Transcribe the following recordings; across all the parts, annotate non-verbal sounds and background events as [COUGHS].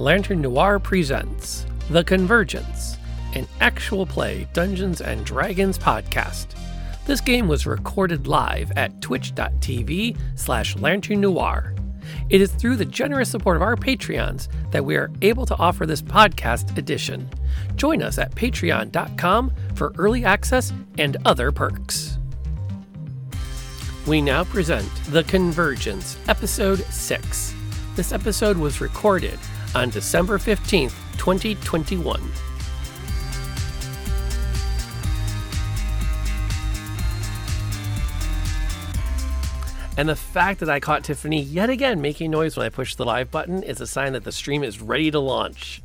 Lantern Noir presents The Convergence, an actual play Dungeons and Dragons podcast. This game was recorded live at twitch.tv slash lantern noir. It is through the generous support of our Patreons that we are able to offer this podcast edition. Join us at patreon.com for early access and other perks. We now present The Convergence, Episode 6. This episode was recorded on December 15th, 2021. And the fact that I caught Tiffany yet again making noise when I pushed the live button is a sign that the stream is ready to launch.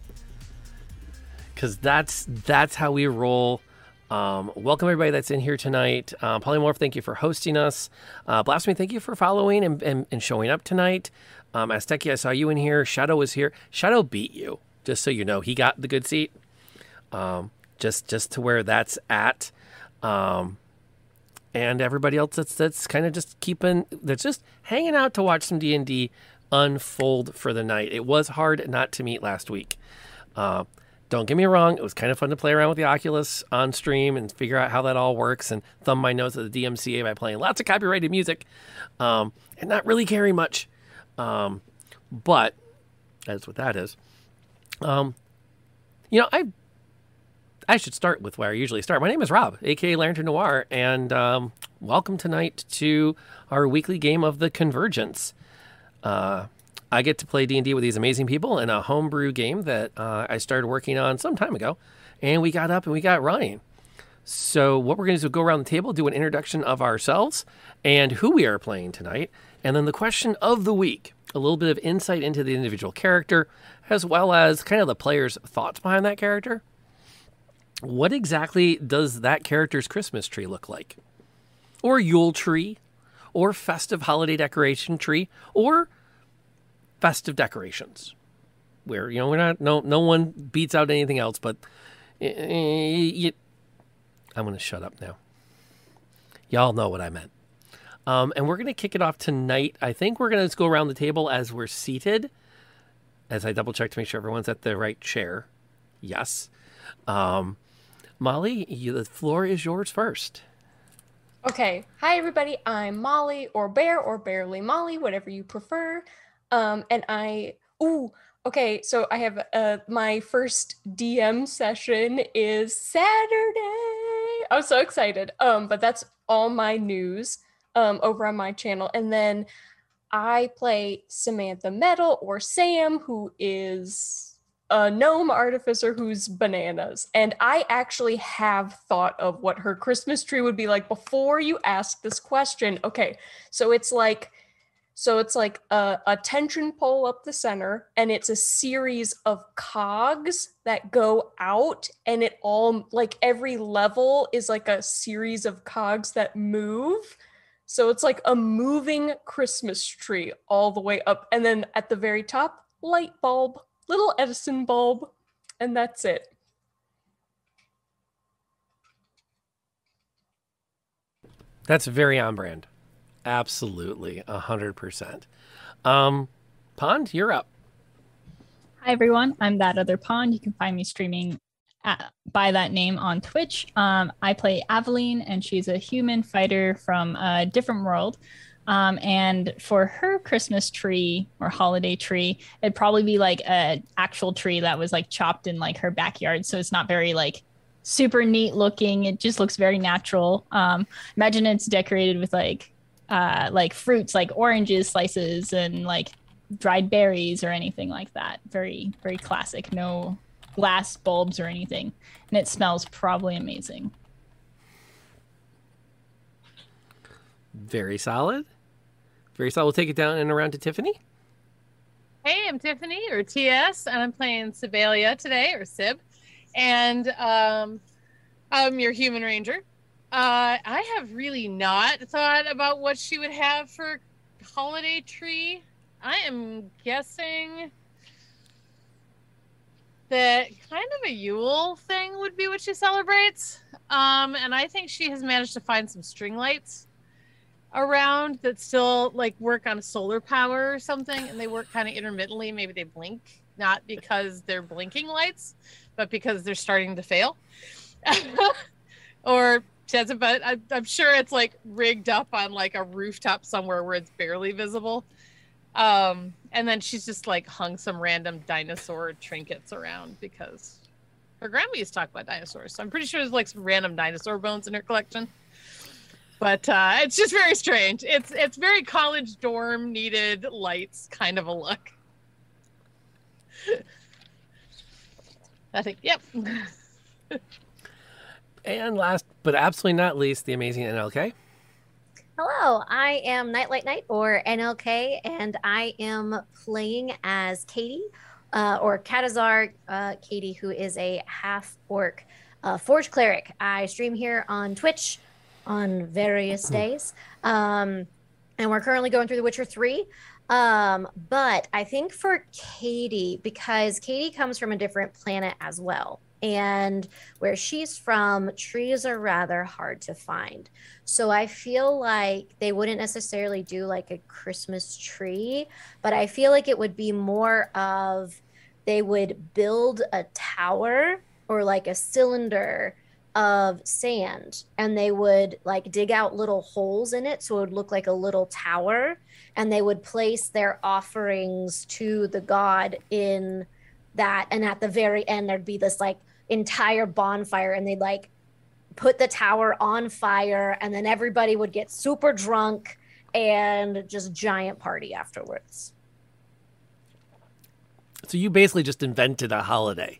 Cause that's that's how we roll. Um, welcome everybody that's in here tonight. Uh, Polymorph, thank you for hosting us. Uh, Blasphemy, thank you for following and, and, and showing up tonight. Um, Azteki, I saw you in here. Shadow was here. Shadow beat you, just so you know. He got the good seat. Um, just just to where that's at. Um, and everybody else that's that's kind of just keeping that's just hanging out to watch some D and D unfold for the night. It was hard not to meet last week. Uh, don't get me wrong; it was kind of fun to play around with the Oculus on stream and figure out how that all works and thumb my nose at the DMCA by playing lots of copyrighted music um, and not really caring much. Um, but that's what that is. Um, you know, I I should start with where I usually start. My name is Rob, aka Lantern Noir, and um, welcome tonight to our weekly game of the Convergence. Uh, I get to play D and D with these amazing people in a homebrew game that uh, I started working on some time ago, and we got up and we got running. So what we're going to do is go around the table, do an introduction of ourselves and who we are playing tonight, and then the question of the week, a little bit of insight into the individual character, as well as kind of the player's thoughts behind that character what exactly does that character's Christmas tree look like? Or Yule tree, or festive holiday decoration tree, or festive decorations, where you know we're not no no one beats out anything else, but uh, you, I'm going to shut up now. Y'all know what I meant. Um, and we're going to kick it off tonight. I think we're going to go around the table as we're seated, as I double check to make sure everyone's at the right chair. Yes. Um, Molly, you, the floor is yours first. Okay. Hi, everybody. I'm Molly, or Bear, or Bearly Molly, whatever you prefer. Um, and I, ooh, okay. So I have uh, my first DM session is Saturday. I'm so excited. Um, but that's all my news um over on my channel, and then I play Samantha Metal or Sam, who is a gnome artificer who's bananas. And I actually have thought of what her Christmas tree would be like before you ask this question. Okay, so it's like so it's like a, a tension pole up the center, and it's a series of cogs that go out, and it all like every level is like a series of cogs that move. So it's like a moving Christmas tree all the way up. And then at the very top, light bulb little Edison bulb, and that's it. That's very on brand. Absolutely, a hundred percent. Um, Pond, you're up. Hi everyone, I'm that other Pond. You can find me streaming by that name on Twitch. Um, I play Aveline, and she's a human fighter from a different world. Um, and for her Christmas tree or holiday tree, it'd probably be like an actual tree that was like chopped in like her backyard. So it's not very like super neat looking. It just looks very natural. Um, imagine it's decorated with like uh, like fruits, like oranges slices and like dried berries or anything like that. Very very classic. No glass bulbs or anything, and it smells probably amazing. Very solid. Very solid. We'll take it down and around to Tiffany. Hey, I'm Tiffany or TS, and I'm playing Sibalia today or Syb, and um, I'm your human ranger. Uh, I have really not thought about what she would have for holiday tree. I am guessing that kind of a Yule thing would be what she celebrates. Um, and I think she has managed to find some string lights around that still like work on solar power or something and they work kind of intermittently maybe they blink not because they're blinking lights, but because they're starting to fail. [LAUGHS] or but I'm sure it's like rigged up on like a rooftop somewhere where it's barely visible. Um, and then she's just like hung some random dinosaur trinkets around because her grandma used to talk about dinosaurs. So I'm pretty sure there's like some random dinosaur bones in her collection. But uh, it's just very strange. It's it's very college dorm needed lights kind of a look. [LAUGHS] I think, yep. [LAUGHS] And last but absolutely not least, the amazing NLK. Hello, I am Nightlight Knight or NLK, and I am playing as Katie uh, or Katazar uh, Katie, who is a half orc uh, Forge Cleric. I stream here on Twitch on various days. Um, and we're currently going through The Witcher 3. Um, but I think for Katie, because Katie comes from a different planet as well. And where she's from, trees are rather hard to find. So I feel like they wouldn't necessarily do like a Christmas tree, but I feel like it would be more of they would build a tower or like a cylinder of sand and they would like dig out little holes in it so it would look like a little tower and they would place their offerings to the god in that and at the very end there'd be this like entire bonfire and they'd like put the tower on fire and then everybody would get super drunk and just giant party afterwards So you basically just invented a holiday.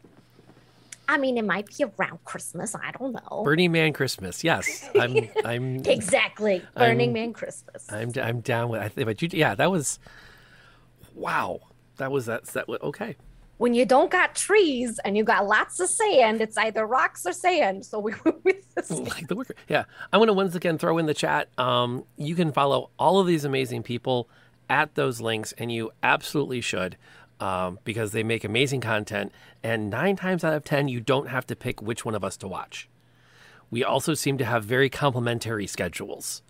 i mean it might be around christmas i don't know Burning Man Christmas. Yes. I'm [LAUGHS] I'm exactly burning I'm- man christmas I'm I'm down with I think but you yeah, that was wow. That was that's that was okay. When you don't got trees and you got lots of sand, it's either rocks or sand. So we [LAUGHS] went with the sand. like the worker. Yeah, I want to once again throw in the chat. Um, you can follow all of these amazing people at those links, and you absolutely should, um, because they make amazing content. And nine times out of ten, you don't have to pick which one of us to watch. We also seem to have very complementary schedules,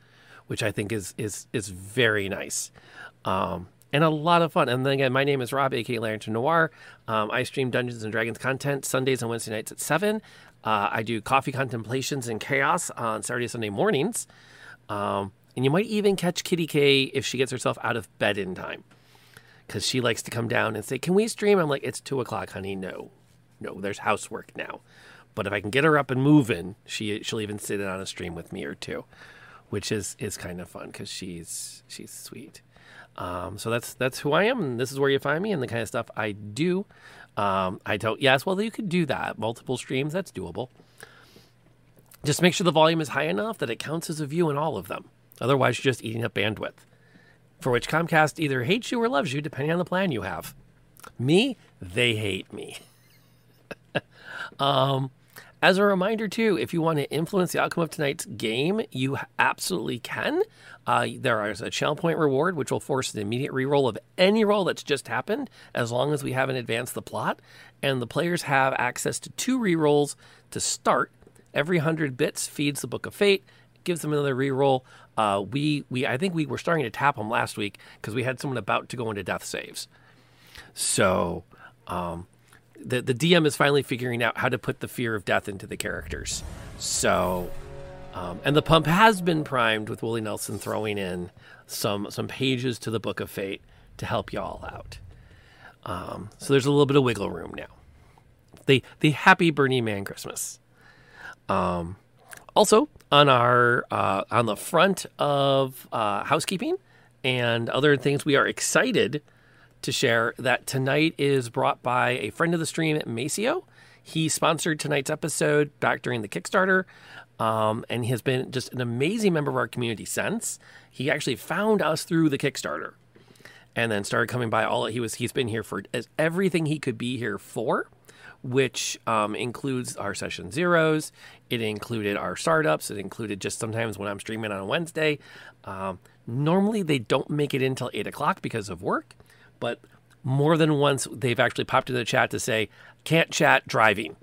which I think is is is very nice. Um, and a lot of fun. And then again, my name is Rob, aka Lantern Noir. Um, I stream Dungeons and Dragons content Sundays and Wednesday nights at seven. Uh, I do coffee contemplations and chaos on Saturday, Sunday mornings. Um, and you might even catch Kitty K if she gets herself out of bed in time, because she likes to come down and say, "Can we stream?" I'm like, "It's two o'clock, honey. No, no, there's housework now." But if I can get her up and moving, she she'll even sit in on a stream with me or two, which is is kind of fun because she's she's sweet. Um, so that's that's who I am, and this is where you find me, and the kind of stuff I do. Um, I don't. Yes, well, you could do that. Multiple streams, that's doable. Just make sure the volume is high enough that it counts as a view in all of them. Otherwise, you're just eating up bandwidth. For which Comcast either hates you or loves you, depending on the plan you have. Me, they hate me. [LAUGHS] um, as a reminder, too, if you want to influence the outcome of tonight's game, you absolutely can. Uh, there is a channel point reward, which will force an immediate reroll of any roll that's just happened, as long as we haven't advanced the plot. And the players have access to two rerolls to start. Every hundred bits feeds the Book of Fate, gives them another reroll. Uh, we we I think we were starting to tap them last week because we had someone about to go into death saves. So um, the the DM is finally figuring out how to put the fear of death into the characters. So, um, and the pump has been primed with Willie Nelson throwing in some some pages to the Book of Fate to help y'all out. Um, so there's a little bit of wiggle room now. The the happy Burning Man Christmas. Um, also on our uh, on the front of uh, housekeeping and other things, we are excited to share that tonight is brought by a friend of the stream, Maceo. He sponsored tonight's episode back during the Kickstarter, um, and he has been just an amazing member of our community since. He actually found us through the Kickstarter, and then started coming by. All he was he's been here for everything he could be here for, which um, includes our session zeros. It included our startups. It included just sometimes when I'm streaming on a Wednesday. Um, normally they don't make it until eight o'clock because of work but more than once they've actually popped into the chat to say can't chat driving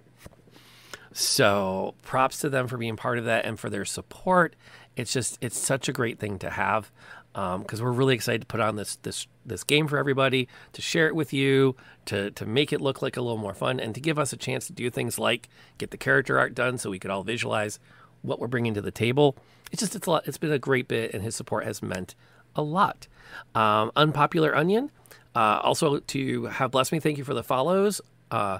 So props to them for being part of that and for their support. It's just it's such a great thing to have because we're really excited to put on this this this game for everybody to share it with you to to make it look like a little more fun and to give us a chance to do things like get the character art done so we could all visualize what we're bringing to the table. It's just it's a lot. It's been a great bit, and his support has meant a lot. Um, Unpopular Onion, uh, also to have me. Thank you for the follows. Uh,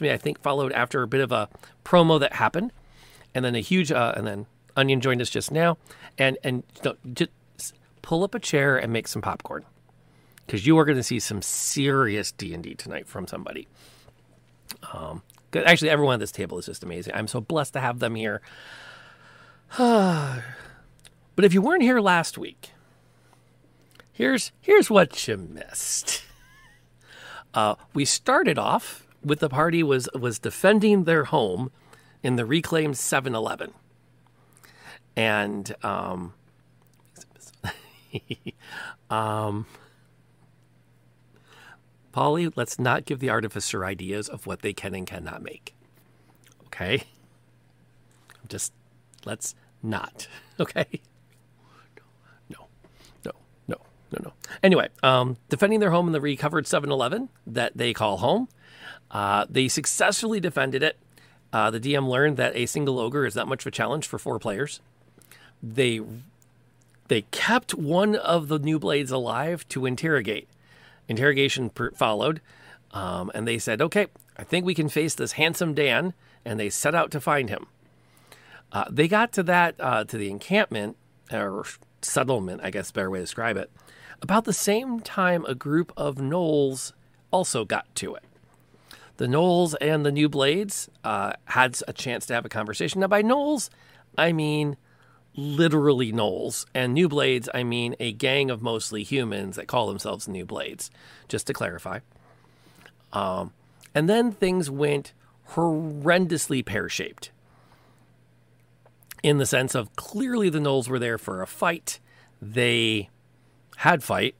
me, I think, followed after a bit of a promo that happened, and then a huge, uh, and then Onion joined us just now, and and know, just pull up a chair and make some popcorn, because you are going to see some serious D and D tonight from somebody. Um, good. Actually, everyone at this table is just amazing. I'm so blessed to have them here. [SIGHS] but if you weren't here last week, here's here's what you missed. Uh, we started off with the party was was defending their home in the reclaimed 7-Eleven, and um, [LAUGHS] um, Polly, let's not give the artificer ideas of what they can and cannot make. Okay, just let's not. [LAUGHS] Okay. No, no, no, no. Anyway, um, defending their home in the recovered 7 Eleven that they call home. Uh, they successfully defended it. Uh, the DM learned that a single ogre is not much of a challenge for four players. They they kept one of the new blades alive to interrogate. Interrogation per- followed, um, and they said, "Okay, I think we can face this handsome Dan." And they set out to find him. Uh, they got to that uh, to the encampment or settlement, I guess, better way to describe it. About the same time, a group of gnolls also got to it. The gnolls and the new blades uh, had a chance to have a conversation. Now, by gnolls, I mean literally gnolls, and new blades, I mean a gang of mostly humans that call themselves new blades. Just to clarify. Um, and then things went horrendously pear shaped in the sense of clearly the gnolls were there for a fight. They had fight.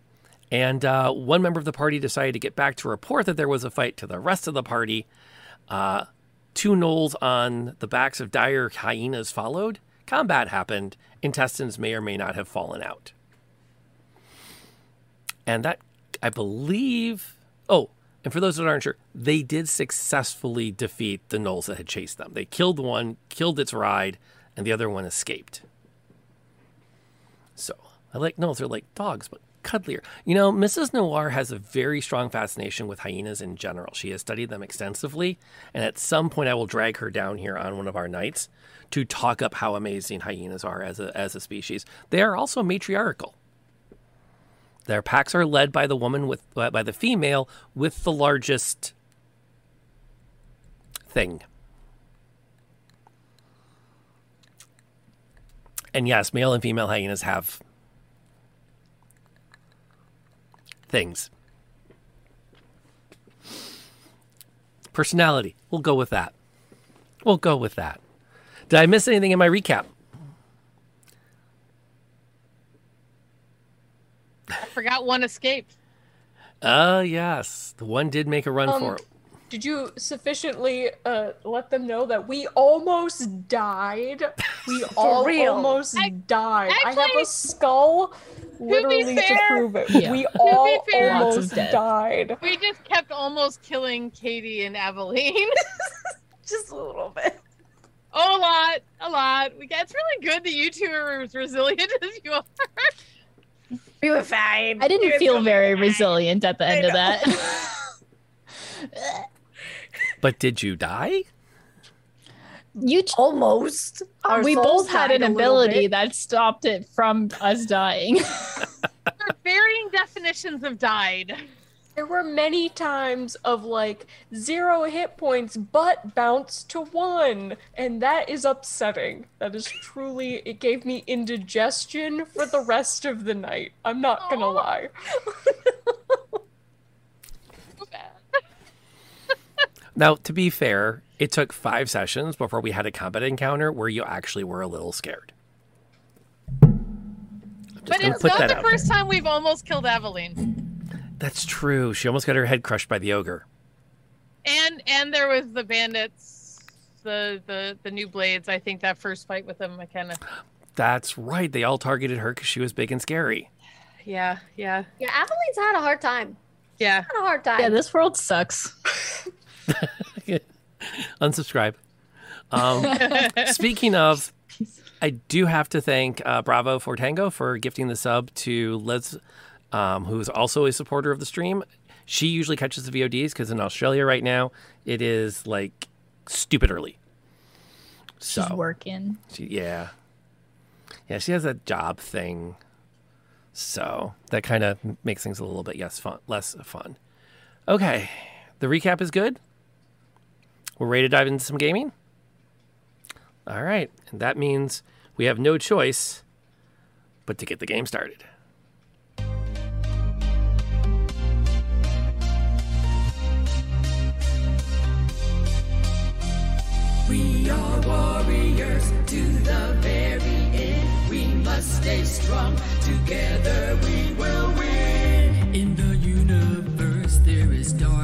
And uh, one member of the party decided to get back to report that there was a fight to the rest of the party. Uh, two gnolls on the backs of dire hyenas followed. Combat happened. Intestines may or may not have fallen out. And that, I believe. Oh, and for those that aren't sure, they did successfully defeat the gnolls that had chased them. They killed one, killed its ride, and the other one escaped. I like gnolls. They're like dogs, but cuddlier. You know, Mrs. Noir has a very strong fascination with hyenas in general. She has studied them extensively, and at some point I will drag her down here on one of our nights to talk up how amazing hyenas are as a as a species. They are also matriarchal. Their packs are led by the woman with by the female with the largest thing. And yes, male and female hyenas have things. Personality. We'll go with that. We'll go with that. Did I miss anything in my recap? I forgot one escaped. Uh, yes. The one did make a run Um, for it. Did you sufficiently uh, let them know that we almost died? We [LAUGHS] all real. almost I- died. I have a skull literally to, fair- prove it. Yeah. We all fair- almost died. We just kept almost killing Katie and Aveline. [LAUGHS] [LAUGHS] Just a little bit. oh, a lot, a lot. We got, it's really good that you two are as resilient as you are. We were fine. I didn't We feel so very fine. resilient at the end of that. But did you die? you ch- Almost. Our we both had an ability that stopped it from us dying. [LAUGHS] There are varying definitions of died. There were many times of like zero hit points, but bounce to one. And that is upsetting. That is truly, it gave me indigestion for the rest of the night. I'm not gonna lie. [LAUGHS] Now, to be fair, it took five sessions before we had a combat encounter where you actually were a little scared. But it's not the first there. time we've almost killed Aveline. That's true. She almost got her head crushed by the ogre. And and there was the bandits the the the new blades. I think that first fight with them, I kind of That's right. They all targeted her because she was big and scary. yeah yeah Yeah, Aveline's had a hard time. yeah. Had a hard time. Yeah, this world sucks. [LAUGHS] [LAUGHS] Unsubscribe. Um, speaking of, I do have to thank uh, Bravo for Tango for gifting the sub to Liz, um, who is also a supporter of the stream. She usually catches the VODs because in Australia right now it is like stupid early. So, She's working. she, yeah, yeah, she has a job thing, so that kind of makes things a little bit yes fun, less fun. Okay, the recap is good. We're ready to dive into some gaming. All right, and that means we have no choice but to get the game started. We are warriors to the very end. We must stay strong. Together we will win. In the universe there is darkness.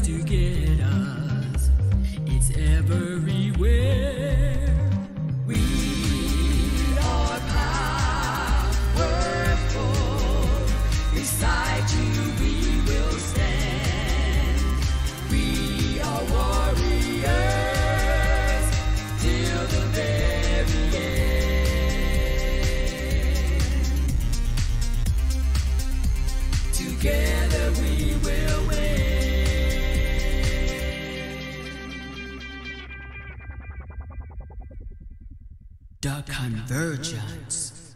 To get us. It's everywhere. The Convergence.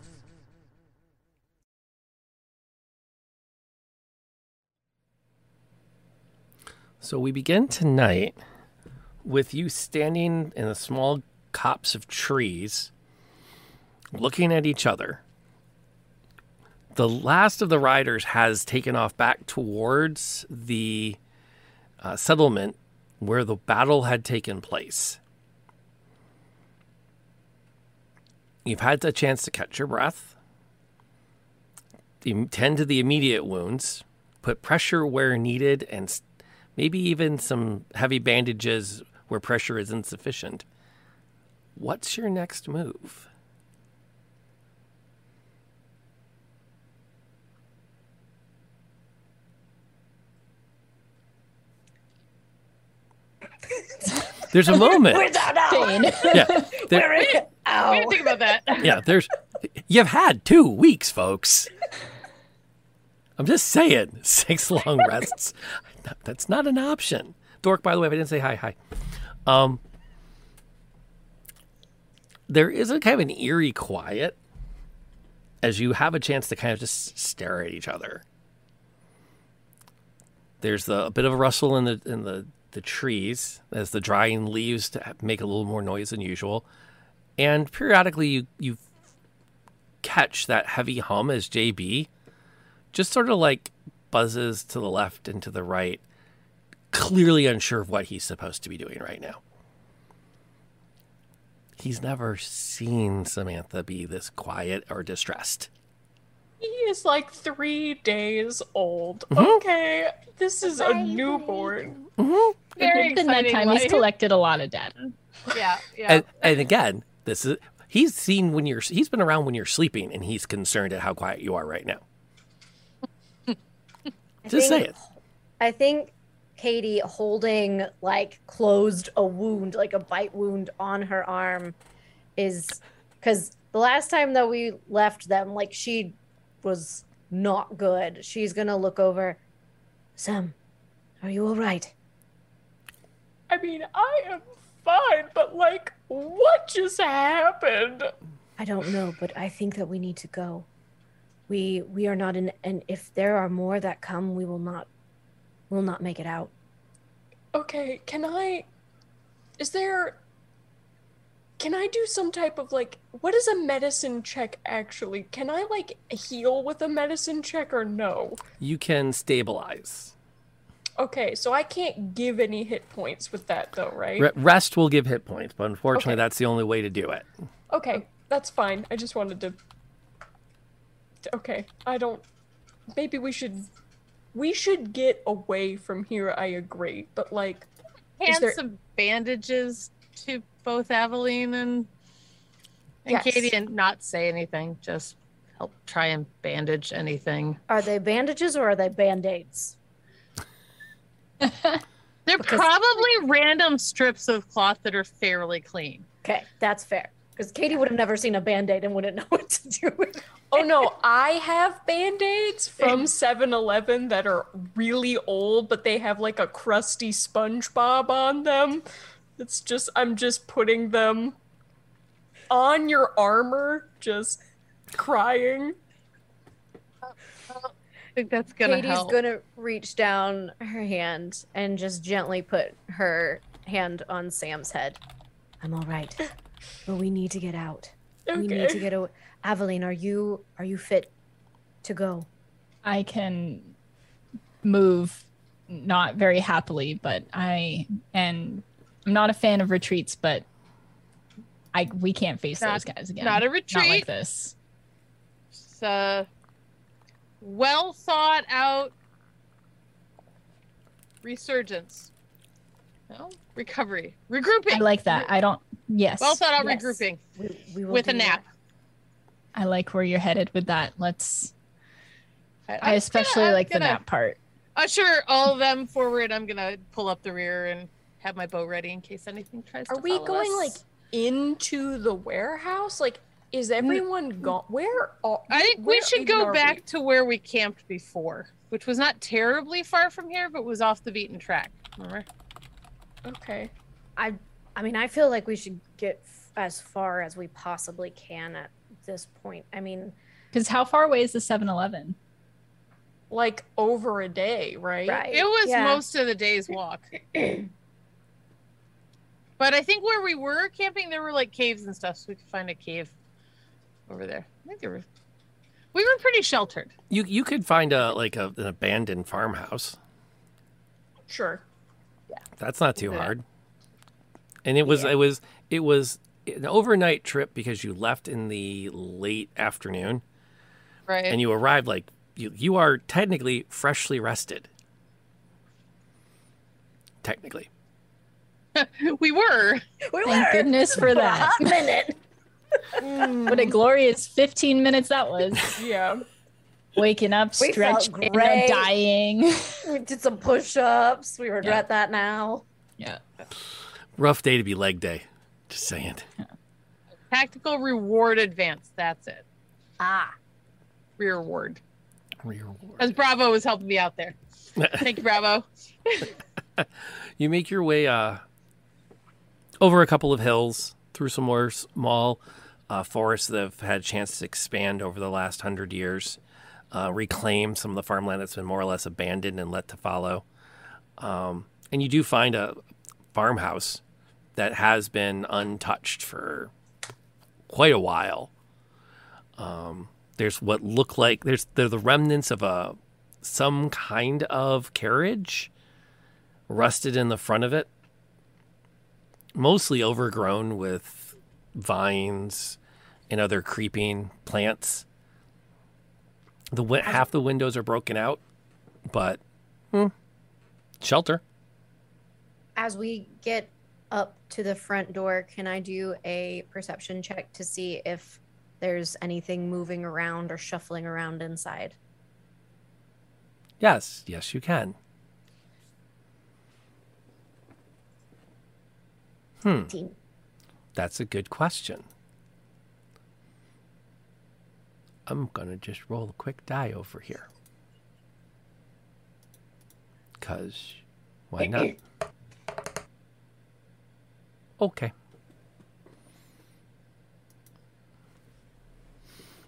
So we begin tonight with you standing in a small copse of trees, looking at each other. The last of the riders has taken off back towards the uh, settlement where the battle had taken place. You've had a chance to catch your breath, em- tend to the immediate wounds, put pressure where needed, and maybe even some heavy bandages where pressure is insufficient. What's your next move? [LAUGHS] There's a moment. Dane. Yeah, [LAUGHS] there- We didn't think about that. [LAUGHS] yeah. There's. You've had two weeks, folks. I'm just saying, [LAUGHS] six long rests. That's not an option. Dork, by the way, if I didn't say hi, hi. Um, there is a kind of an eerie quiet as you have a chance to kind of just stare at each other. There's the, a bit of a rustle in the in the, the trees as the drying leaves make a little more noise than usual, and periodically you you catch that heavy hum as JB just sort of like buzzes to the left and to the right, clearly unsure of what he's supposed to be doing right now. He's never seen Samantha be this quiet or distressed. He is like three days old. Mhm. Okay, this is a newborn. Very In that exciting time, he's life. collected a lot of data. [LAUGHS] Yeah, yeah. And, and again, this is he's seen when you're he's been around when you're sleeping, and he's concerned at how quiet you are right now. [LAUGHS] I Just think- say it. I think Katie holding like closed a wound, like a bite wound on her arm, is because the last time that we left them, like she was not good. She's gonna look over. Sam, are you all right? I mean, I am fine, but like, what just happened? I don't know, but I think that we need to go. We we are not in, and if there are more that come, we will not, will not make it out. Okay, can I? Is there? Can I do some type of like? What is a medicine check actually? Can I like heal with a medicine check or no? You can stabilize. Okay, so I can't give any hit points with that though, right? Re- rest will give hit points, but unfortunately, Okay. that's the only way to do it. Okay, that's fine. I just wanted to. to- Okay, I don't. maybe we should we should get away from here. I agree, but like, Is Hand there- some bandages to both Aveline and and Yes. Katie, and not say anything. Just help try and bandage anything. Are they bandages or are they band-aids? They're Because- probably random strips of cloth that are fairly clean. Okay, that's fair. Because Katie would have never seen a band-aid and wouldn't [LAUGHS] know what to do with it. oh no, I have band-aids from 7-Eleven that are really old, but they have like a crusty SpongeBob on them. It's just I'm just putting them on your armor, just crying. Uh, I think that's gonna Katie's help. gonna reach down her hand and just gently put her hand on Sam's head. I'm all right, but we need to get out. We need to get away. Aveline, are you are you fit to go? I can move not very happily, but I and I'm not a fan of retreats, but I we can't face Not- those guys again. not a retreat. Not retreat. like this. It's a well thought out resurgence. No, recovery, regrouping. I like that. I don't yes. well thought out Yes. regrouping We, we with a do nap. I like where you're headed with that. Let's I, I especially gonna- like the gonna nap part. Usher all of them forward. I'm gonna pull up the rear and have my bow ready in case anything tries Are to. Are we going us. like into the warehouse? Like, is everyone gone? Where? Are, I think we should go are back to where we camped before, which was not terribly far from here, but was off the beaten track. Remember? Okay. I I mean, I feel like we should get f- as far as we possibly can at this point. I mean, Because how far away is the 7-Eleven? Like over a day, right? right? It was yeah. most of the day's walk. [CLEARS THROAT] but I think where we were camping, there were like caves and stuff, so we could find a cave over there. I think there were. We were pretty sheltered. You you could find a like a, an abandoned farmhouse. Sure. Yeah. That's not too Yeah. hard. And it was Yeah. it was it was an overnight trip because you left in the late afternoon Right. and you arrived like you you are technically freshly rested. Technically. [LAUGHS] we were. We Thank were goodness for that. [LAUGHS] hot minute. What a glorious 15 minutes that was. Yeah. Waking up, We felt stretching, great. dying. We did some push-ups. We regret Yeah. that now. Yeah. Rough day to be leg day. Just saying. Tactical reward advance. That's it. Ah, Reward. Reward. As Bravo was helping me out there. Thank you, Bravo. [LAUGHS] You make your way uh, over a couple of hills, through some more small uh, forests that have had a chance to expand over the last hundred years, uh, reclaim some of the farmland that's been more or less abandoned and let to follow. Um, and you do find a farmhouse that has been untouched for quite a while. Um, there's what look like there's they're the remnants of a some kind of carriage rusted in the front of it, mostly overgrown with vines and other creeping plants. The wi- half the windows are broken out, but hmm, shelter. as we get up to the front door, can I do a perception check to see if there's anything moving around or shuffling around inside? Yes, yes, you can. Hmm, Team. that's a good question. I'm gonna just roll a quick die over here. Cause why not? Okay.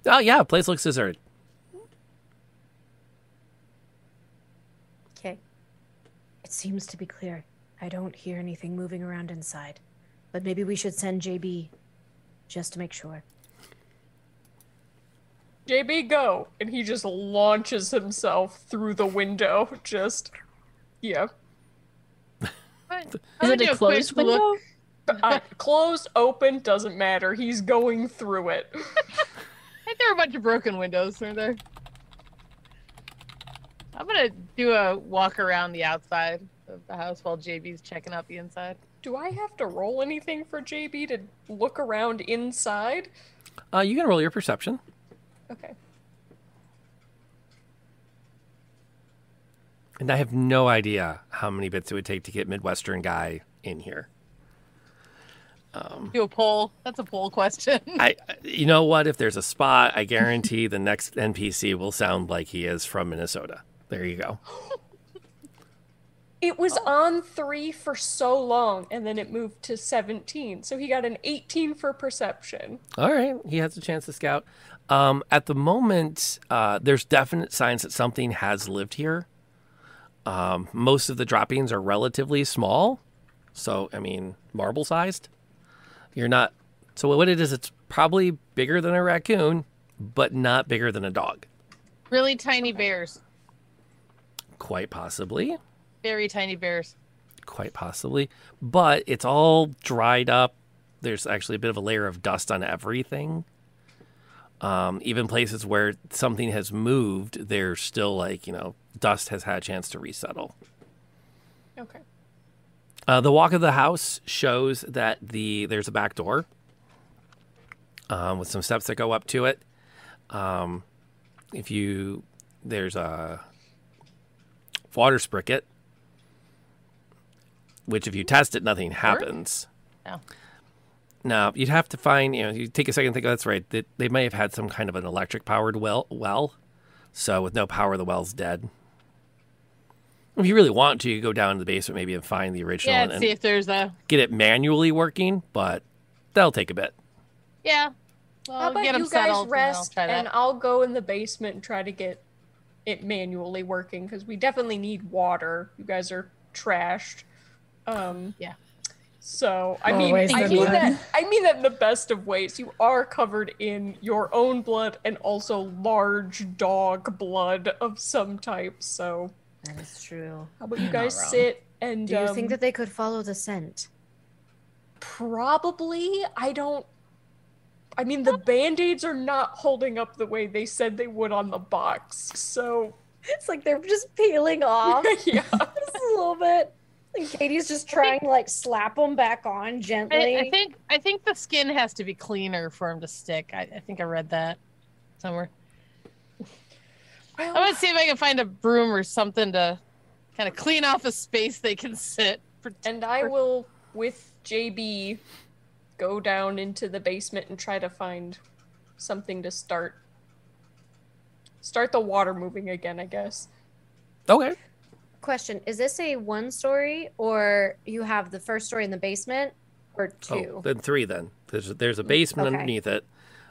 Oh yeah, place looks deserted. Okay. It seems to be clear. I don't hear anything moving around inside. But maybe we should send JB just to make sure. JB, go. And he just launches himself through the window. Just, yeah. Is it a closed window? look. Uh, closed, open, doesn't matter. He's going through it. [LAUGHS] I think there were a bunch of broken windows, aren't there? I'm gonna do a walk around the outside of the house while JB's checking out the inside. Do I have to roll anything for JB to look around inside? Uh, you can roll your perception. Okay. And I have no idea how many bits it would take to get Midwestern guy in here. Do a poll. That's a poll question. [LAUGHS] I, you know what? If there's a spot, I guarantee the next NPC will sound like he is from Minnesota. There you go. [LAUGHS] It was on three for so long, and then it moved to 17. So he got an 18 for perception. All right, he has a chance to scout. Um, at the moment, uh, there's definite signs that something has lived here. Um, most of the droppings are relatively small, so I mean, marble sized. You're not. So what it is, it's probably bigger than a raccoon, but not bigger than a dog. really tiny bears. Quite possibly. Very tiny bears. quite possibly. But it's all dried up. There's actually a bit of a layer of dust on everything. Um, even places where something has moved there's still like you know dust has had a chance to resettle. Okay. uh, the walk of the house shows that the there's a back door um, with some steps that go up to it. Um, if you there's a water spigot which if you test it nothing happens No. now you'd have to find you know you take a second and think oh, that's right that they may have had some kind of an electric powered well well so with no power the well's dead if you really want to you go down to the basement maybe and find the original Yeah, and, and see if there's a. get it manually working but that'll take a bit Yeah. Well, How about get 'em you guys settled and I'll rest and I'll go in the basement and try to get it manually working because we definitely need water. You guys are trashed. Um, Yeah. So I More mean, I mean one. that I mean that in the best of ways. You are covered in your own blood and also large dog blood of some type. So That is true. how about you guys sit and Do you um, think that they could follow the scent? Probably. I don't. I mean, the band aids are not holding up the way they said they would on the box. So, It's like they're just peeling off [LAUGHS] yeah. [LAUGHS] just a little bit. And Katie's just trying to like slap them back on gently. I, I think I think the skin has to be cleaner for him to stick. I, I think I read that somewhere. I'm Well, gonna see if I can find a broom or something to kind of clean off a space they can sit. For, and I will, with JB, go down into the basement and try to find something to start. Start the water moving again, I guess. okay Question: Is this a one story, or you have the first story in the basement, or two? Oh, then three. Then there's there's a basement Okay. underneath it.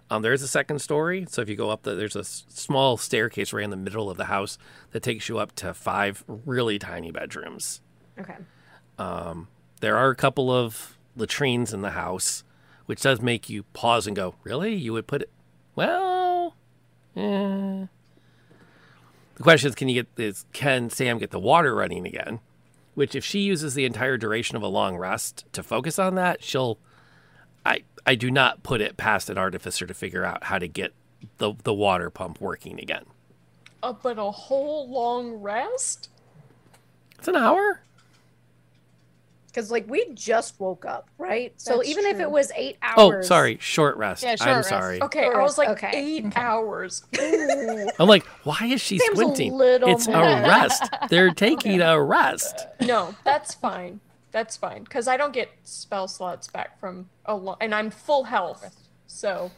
Um, there is a second story. So if you go up, the, there's a small staircase right in the middle of the house that takes you up to five really tiny bedrooms. Okay. There are a couple of latrines in the house, which does make you pause and go, "Really? You would put it? Well, eh." The question is, can you get is can Sam get the water running again? Which, if she uses the entire duration of a long rest to focus on that, she'll. I I do not put it past an artificer to figure out how to get the the water pump working again. Uh, but a whole long rest? It's an hour. Because like we just woke up, right? So That's even if it was eight oh, hours. Oh, sorry, short rest. Yeah, short I'm rest. sorry. Okay, I was like okay. eight [LAUGHS] hours. Ooh. I'm like, why is she Sam's a squinting? little It's more. a rest. They're taking a rest. No, that's fine. That's fine because I don't get spell slots back from a long, and I'm full health, so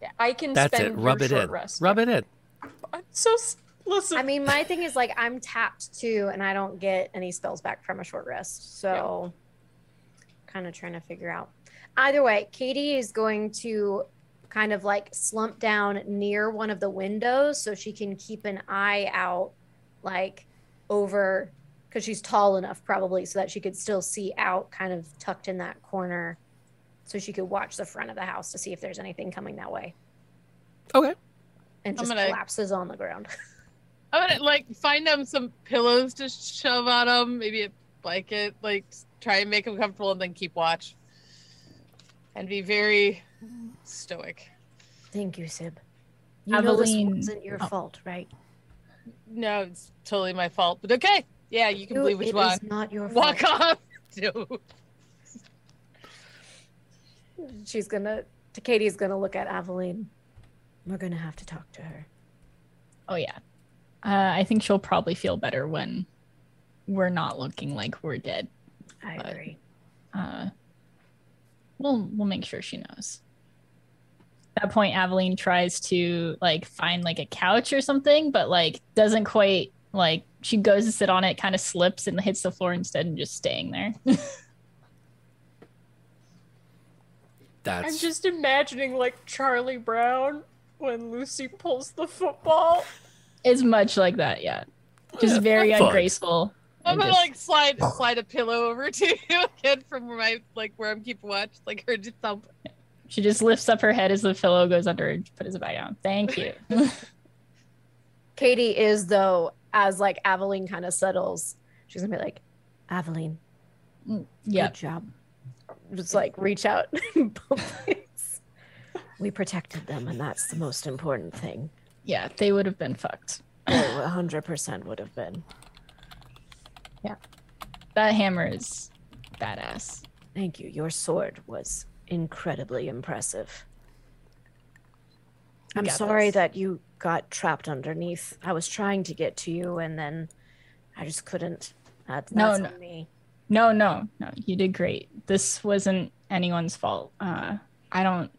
Yeah. I can That's spend it. Rub it in. rest. Rub it in. I'm so listen. I mean, my thing is like I'm tapped too, and I don't get any spells back from a short rest. So, kind of trying to figure out. Either way, Katie is going to kind of like slump down near one of the windows so she can keep an eye out, like over, because she's tall enough probably so that she could still see out, kind of tucked in that corner, so she could watch the front of the house to see if there's anything coming that way, Okay. and just gonna- collapses on the ground. [LAUGHS] I'm gonna like find them some pillows to shove on them, maybe a blanket, like try and make them comfortable, and then keep watch. And be very stoic. Thank you, Syb. You know this Aveline- wasn't your oh. fault, right? no, it's totally my fault. But okay, yeah, you can You- believe what it you not your fault. Walk off. [LAUGHS] Dude. She's gonna. Katie's gonna look at Aveline. We're gonna have to talk to her. Oh yeah. Uh, I think she'll probably feel better when we're not looking like we're dead. I But- agree. Uh, we'll we'll make sure she knows. At that point, Aveline tries to like find like a couch or something, but like doesn't quite like she goes to sit on it, kind of slips and hits the floor instead, and just staying there. [LAUGHS] That's I'm just imagining like Charlie Brown when Lucy pulls the football. it's much like that, yeah. Just Yeah, very fun. ungraceful. I'm gonna just- like slide slide a pillow over to [LAUGHS] you again from where my like where I'm keeping watch, like her just thump. She just lifts up her head as the pillow goes under and puts it back down. Thank you. [LAUGHS] Katie is though, as like Aveline kind of settles, she's gonna be like, Aveline, yeah. good job. Just like reach out. [LAUGHS] we protected them, and that's the most important thing. Yeah, they would have been fucked. Oh, 100% would have been. That hammer is badass. Thank you. Your sword was incredibly impressive. I'm got sorry this. that you got trapped underneath. I was trying to get to you, and then I just couldn't. That's, No, that's no. me. No, no, no. You did great. This wasn't anyone's fault. Uh, I don't.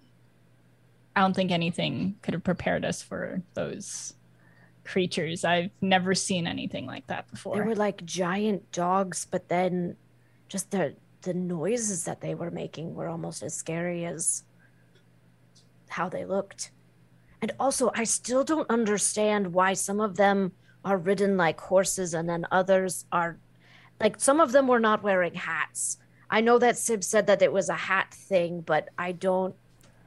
I don't think anything could have prepared us for those creatures. I've never seen anything like that before. They were like giant dogs, but then just the the noises that they were making were almost as scary as how they looked. And also, I still don't understand why some of them are ridden like horses and then others are like some of them were not wearing hats. I know that Syb said that it was a hat thing, but I don't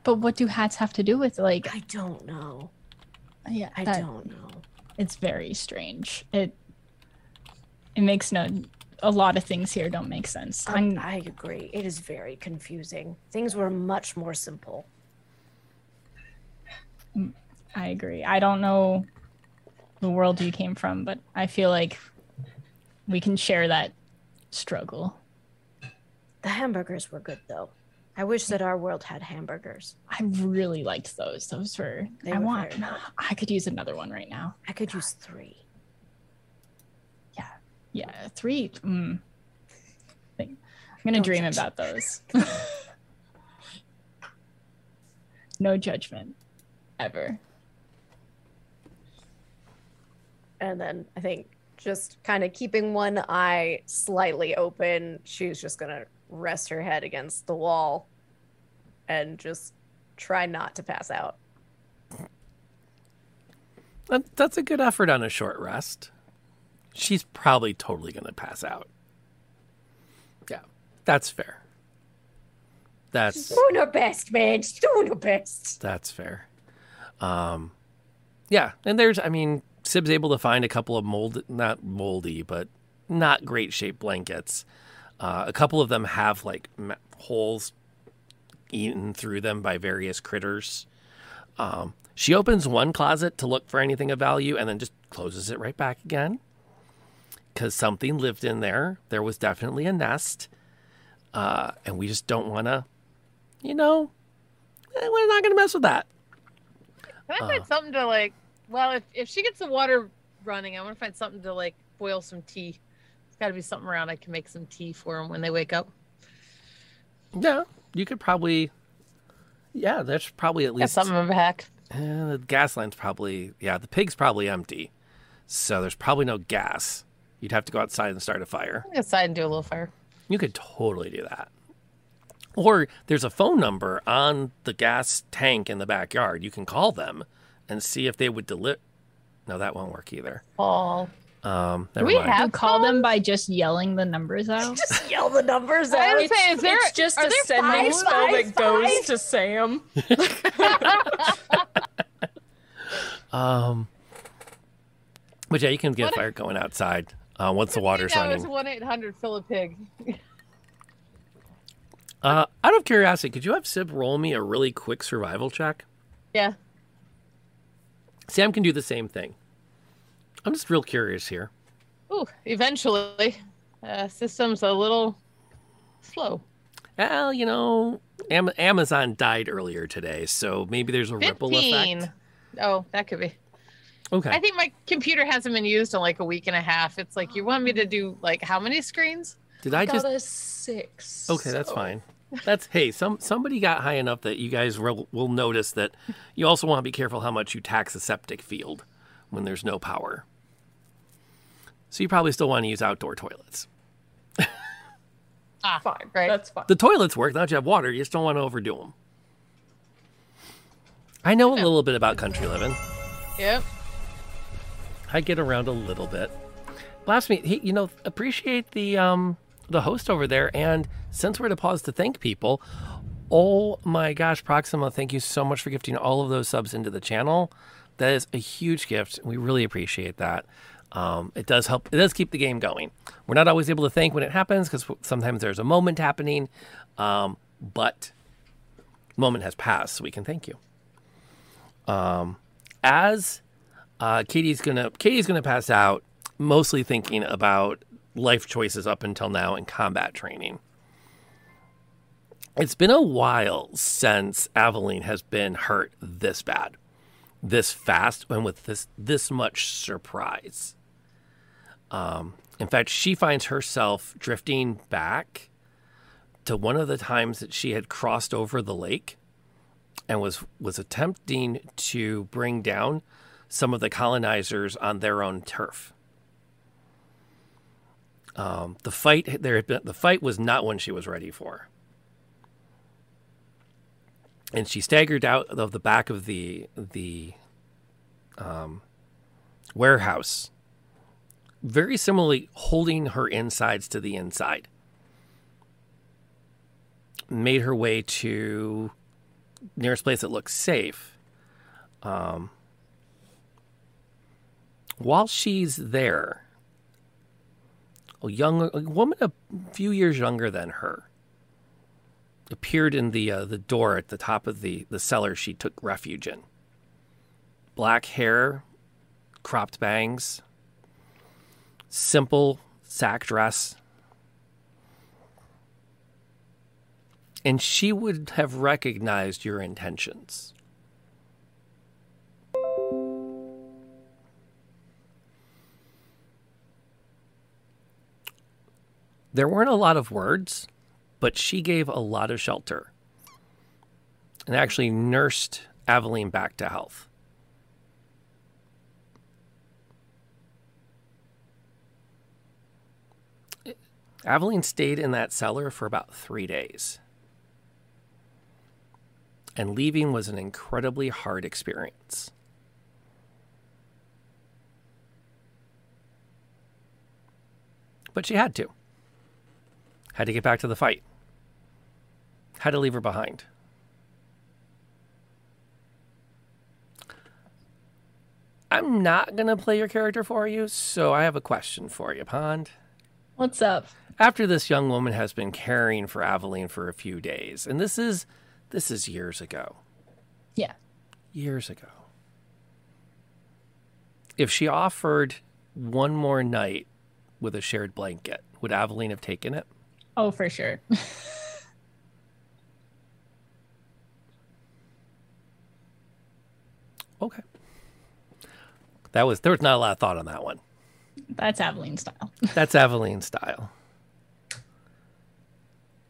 but what do hats have to do with like? I don't know. Yeah, I that- don't know. It's very strange. It it makes no. A lot of things here don't make sense. I'm, I agree. It is very confusing. Things were much more simple. I agree. I don't know the world you came from, but I feel like we can share that struggle. The hamburgers were good though. I wish that our world had hamburgers. I really liked those. Those were. They I were want. very. I could use another one right now. I could use three. Yeah, Yeah. three. Mm. I'm gonna Don't dream judge. about those. [LAUGHS] no judgment, ever. And then I think just kind of keeping one eye slightly open, she's just gonna rest her head against the wall and just try not to pass out. that, that's a good effort on a short rest. She's probably totally going to pass out. Yeah, that's fair. That's Doing her best, man. She's doing her best. That's fair. Um, yeah, and there's, I mean, Syb's able to find a couple of mold, not moldy, but not great shaped blankets. Uh, a couple of them have like ma- holes eaten through them by various critters. Um, she opens one closet to look for anything of value and then just closes it right back again because something lived in there. There was definitely a nest. Uh, and we just don't want to, you know, eh, we're not going to mess with that. Can I find something to like? Well, if if she gets the water running, I want to find something to like boil some tea. There's got to be something around I can make some tea for them when they wake up. Yeah, you could probably. Yeah, there's probably at Got least something in my back. Eh, the gas line's probably yeah. The pig's probably empty, so there's probably no gas. You'd have to go outside and start a fire. Go outside and do a little fire. You could totally do that. Or there's a phone number on the gas tank in the backyard. You can call them and see if they would deliver. No, that won't work either. Paul. Um, never we mind. have- You call them by just yelling the numbers out. [LAUGHS] Just yell the numbers I out. was saying, is there, it's just a sending five spell five, that goes five? to Sam. [LAUGHS] [LAUGHS] Um, but yeah, you can get What a if- fire going outside uh, once the water's That running. was one eight hundred fill a pig. Uh, out of curiosity, could you have Syb roll me a really quick survival check? Yeah. Sam can do the same thing. I'm just real curious here. Ooh, eventually. Uh, system's a little slow. Well, you know, Am- Amazon died earlier today, so maybe there's a ripple 15. effect. Oh, that could be. Okay. I think my computer hasn't been used in like a week and a half. It's like you want me to do like how many screens? Did I got just a six. Okay, that's fine. That's hey, some somebody got high enough that you guys will, will notice that you also want to be careful how much you tax a septic field when there's no power. So you probably still want to use outdoor toilets. Ah, Fine. Right. That's fine. The toilets work, not you have water, you just don't want to overdo them. I know a little bit about country living. Yep. I get around a little bit. Blasphemy, he, you know, appreciate the um the host over there. And since we're to pause to thank people, oh my gosh, Proxima, thank you so much for gifting all of those subs into the channel. That is a huge gift. We really appreciate that. Um, it does help. It does keep the game going. We're not always able to thank when it happens because sometimes there's a moment happening, um, but moment has passed, so we can thank you. Um, as uh, Katie's gonna Katie's gonna pass out, mostly thinking about life choices up until now and combat training. It's been a while since Aveline has been hurt this bad, this fast, and with this this much surprise. Um, in fact, she finds herself drifting back to one of the times that she had crossed over the lake and was was attempting to bring down some of the colonizers on their own turf. Um, the fight there had been, the fight was not one she was ready for, and she staggered out of the back of the the um, warehouse, very similarly holding her insides to the inside. Made her way to nearest place that looks safe. Um, while she's there, a young a woman a few years younger than her appeared in the uh, the door at the top of the the cellar she took refuge in. Black hair, cropped bangs, simple sack dress. And she would have recognized your intentions. There weren't a lot of words, but she gave a lot of shelter and actually nursed Aveline back to health. Aveline stayed in that cellar for about three days. And leaving was an incredibly hard experience. But she had to. Had to get back to the fight. Had to leave her behind. I'm not going to play your character for you, so I have a question for you, Pond. What's up? After this young woman has been caring for Aveline for a few days, and this is this is years ago. Yeah. Years ago. If she offered one more night with a shared blanket, would Aveline have taken it? Oh, for sure. [LAUGHS] Okay. That was there was not a lot of thought on that one. That's Aveline style. That's Aveline style.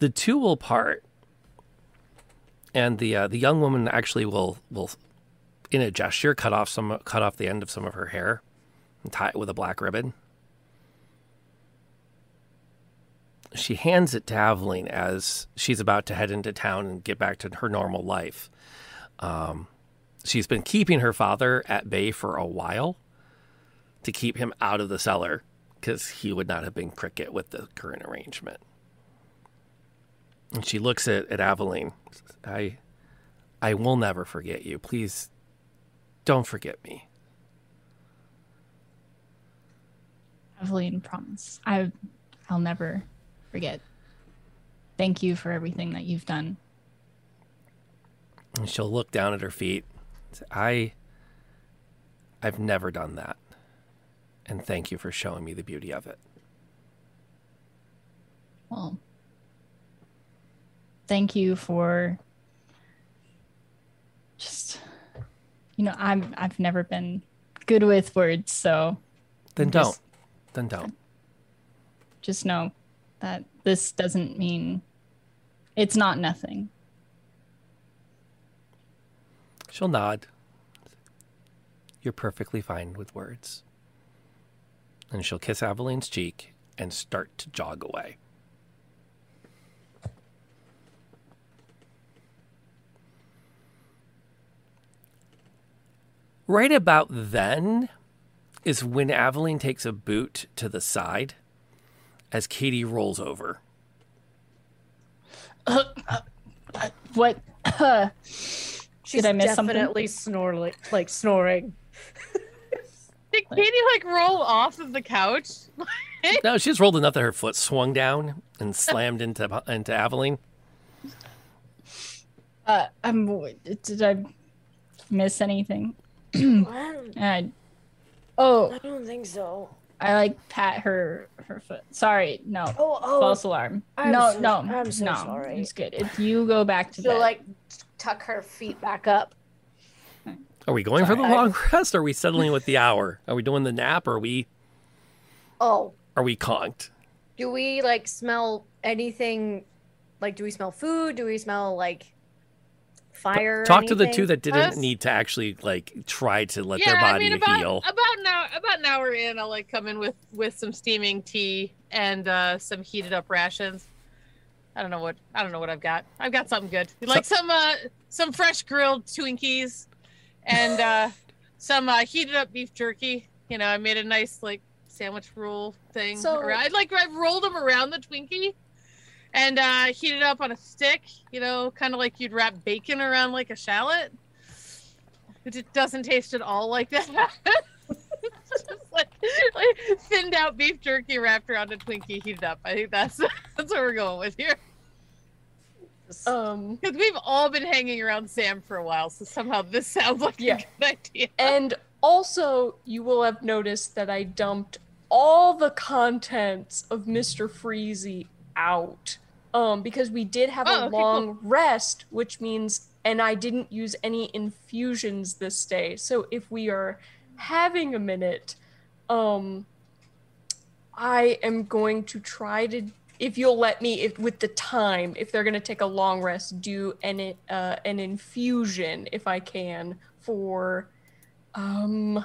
The two will part, and the uh, the young woman actually will will, in a gesture, cut off some cut off the end of some of her hair, and tie it with a black ribbon. She hands it to Aveline as she's about to head into town and get back to her normal life. Um, she's been keeping her father at bay for a while to keep him out of the cellar because he would not have been cricket with the current arrangement. And she looks at, at Aveline. I I will never forget you. Please don't forget me. Aveline, promise. I, I'll never forget. Thank you for everything that you've done. And she'll look down at her feet. I I've never done that. and thank you for showing me the beauty of it. Well, thank you for just you know, I'm I've never been good with words, so Then Just- don't. Then don't. just know that this doesn't mean it's not nothing. She'll nod. You're perfectly fine with words. And she'll kiss Aveline's cheek and start to jog away. Right about then is when Aveline takes a boot to the side as Katie rolls over. [COUGHS] What [COUGHS] She's Did I miss something? definitely snoring, like snoring. Did Katie like roll off of the couch? [LAUGHS] No, she just rolled enough that her foot swung down and slammed into into Aveline. uh I'm did I miss anything? [CLEARS THROAT] I Uh, oh, I don't think so. I like pat her her foot. Sorry, no. Oh, oh. False alarm. I'm no, so- no, I'm so no. sorry. It's good. If you go back to She'll bed. like tuck her feet back up. Are we going for the Sorry. long [LAUGHS] rest? Or are we settling with the hour? Are we doing the nap? Or are we Oh, are we conked? do we like smell anything? Like, do we smell food? Do we smell like fire? or Talk to the two that didn't Us? need to actually like try to let yeah, their I body mean about heal. about an hour about an hour in, I'll like come in with with some steaming tea and uh some heated up rations. I don't know what I don't know what I've got. I've got something good, like some uh some fresh grilled Twinkies, and uh some uh, heated up beef jerky. You know, I made a nice like sandwich roll thing. So- around- I like I rolled them around the Twinkie. And uh, it up on a stick, you know, kind of like you'd wrap bacon around like a shallot. It doesn't taste at all like that. It's [LAUGHS] just like, like thinned out beef jerky wrapped around a Twinkie heated up. I think that's [LAUGHS] that's what we're going with here. Um, Because we've all been hanging around Sam for a while, so somehow this sounds like Yeah. a good idea. and also, you will have noticed that I dumped all the contents of Mr. Freezy out. Um, because we did have Oh, a okay, cool. long rest, which means, and I didn't use any infusions this day. So if we are having a minute, um, I am going to try to, if you'll let me, if with the time, if they're going to take a long rest, do an uh, an infusion if I can for, um,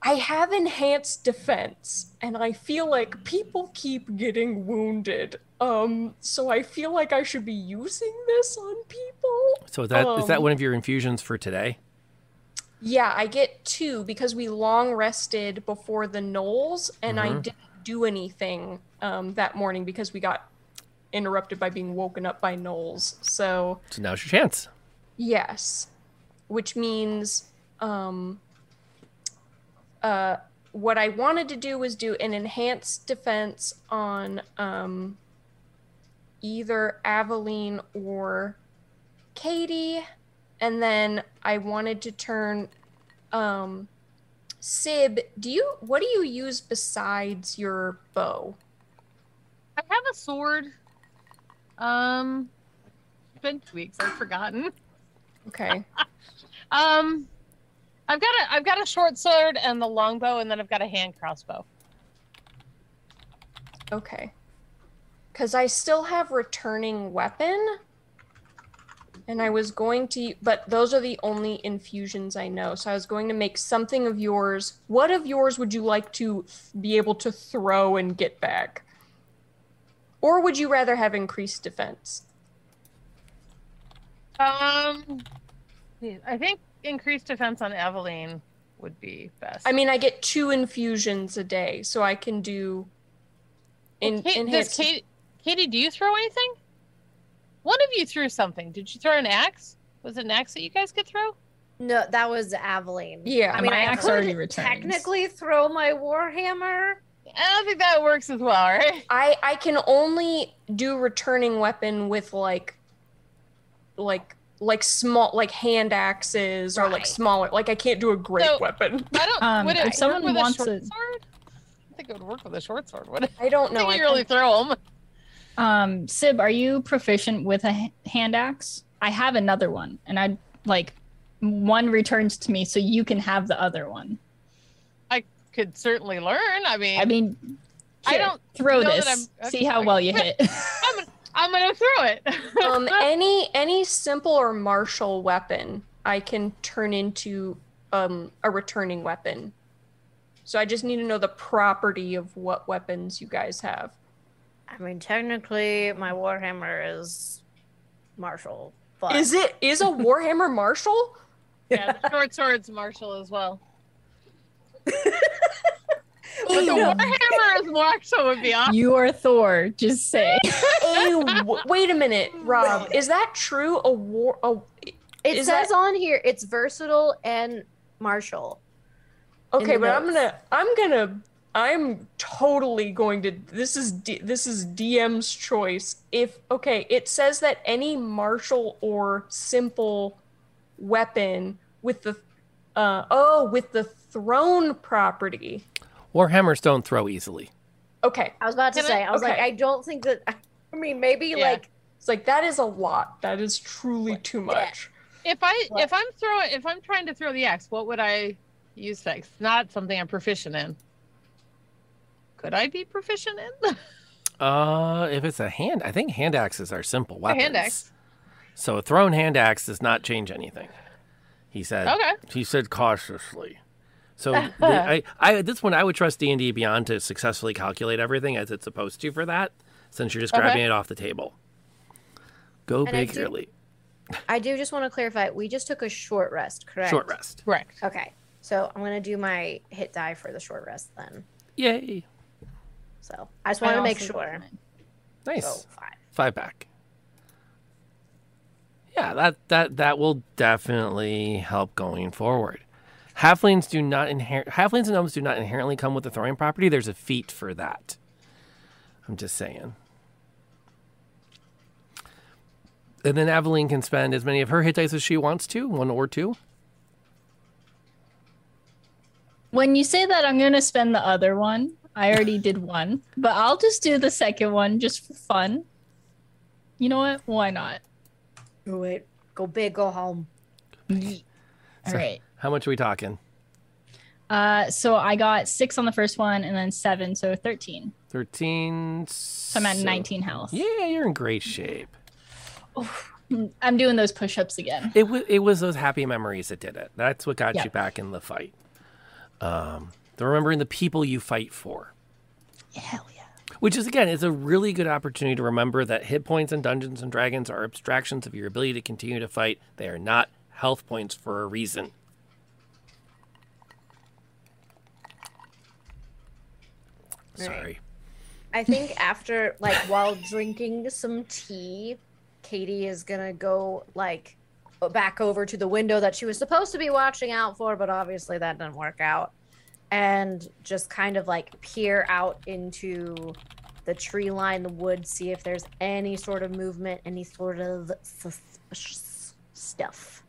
I have enhanced defense, and I feel like people keep getting wounded. Um, so I feel like I should be using this on people. So is that is that um, one of your infusions for today? Yeah, I get two because we long rested before the gnolls, and I Mhm. didn't do anything um, that morning because we got interrupted by being woken up by gnolls. So So now's your chance. yes, which means um, uh, what I wanted to do was do an enhanced defense on um, either Aveline or Katie, and then I wanted to turn um, Syb. Do you what do you use besides your bow? I have a sword. Um, it's been two weeks. I've forgotten. Okay. [LAUGHS] Um, I've got a I've got a short sword and the longbow, and then I've got a hand crossbow. Okay. Because I still have returning weapon. And I was going to, but those are the only infusions I know. So I was going to make something of yours. What of yours would you like to be able to throw and get back? Or would you rather have increased defense? Um, I think increased defense on Aveline would be best. I mean, I get two infusions a day, so I can do. In, Well, Kate, does enhanced- Katie, Katie, do you throw anything? One of you threw something. Did you throw an axe? Was it an axe that you guys could throw? No, that was Aveline. Yeah. I mean, My I axe could already returns. technically throw my warhammer. I don't think that works as well, right? [LAUGHS] I I can only do returning weapon with like like like small like hand axes or like smaller like I can't do a great So- weapon. I don't. [LAUGHS] Um, would it if work someone with wants a short a- sword? I think it would work with a short sword. Would it? I don't [LAUGHS] I know. think I you really throw them. Um, Syb, are you proficient with a hand axe? I have another one, and I like one returns to me, so you can have the other one. I could certainly learn. I mean, I mean, I don't throw this. I'm- See how well you hit. [LAUGHS] I'm gonna, I'm gonna throw it. [LAUGHS] um any any simple or martial weapon I can turn into um a returning weapon. So I just need to know the property of what weapons you guys have. I mean, technically, my warhammer is martial, but Is it is a warhammer martial? [LAUGHS] yeah, the short sword's martial as well. [LAUGHS] But the warhammer is martial would be awesome. you are Thor. Just say. Ew. Wait a minute, Rob. Is that true? A war a it is says that- on here it's versatile and martial. Okay, the but I'm gonna, I'm gonna, I'm totally going to. This is D, this is DM's choice. If okay, it says that any martial or simple weapon with the, uh, oh, with the thrown property. Warhammers don't throw easily. Okay, I was about to Can say, I, was like. I don't think that. I mean, maybe Yeah. like it's like that is a lot. That is truly too much. If I What? if I'm throwing if I'm trying to throw the axe, what would I use next? Not something I'm proficient in. Could I be proficient in? [LAUGHS] Uh, if it's a hand, I think hand axes are simple A weapons. hand axe. So a thrown hand axe does not change anything. He said. Okay. He said cautiously. So [LAUGHS] the, I, I, at this point, I would trust D and D Beyond to successfully calculate everything as it's supposed to for that, since you're just Okay. grabbing it off the table. Go And I big do- early. I do just want to clarify. We just took a short rest, correct? Short rest. Correct. Okay, so I'm gonna do my hit die for the short rest then. Yay! So I just want to make sure. Nice. So five. Five back. Yeah, that that that will definitely help going forward. Halflings do not inher- halflings and gnomes do not inherently come with the throwing property. There's a feat for that. I'm just saying. And then Aveline can spend as many of her hit dice as she wants to, one or two. When you say that, I'm gonna spend the other one. I already did one, but I'll just do the second one just for fun. You know what? Why not? Do it. Go big, go home. All So- right. How much are we talking? Uh, so I got six on the first one, and then seven, so thirteen. Thirteen. So I'm at 19 health. Yeah, you're in great shape. I'm doing those push-ups again. It was it was those happy memories that did it. That's what got Yeah. you back in the fight. Um, the remembering the people you fight for, Hell yeah. which is again is a really good opportunity to remember that hit points in Dungeons and Dragons are abstractions of your ability to continue to fight. They are not health points for a reason. Sorry. I think after like while drinking some tea, Katie is gonna go like back over to the window that she was supposed to be watching out for, but obviously that didn't work out. And just kind of like peer out into the tree line, the woods, see if there's any sort of movement, any sort of suspicious stuff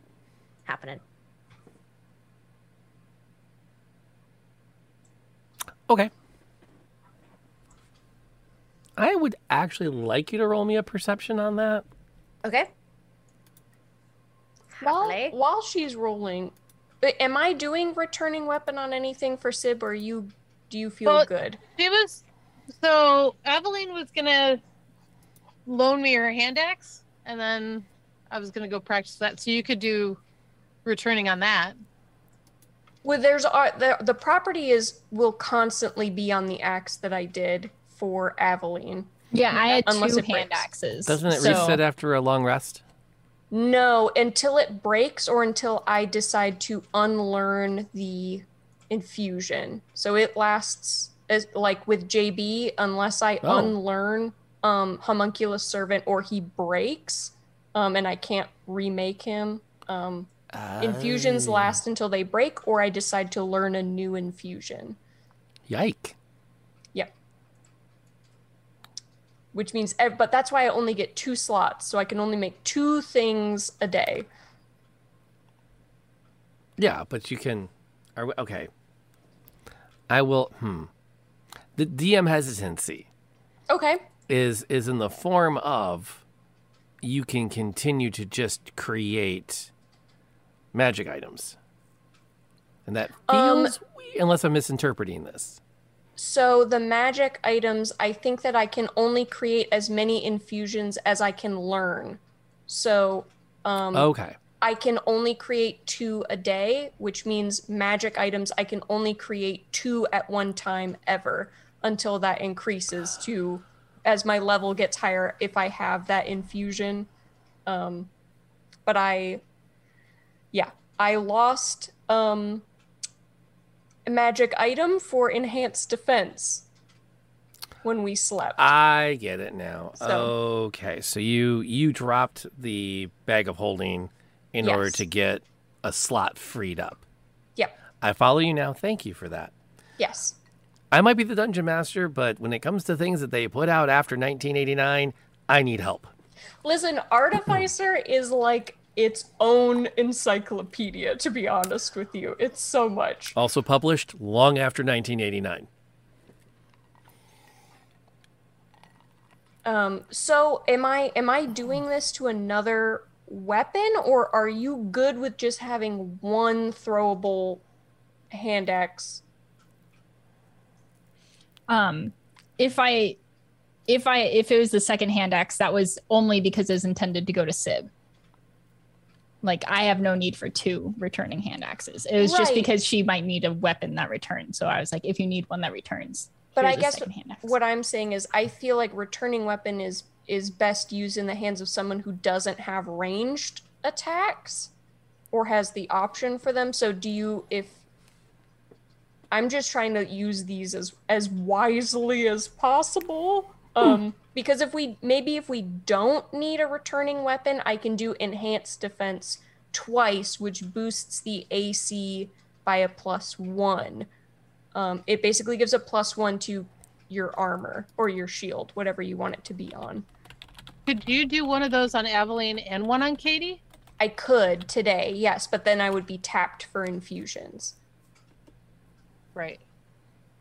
happening. Okay. I would actually like you to roll me a perception on that. Okay. While Happily. while she's rolling, am I doing returning weapon on anything for Syb, or you? Do you feel Well, good? She was so Aveline was gonna loan me her hand axe, and then I was gonna go practice that. So you could do returning on that. Well, there's uh, the the property is will constantly be on the axe that I did for Aveline. Yeah, I had Unless two hand breaks. axes. Doesn't it so- reset after a long rest? No, until it breaks or until I decide to unlearn the infusion. So it lasts as like with JB unless I Oh. unlearn um homunculus servant or he breaks um and I can't remake him. Um infusions Ah. last until they break or I decide to learn a new infusion. Yike. Yep. Which means ev- but that's why I only get two slots, so I can only make two things a day. Yeah, but you can. Are we, okay. I will. Hmm. The DM hesitancy Okay. is is in the form of you can continue to just create magic items, and that Um, feels we- unless I'm misinterpreting this. So the magic items, I think that I can only create as many infusions as I can learn. So um, Okay. I can only create two a day, which means magic items I can only create two at one time ever until that increases to as my level gets higher if I have that infusion. Um, but I, yeah, I lost um, magic item for enhanced defense when we slept. I get it now. So- Okay, so you you dropped the bag of holding in order to get a slot freed up. yep. I follow you now. Thank you for that. Yes. I might be the dungeon master, but when it comes to things that they put out after 1989, I need help. Listen, Artificer is like its own encyclopedia, to be honest with you. It's so much. Also published long after 1989. Um, so am I am I doing this to another weapon or are you good with just having one throwable hand axe? Um, if I, if I, if it was the second hand axe, that was only because it was intended to go to Syb. Like I have no need for two returning hand axes. It was just because she might need a weapon that returns. So I was like, if you need one that returns, But I guess second hand axe. what I'm saying is I feel like returning weapon is is best used in the hands of someone who doesn't have ranged attacks or has the option for them. So do you if I'm just trying to use these as as wisely as possible. Um because if we maybe if we don't need a returning weapon, I can do enhanced defense twice, which boosts the AC by a plus 1 um, it basically gives a plus one to your armor or your shield, whatever you want it to be on. Could you do one of those on Aveline and one on Katie? I could today, yes, but then I would be tapped for infusions. Right.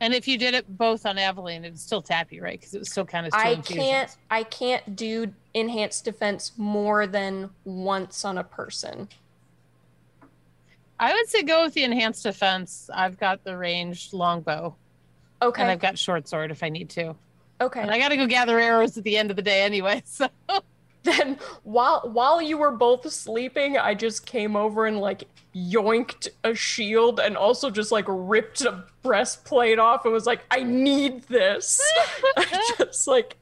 And if you did it both on Aveline, it'd still tap you, right? Because it was still kind of. I can't I can't do enhanced defense more than once on a person. I would say go with the enhanced defense. I've got the ranged longbow, Okay. and I've got short sword if I need to. Okay. And I got to go gather arrows at the end of the day anyway. [LAUGHS] So [LAUGHS] then while while you were both sleeping, I just came over and like yoinked a shield and also just like ripped a breastplate off and was like, I need this. [LAUGHS] I [LAUGHS] just like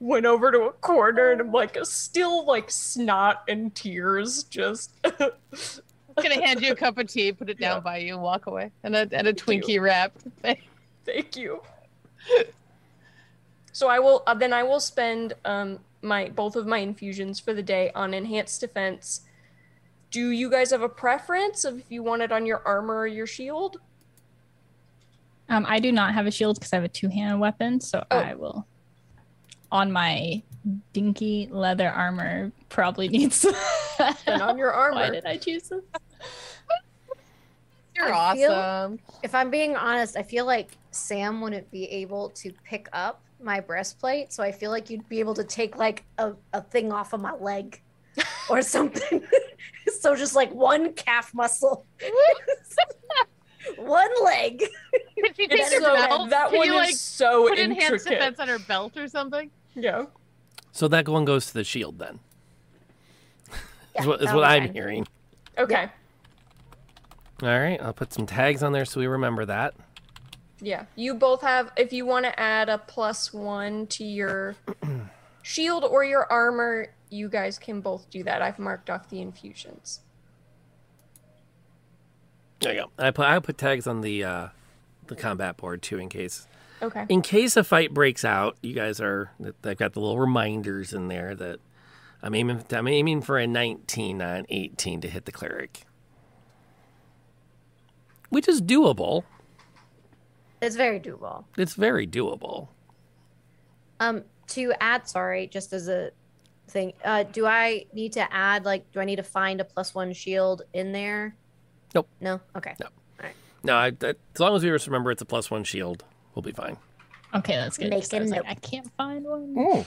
went over to a corner and I'm like still like snot and tears just I'm gonna hand you a cup of tea, put it down Yeah. by you, and walk away, and a and a Thank Twinkie wrap. Thank you. So I will uh, then I will spend um my both of my infusions for the day on enhanced defense. Do you guys have a preference of if you want it on your armor or your shield? Um, I do not have a shield because I have a two-handed weapon, so Oh. I will on my dinky leather armor probably needs. [LAUGHS] Then on your armor. Why armor. did I choose this? You're I feel- awesome. If I'm being honest, I feel like Sam wouldn't be able to pick up my breastplate, so I feel like you'd be able to take like a, a thing off of my leg [LAUGHS] or something. [LAUGHS] so just like one calf muscle, [LAUGHS] one leg. Could you take your so, belt? that Can one you, is like, so put enhanced intricate. defense on her belt or something? Yeah. So that one goes to the shield then. Yeah, is what, is what I'm fine. hearing. Okay. All right, I'll put some tags on there so we remember that. Yeah. You both have if you want to add a plus 1 to your [CLEARS THROAT] shield or your armor, you guys can both do that. I've marked off the infusions. There you go. I put I put tags on the uh, the combat board too in case Okay. in case a fight breaks out. You guys are they've got the little reminders in there that I'm aiming I'm aiming for a 19 on 18 to hit the cleric, which is doable. It's very doable. It's very doable. Um, to add, sorry, just as a thing, uh, do I need to add like do I need to find a plus one shield in there? Nope. No. Okay. No. All right. No, I, I, as long as we just remember it's a plus one shield, we'll be fine. Okay, that's good. Make 'cause I a was like. I can't find one.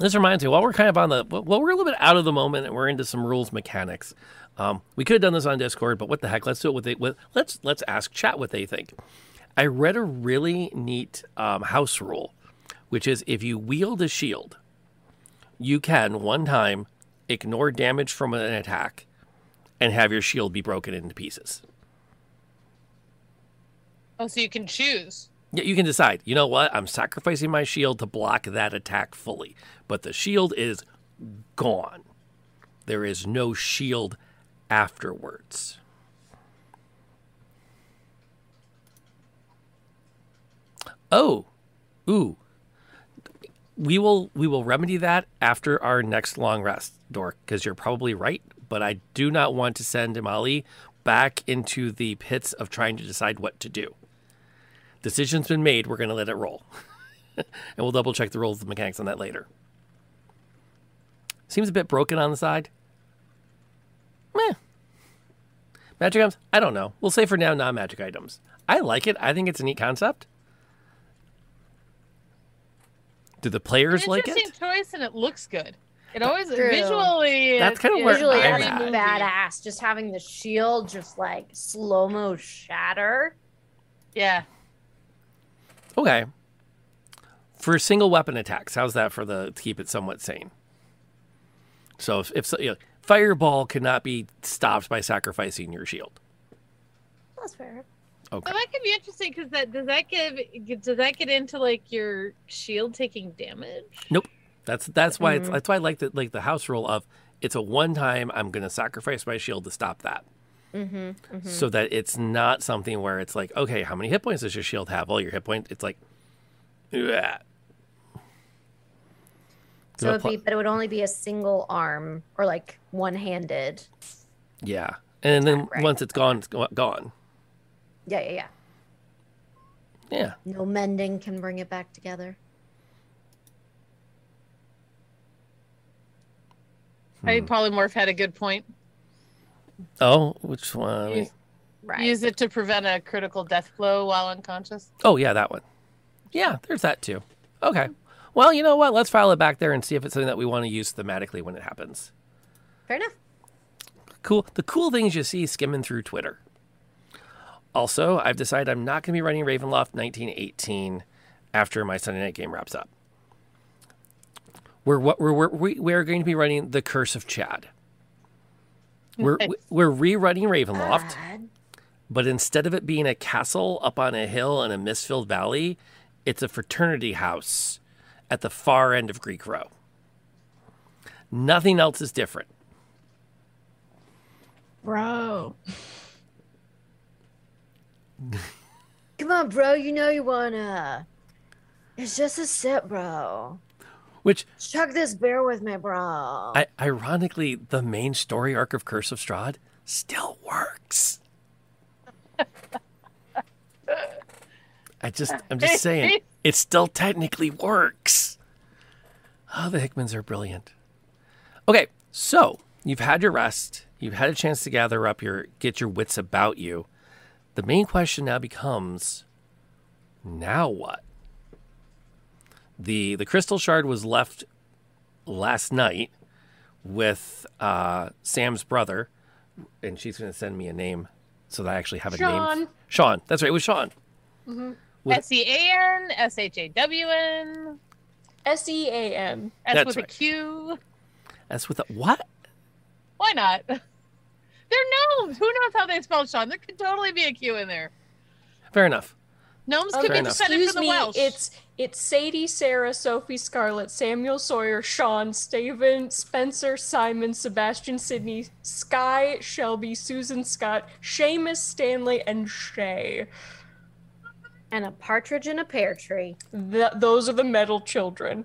This reminds me, while we're kind of on the, well, we're a little bit out of the moment and we're into some rules mechanics. Um, we could have done this on Discord, but what the heck? Let's do it with, it with let's let's ask chat what they think. I read a really neat um, house rule, which is if you wield a shield, you can one time ignore damage from an attack and have your shield be broken into pieces. Oh, so you can choose. Yeah, you can decide. You know what? I'm sacrificing my shield to block that attack fully, but the shield is gone. There is no shield afterwards. Oh, ooh. We will we will remedy that after our next long rest, Dork, because you're probably right. But I do not want to send Imali back into the pits of trying to decide what to do decision's been made. We're going to let it roll. [LAUGHS] and we'll double check the rules and mechanics on that later. Seems a bit broken on the side. Meh. Magic items? I don't know. We'll say for now, non magic items. I like it. I think it's a neat concept. Do the players An like interesting it? choice, and it looks good. It always True. visually. That's kinda is where Visually, I'm that's at. badass. Just having the shield just like slow mo shatter. Yeah. Okay. For single weapon attacks, how's that for the to keep it somewhat sane? So if, if so, you know, fireball cannot be stopped by sacrificing your shield. That's fair. Okay. Well, that could be interesting because that does that give does that get into like your shield taking damage? Nope. That's that's why it's Mhm. that's why I like the like the house rule of it's a one time I'm gonna sacrifice my shield to stop that. Mm-hmm. mm-hmm. So that it's not something where it's like, okay, how many hit points does your shield have? Well, your hit point, it's like, yeah. So it'd be, but it would only be a single arm or like one handed. yeah, and then Right. once it's gone, it's gone. Yeah, yeah, yeah. Yeah, No mending can bring it back together. I think hmm. polymorph had a good point. Oh, which one? Use, Right. use it to prevent a critical death blow while unconscious. Oh, yeah, that one. Yeah, there's that too. Okay. Well, you know what? Let's file it back there and see if it's something that we want to use thematically when it happens. Fair enough. Cool. The cool things you see skimming through Twitter. Also, I've decided I'm not going to be running Ravenloft 1918 after my Sunday night game wraps up. We're what we're, we're we- we're going to be running the Curse of Chad. We're we're rerunning Ravenloft. But instead of it being a castle up on a hill in a mist-filled valley, it's a fraternity house at the far end of Greek Row. Nothing else is different. Bro. Come on, bro. You know you wanna. It's just a sip, bro. Which, Chug this beer with me, bro. I, ironically, the main story arc of Curse of Strahd still works. [LAUGHS] I just, I'm just saying, [LAUGHS] it still technically works. Oh, the Hickmans are brilliant. Okay, so you've had your rest. You've had a chance to gather up your, get your wits about you. The main question now becomes, now what? The the crystal shard was left last night with uh, Sam's brother, and she's going to send me a name so that I actually have a name. Sean. Sean. That's right. It was Sean. With- S E A N S H A W N S E A M. S That's with right. a Q. That's with a what? Why not? They're gnomes. Who knows how they spell Sean? There could totally be a Q in there. Fair enough. Gnomes could be descended from the me, Welsh. it's it's Sadie, Sarah, Sophie, Scarlett, Samuel Sawyer, Sean, Steven, Spencer, Simon, Sebastian, Sydney, Sky, Shelby, Susan, Scott, Seamus, Stanley, and Shay. And a partridge in a pear tree. Th- those are the metal children.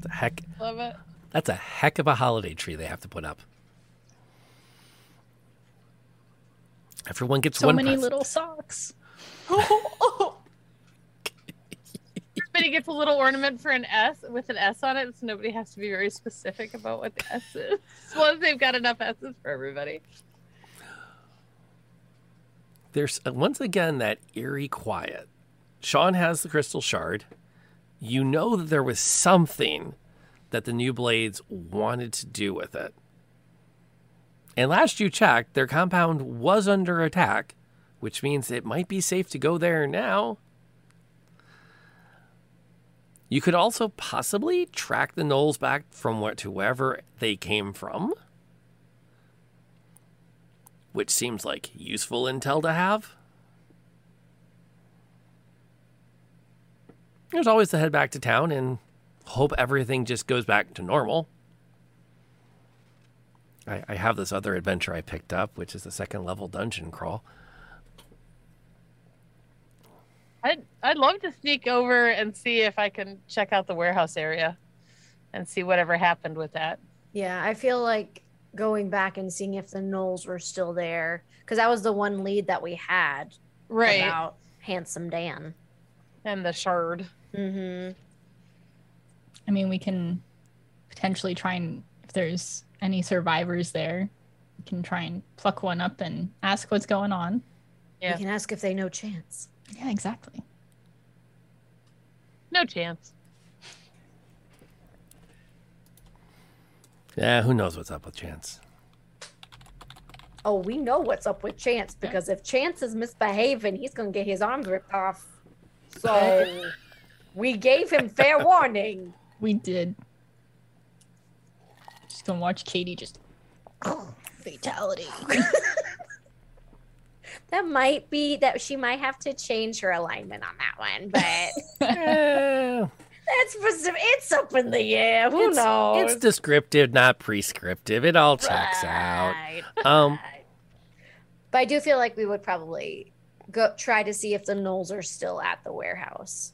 The heck. Love it. That's a heck of a holiday tree they have to put up. Everyone gets So one So many present. little socks. [LAUGHS] Everybody gets a little ornament for an S with an S on it, so nobody has to be very specific about what the S is. As long as they've got enough S's for everybody. There's once again that eerie quiet. Sean has the crystal shard. You know that there was something that the new blades wanted to do with it. And last you checked, their compound was under attack, which means it might be safe to go there now. You could also possibly track the gnolls back from what wherever they came from, which seems like useful intel to have. There's always the head back to town and hope everything just goes back to normal. I, I have this other adventure I picked up, which is the second level dungeon crawl. I'd I'd love to sneak over and see if I can check out the warehouse area and see whatever happened with that. Yeah, I feel like going back and seeing if the gnolls were still there because that was the one lead that we had Right. about handsome Dan. And the shard. Mm-hmm. I mean, we can potentially try and if there's any survivors there, we can try and pluck one up and ask what's going on. Yeah. We can ask if they know Chance. Yeah, exactly. No chance. Yeah, who knows what's up with Chance? Oh, we know what's up with Chance because if Chance is misbehaving, he's gonna get his arms ripped off. So [LAUGHS] we gave him fair [LAUGHS] warning. We did. Just gonna watch Katie just [LAUGHS] fatality. That might be that she might have to change her alignment on that one, but that's. It's up in the air. Who it's, knows? it's descriptive, not prescriptive. It all checks out. Right, Um, right. But I do feel like we would probably go try to see if the gnolls are still at the warehouse.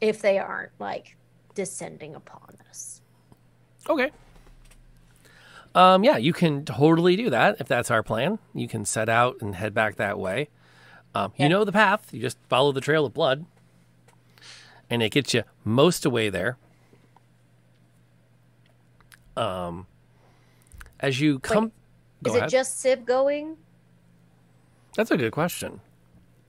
If they aren't like descending upon us. Okay. Um, yeah, you can totally do that if that's our plan. You can set out and head back that way. Um, You know the path. You just follow the trail of blood, and it gets you most away there. Um, as you come, go Is ahead. it just Syb going? that's a good question.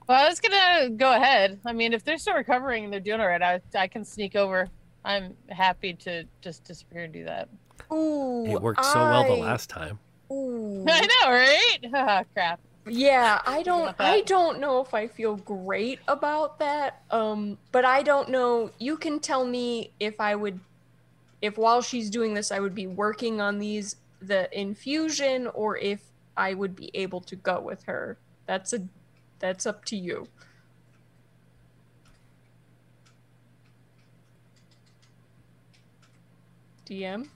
Well, I was gonna go ahead. I mean, if they're still recovering and they're doing all right, I I can sneak over. I'm happy to just disappear and do that. Ooh, It worked so well the last time. Ooh. [LAUGHS] I know, right? Haha, [LAUGHS] Crap. Yeah, I don't I don't know if I feel great about that. Um but I don't know. You can tell me if I would if while she's doing this I would be working on these the infusion or if I would be able to go with her. That's a that's up to you. DM?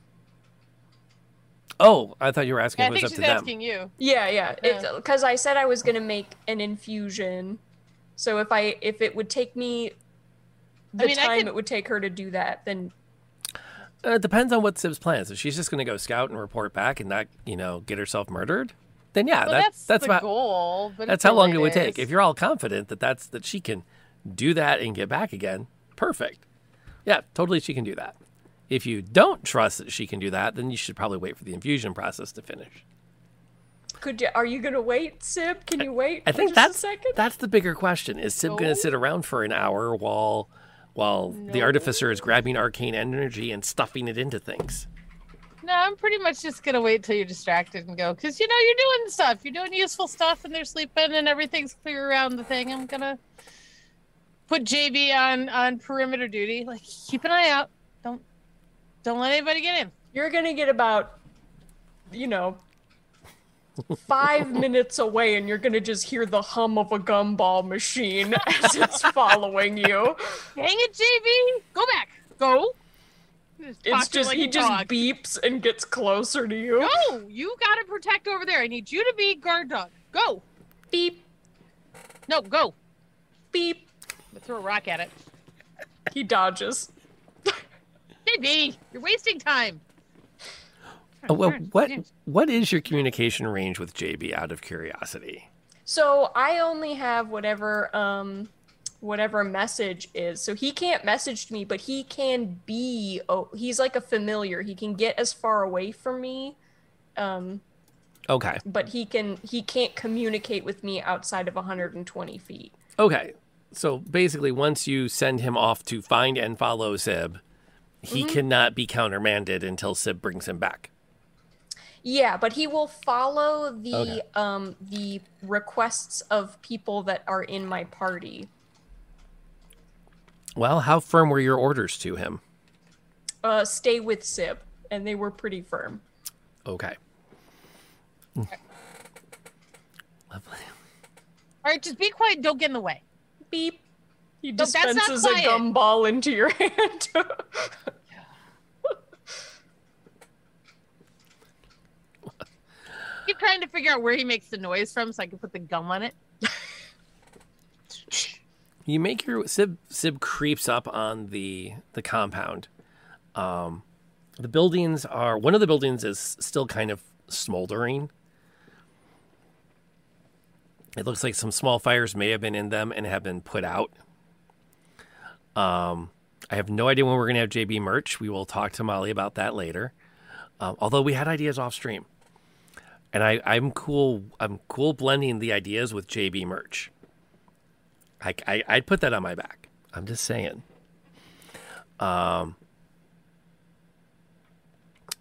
Oh, I thought you were asking Yeah, I if it think was she's up to them. asking you. Yeah, yeah. It's Yeah. because I said I was gonna make an infusion. So if I if it would take me the mean, time could- it would take her to do that, then Uh, it depends on what Syb's plans. If she's just going to go scout and report back and not, you know, get herself murdered, then yeah, Well, that, that's, that's the about goal. But that's how long it it would take. If you're all confident that that's that she can do that and get back again, perfect. Yeah, totally, she can do that. If you don't trust that she can do that, then you should probably wait for the infusion process to finish. could you? Are you gonna wait, Syb? Can you wait? I for think just that's a second. that's the bigger question. Is Syb gonna sit around for an hour while while the artificer is grabbing arcane energy and stuffing it into things? No, I'm pretty much just gonna wait till you're distracted and go, because you know you're doing stuff, you're doing useful stuff, and they're sleeping, and everything's clear around the thing. I'm gonna put JB on on perimeter duty. Like, keep an eye out. Don't don't let anybody get in. You're gonna get about, you know, five [LAUGHS] minutes away, and you're gonna just hear the hum of a gumball machine [LAUGHS] as it's following you. Dang it, JB! Go back. Go. Just It's just like he just dog. beeps and gets closer to you. Go. You gotta protect over there. I need you to be guard dog. Go. Beep No, go. beep. I'm gonna throw a rock at it. He dodges. JB, you're wasting time. Oh, well, what what is your communication range with JB? Out of curiosity. So I only have whatever um whatever message is. So he can't message to me, but he can be oh he's like a familiar. He can get as far away from me. Um Okay. but he can he can't communicate with me outside of 120 feet. Okay. So basically, once you send him off to find and follow Syb, he cannot be countermanded until Syb brings him back. Yeah, but he will follow the Okay. um the requests of people that are in my party. Well, how firm were your orders to him? Uh stay with Syb and they were pretty firm. Okay. Lovely. All right, just be quiet. Don't get in the way. Beep. He No, dispenses a quiet. gumball into your [LAUGHS] hand. [LAUGHS] Keep trying to figure out where he makes the noise from so I can put the gum on it. [LAUGHS] You make your Syb Syb creeps up on the the compound. Um, the buildings are one of the buildings is still kind of smoldering. It looks like some small fires may have been in them and have been put out. Um, I have no idea when we're going to have JB merch. We will talk to Molly about that later. Um, although we had ideas off stream, and I, I'm cool. I'm cool blending the ideas with JB merch. I, I I'd put that on my back. I'm just saying. Um,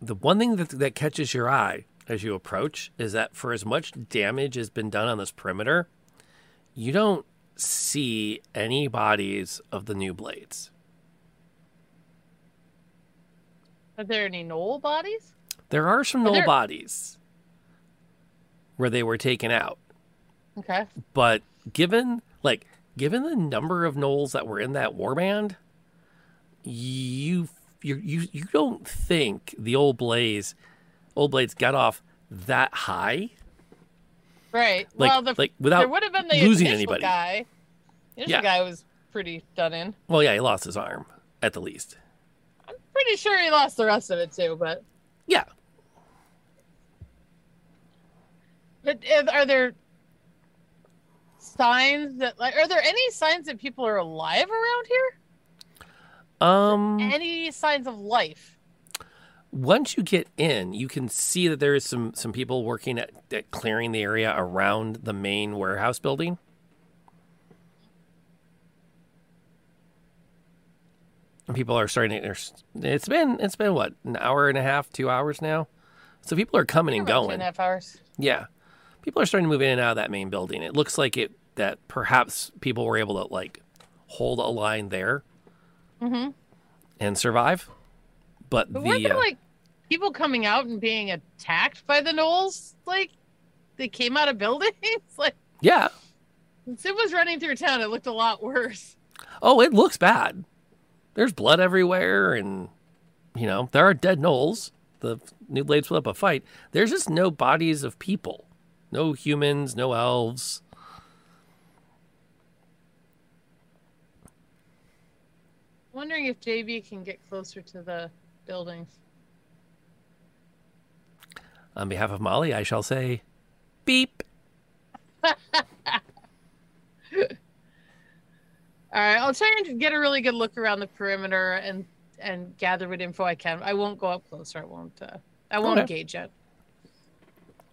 the one thing that that catches your eye as you approach is that for as much damage has been done on this perimeter, you don't see any bodies of the new blades. Are there any gnoll bodies? There are some Are gnoll there- bodies where they were taken out, Okay. but given like given the number of gnolls that were in that warband, you you you you don't think the old blaze old blades got off that high Right. Like- well, the, like, without there would have been the losing anybody. guy. The initial Yeah. guy was pretty done in. well yeah he lost his arm at the least I'm pretty sure he lost the rest of it too. But yeah but are there signs that like are there any signs that people are alive around here? um Any signs of life? Once you get in you can see that there is some some people working at, at clearing the area around the main warehouse building And people are starting to it's been it's been what an hour and a half two hours now so people are coming and going and a half hours. Yeah. People are starting to move in and out of that main building. It looks like it that perhaps people were able to like hold a line there Mm-hmm. and survive. But But the uh, like people coming out and being attacked by the gnolls? Like they came out of [LAUGHS] buildings. [LAUGHS] like yeah. Sid was running through town, it looked a lot worse. Oh, it looks bad. There's blood everywhere and you know, there are dead gnolls. The new blades put up a fight. There's just no bodies of people. No humans, no elves. Wondering if JB can get closer to the buildings. On behalf of Molly, I shall say beep. [LAUGHS] All right, I'll try and get a really good look around the perimeter and and gather what info I can. I won't go up closer. I won't. Uh, I won't Okay. engage yet.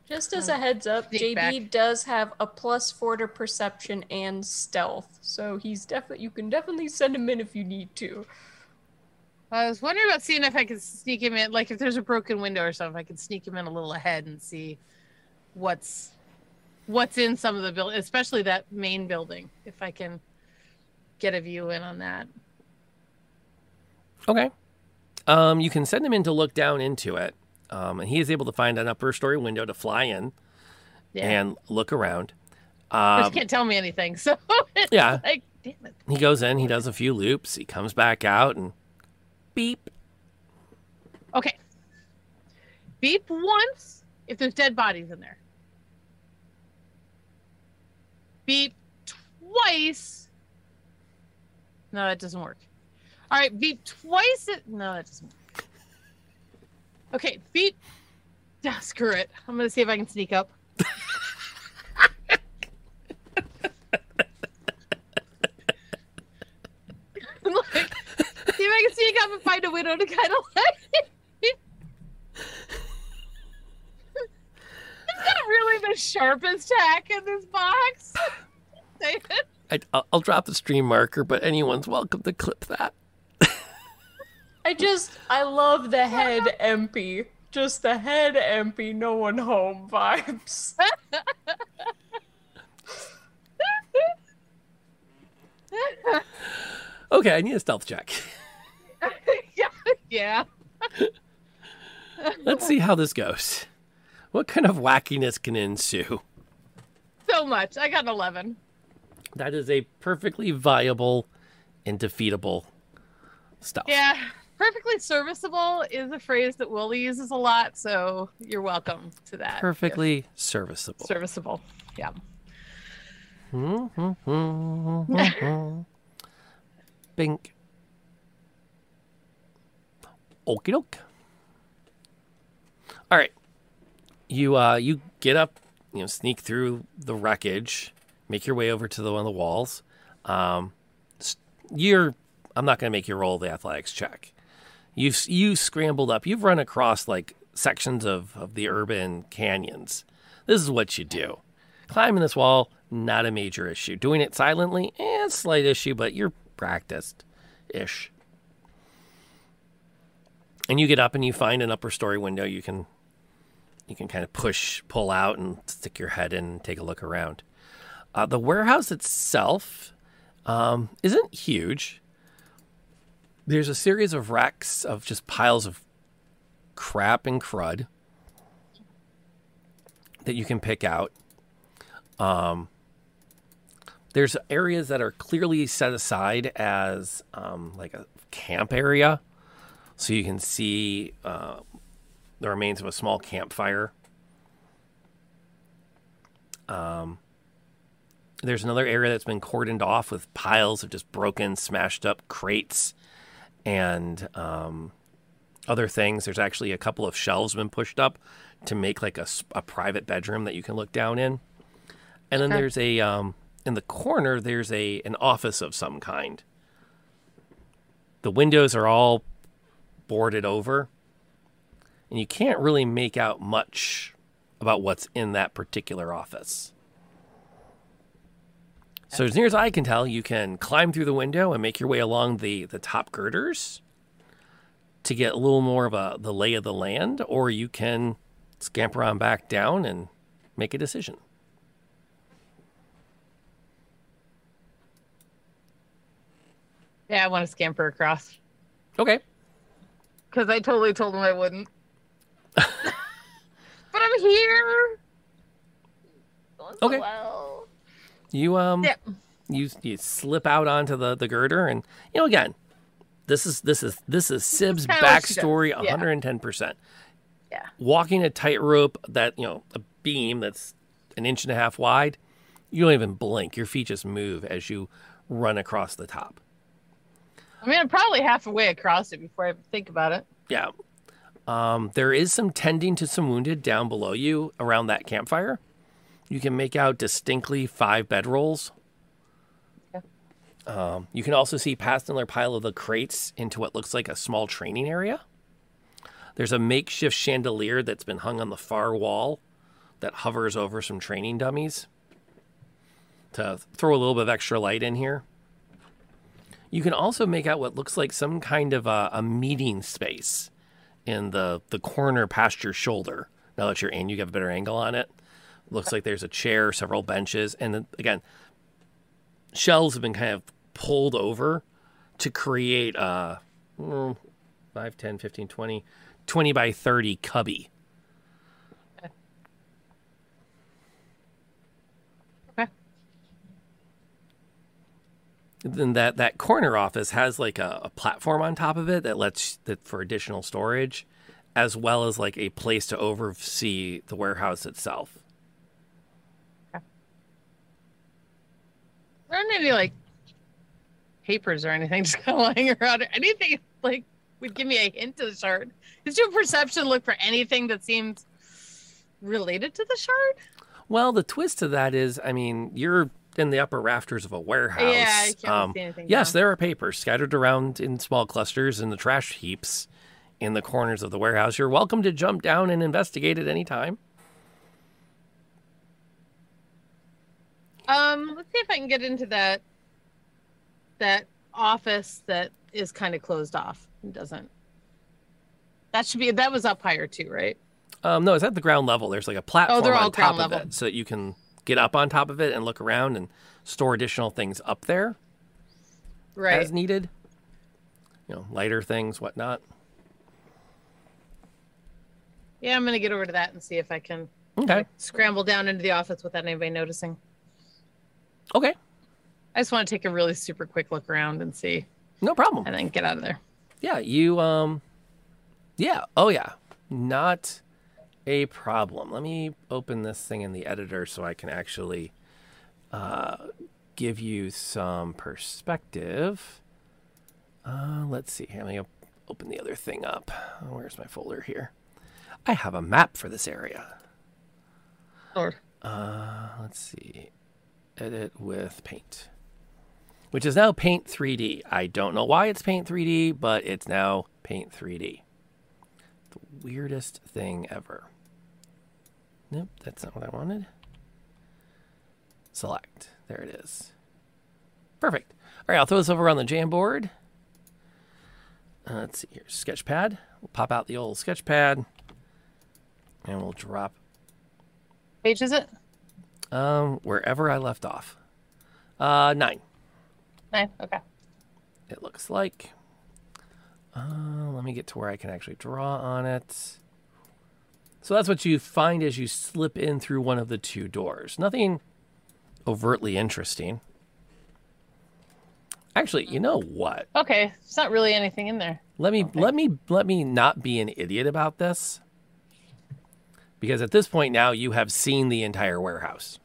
Just as a heads up, Sneak JB back. does have a plus four to perception and stealth, so he's definitely you can definitely send him in if you need to. I was wondering about seeing if I could sneak him in, like if there's a broken window or something, I could sneak him in a little ahead and see what's what's in some of the building, especially that main building. If I can get a view in on that. Okay. Um, you can send him in to look down into it. Um, and he is able to find an upper story window to fly in Yeah, and look around. Um, you can't tell me anything, [LAUGHS] so it's yeah. like damn it. he goes in, he does a few loops, he comes back out and beep. Okay. Beep once if there's dead bodies in there. Beep twice. No, that doesn't work. All right, beep twice. It... No, that doesn't work. Okay, beep. Ah, [LAUGHS] screw it. I'm gonna see if I can sneak up. [LAUGHS] haven't find a widow to kind of like. [LAUGHS] it's not really the sharpest tack in this box. [LAUGHS] David. I, I'll, I'll drop the stream marker, but anyone's welcome to clip that. [LAUGHS] I just I love the head empty. Just the head empty, no one home vibes. Okay, I need a stealth check. [LAUGHS] yeah, yeah. [LAUGHS] Let's see how this goes. What kind of wackiness can ensue? So much. I got an 11. That is a perfectly viable and defeatable stealth. Yeah. Perfectly serviceable is a phrase that Willie uses a lot, so you're welcome to that. Perfectly serviceable. serviceable. Yeah. Hmm, hmm, hmm, [LAUGHS] Bink. Okie doke. All right. You uh you get up, you know, sneak through the wreckage, make your way over to the one of the walls. Um you're I'm not going to make you roll the athletics check. You've you scrambled up. You've run across like sections of of the urban canyons. This is what you do. Climbing this wall, not a major issue. Doing it silently, eh, slight issue, but you're practiced ish. And you get up and you find an upper story window you can you can kind of push, pull out and stick your head in and take a look around. Uh, the warehouse itself um, isn't huge. There's a series of racks of just piles of crap and crud that you can pick out. Um, there's areas that are clearly set aside as um, like a camp area, so you can see uh, the remains of a small campfire. Um, there's another area that's been cordoned off with piles of just broken, smashed up crates and um, other things. There's actually a couple of shelves been pushed up to make like a, a private bedroom that you can look down in. And then Okay. there's a um, in the corner there's a an office of some kind. The windows are all boarded over, and you can't really make out much about what's in that particular office. So as near as I can tell, you can climb through the window and make your way along the, the top girders to get a little more of a the lay of the land, or you can scamper on back down and make a decision. Yeah, I want to scamper across. Okay. Because I totally told him I wouldn't. [LAUGHS] but I'm here. Going so Okay. well. You um Yeah. you you slip out onto the the girder and you know again this is this is this is Syb's kinda what she does. backstory Yeah. 110%. Yeah. Walking a tightrope that, you know, a beam that's an inch and a half wide, you don't even blink. Your feet just move as you run across the top. I mean, I'm probably halfway across it before I think about it. Yeah. Um, there is some tending to some wounded down below you around that campfire. You can make out distinctly five bedrolls. Okay. Um, you can also see past another pile of the crates into what looks like a small training area. There's a makeshift chandelier that's been hung on the far wall that hovers over some training dummies to throw a little bit of extra light in here. You can also make out what looks like some kind of a, a meeting space in the, the corner past your shoulder. Now that you're in, you have a better angle on it. Looks like there's a chair, several benches, and then again, shelves have been kind of pulled over to create a mm, 5, 10, 15, 20, 20 by 30 cubby. Okay. Then that, that corner office has like a, a platform on top of it that lets that for additional storage, as well as like a place to oversee the warehouse itself. okay. There aren't any like papers or anything [LAUGHS] just kind of lying around. Or anything like would give me a hint to the shard. Does your perception look for anything that seems related to the shard? Well, the twist to that is, I mean, you're in the upper rafters of a warehouse. Yeah, I can't um, see anything. yes, now. there are papers scattered around in small clusters in the trash heaps in the corners of the warehouse. You're welcome to jump down and investigate at any time. Um, let's see if I can get into that that office that is kind of closed off. It doesn't. That should be that was up higher too, right? Um, no, it's at the ground level. There's like a platform Oh, they're all on top of level. it so that you can get up on top of it and look around and store additional things up there Right. as needed. You know, lighter things, whatnot. Yeah, I'm gonna get over to that and see if I can Okay. scramble down into the office without anybody noticing. Okay. I just want to take a really super quick look around and see, No problem. and then get out of there. Yeah, you um yeah, oh yeah. Not a problem. Let me open this thing in the editor so I can actually uh give you some perspective. Uh let's see. Let me open the other thing up. Where's my folder here? I have a map for this area. Lord. Uh let's see. Edit with paint. Which is now Paint 3D. I don't know why it's Paint 3D, but it's now Paint 3D. The weirdest thing ever. Nope, that's not what I wanted. Select. There it is. Perfect. All right, I'll throw this over on the Jamboard. Uh, let's see here. Sketchpad. We'll pop out the old sketchpad. And we'll drop Page is it? um, wherever I left off. Uh, nine. Nine. Okay. it looks like. Uh, let me get to where I can actually draw on it. So that's what you find as you slip in through one of the two doors. Nothing overtly interesting. Actually, you know what? Okay. It's not really anything in there. Let me let me let me not be an idiot about this. Because at this point now you have seen the entire warehouse.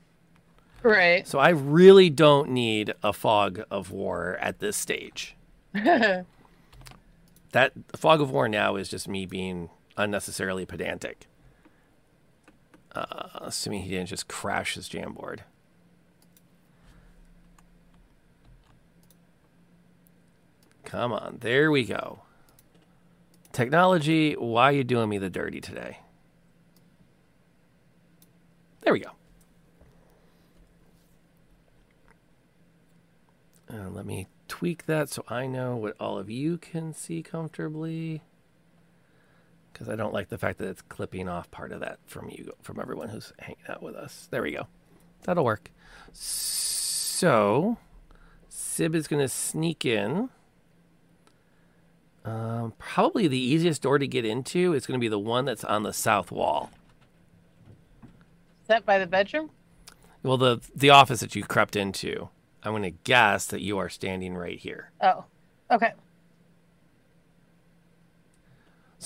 Right. So I really don't need a fog of war at this stage. [LAUGHS] that fog of war now is just me being unnecessarily pedantic. Uh, assuming he didn't just crash his Jamboard. Come on, there we go. Technology, why are you doing me the dirty today? There we go. Uh, let me tweak that so I know what all of you can see comfortably. Because I don't like the fact that it's clipping off part of that from you, from everyone who's hanging out with us. There we go. That'll work. So, Syb is going to sneak in. Um, probably the easiest door to get into is going to be the one that's on the south wall. Is that by the bedroom? Well, the the office that you crept into. I'm going to guess that you are standing right here. Oh. Okay.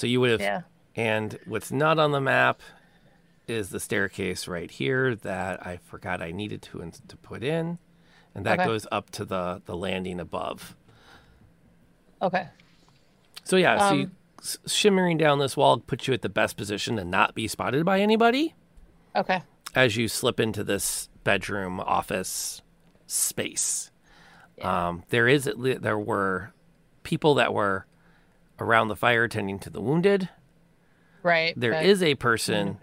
So you would have, Yeah. and what's not on the map is the staircase right here that I forgot I needed to to put in, and that Okay. goes up to the the landing above. Okay. So yeah, so you, Um, shimmering down this wall puts you at the best position to not be spotted by anybody Okay. as you slip into this bedroom office space. Um, there is there were people that were around the fire tending to the wounded. Right. There is a person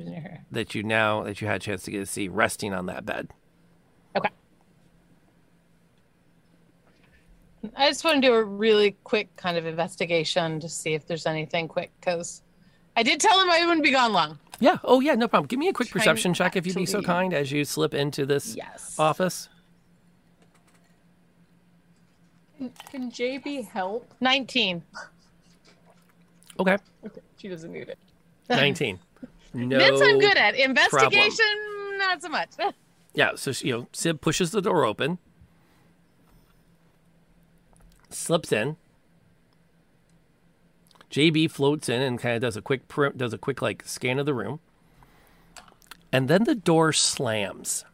that you now that you had a chance to get to see resting on that bed. Okay. I just want to do a really quick kind of investigation to see if there's anything quick because I did tell him I wouldn't be gone long. Yeah. Oh yeah. No problem. Give me a quick Trying perception check if you'd be so leave. kind as you slip into this Yes. office. Can, can JB help? 19. Okay. Okay, she doesn't need it. [LAUGHS] Nineteen. No. This I'm good at. Investigation, not so much. [LAUGHS] Yeah, so you know, Syb pushes the door open, slips in. JB floats in and kind of does a quick per- does a quick like scan of the room, and then the door slams.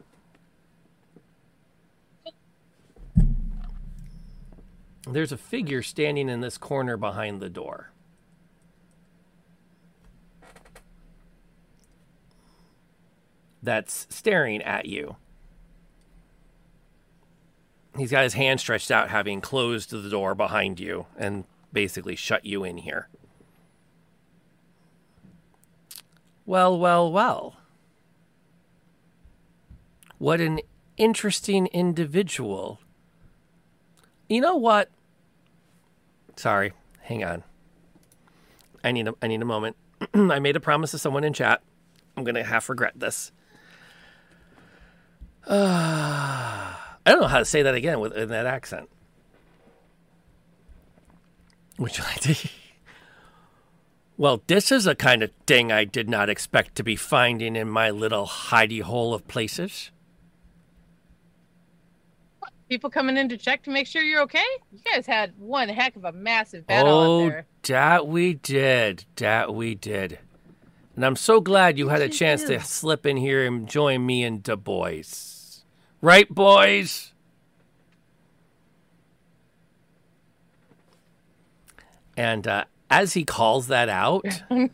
There's a figure standing in this corner behind the door. That's staring at you. he's got his hand stretched out, having closed the door behind you and basically shut you in here. Well, well, well. What an interesting individual. You know what? Sorry, hang on. I need a I need a moment. [CLEARS THROAT] I made a promise to someone in chat. I'm gonna half regret this. Uh, I don't know how to say that again with in that accent. Would you like to? Well, this is a kind of thing I did not expect to be finding in my little hidey hole of places. People coming in to check to make sure you're okay. You guys had one heck of a massive battle out Oh, there. that we did. That we did. And I'm so glad you had a chance to slip in here and join me and the boys. Right, boys? And uh, as he calls that out, [LAUGHS]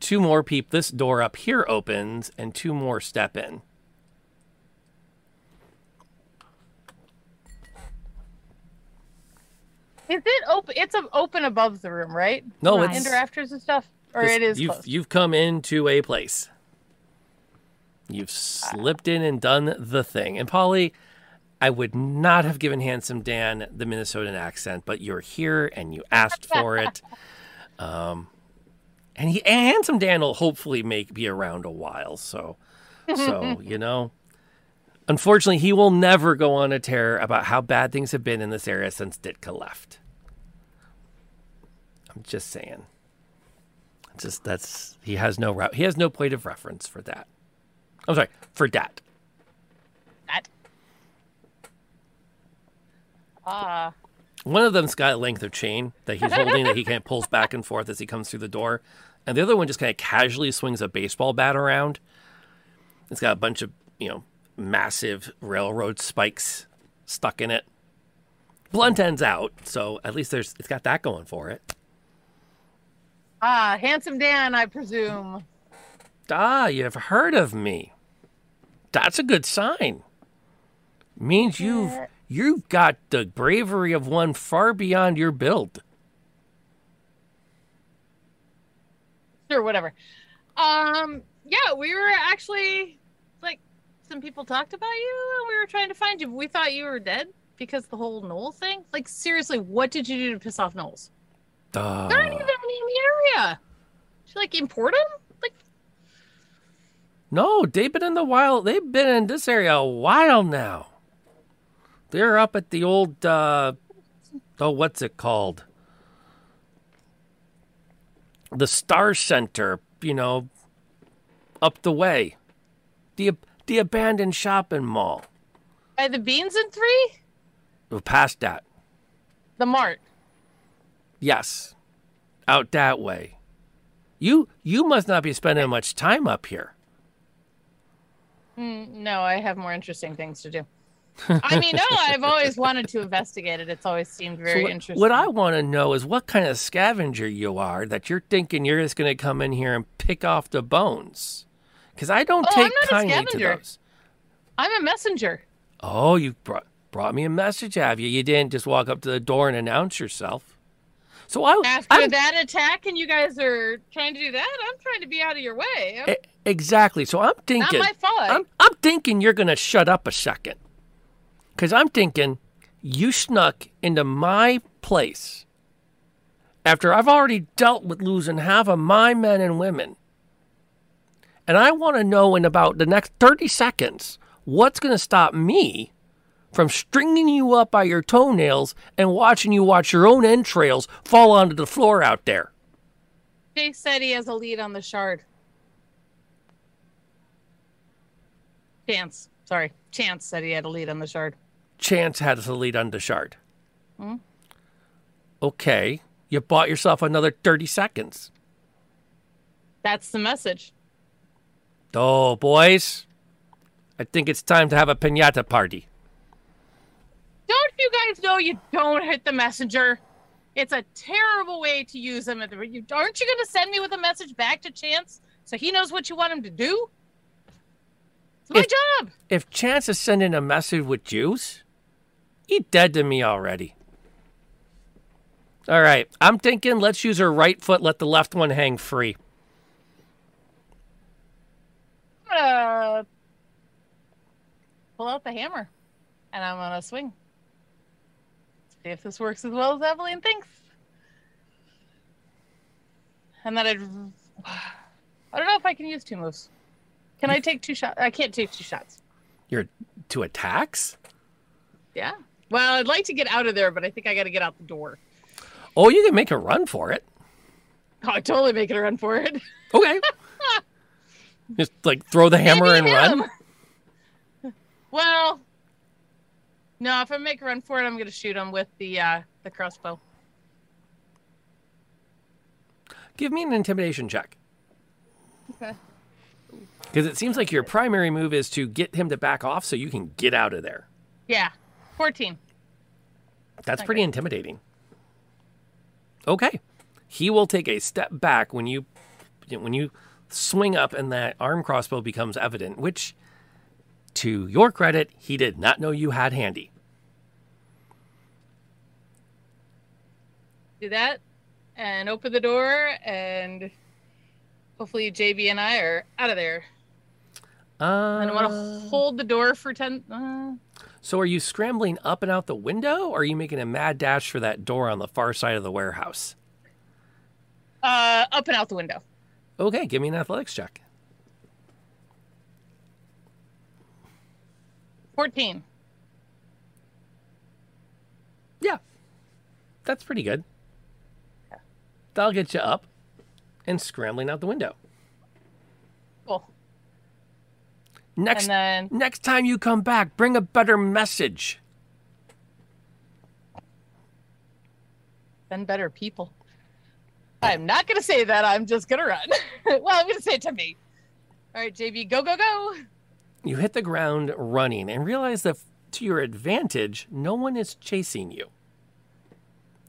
two more people, this door up here opens and two more step in. Is it open? It's open above the room, right? No, Right. it's Into rafters and stuff, or This- it is you've closed. you've come into a place. You've slipped in and done the thing. And Polly, I would not have given Handsome Dan the Minnesotan accent, but you're here and you asked for it. [LAUGHS] Um, and he and Handsome Dan will hopefully make be around a while. So, so [LAUGHS] you know. Unfortunately, he will never go on a tear about how bad things have been in this area since Ditka left. I'm just saying. Just that's he has no route. He has no point of reference for that. I'm sorry for that. that. Ah, One of them's got a length of chain that he's holding that he kind of pulls back and forth as he comes through the door, and the other one just kind of casually swings a baseball bat around. It's got a bunch of you know massive railroad spikes stuck in it. Blunt ends out, so at least there's it's got that going for it. ah, handsome Dan, I presume. Ah, you've heard of me. That's a good sign. Means you've you've got the bravery of one far beyond your build. Sure, whatever. Um, yeah, we were actually like some people talked about you, and we were trying to find you. We thought you were dead because the whole gnolls thing. Like, seriously, what did you do to piss off gnolls? Duh. They're not even in the area. Should like import them? No, they've been in the wild. They've been in this area a while now. They're up at the old, uh, oh, what's it called? The Star Center, you know, up the way. The the abandoned shopping mall. by the beans and three, We're past that. the mart. Yes, out that way. You you must not be spending much time up here. Mm, no, I have more interesting things to do. I mean, no, [LAUGHS] I've always wanted to investigate it. It's always seemed very So what, interesting. what I want to know is what kind of scavenger you are that you're thinking you're just going to come in here and pick off the bones. Because I don't Oh, I'm take not a kindly to scavenger. those. I'm a messenger. Oh, you brought brought me a message, have you? You didn't just walk up to the door and announce yourself. So I After I'm- that attack, and you guys are trying to do that, I'm trying to be out of your way. I'm- exactly. So I'm thinking. Not my fault. I'm, I'm thinking you're going to shut up a second. Because I'm thinking you snuck into my place after I've already dealt with losing half of my men and women. And I want to know in about the next 30 seconds what's going to stop me from stringing you up by your toenails and watching you watch your own entrails fall onto the floor out there. Jay said he has a lead on the shard. Chance, sorry, Chance said he had a lead on the shard. Chance had a lead on the shard. Hmm? Okay, you bought yourself another 30 seconds. That's the message. Oh, boys, I think it's time to have a pinata party. Don't you guys know you don't hit the messenger? It's a terrible way to use them. At the, you, aren't you going to send me with a message back to Chance so he knows what you want him to do? It's my If- job. If Chance is sending a message with juice, Eat dead to me already. All right. I'm thinking let's use her right foot, let the left one hang free. I'm gonna pull out the hammer and I'm gonna swing. See if this works as well as Evelyn thinks. And then I'd. [SIGHS] I don't know if I can use two moves. Can I take two shots? I can't take two shots. You're to attacks? Yeah. Well, I'd like to get out of there, but I think I got to get out the door. Oh, you can make a run for it. Oh, I totally make it a run for it. Okay. [LAUGHS] Just like throw the hammer Maybe and run. [LAUGHS] Well, no. If I make a run for it, I'm gonna shoot him with the uh, the crossbow. Give me an intimidation check. Okay. [LAUGHS] Because it seems like your primary move is to get him to back off so you can get out of there. Yeah, fourteen. That's pretty intimidating. Okay. He will take a step back when you when you swing up and that arm crossbow becomes evident, which to your credit, he did not know you had handy. Do that, and open the door, and hopefully JB and I are out of there. Uh, And I want to hold the door for ten. Uh, so are you scrambling up and out the window or are you making a mad dash for that door on the far side of the warehouse? uh, up and out the window. Okay, give me an athletics check. Fourteen. Yeah. That's pretty good. That'll get you up and scrambling out the window. Cool. Next then next time you come back, bring a better message. then better people. I'm not gonna say that. I'm just gonna run. [LAUGHS] well, I'm gonna say it to me. All right, JB, go go go. You hit the ground running and realize that to your advantage, no one is chasing you.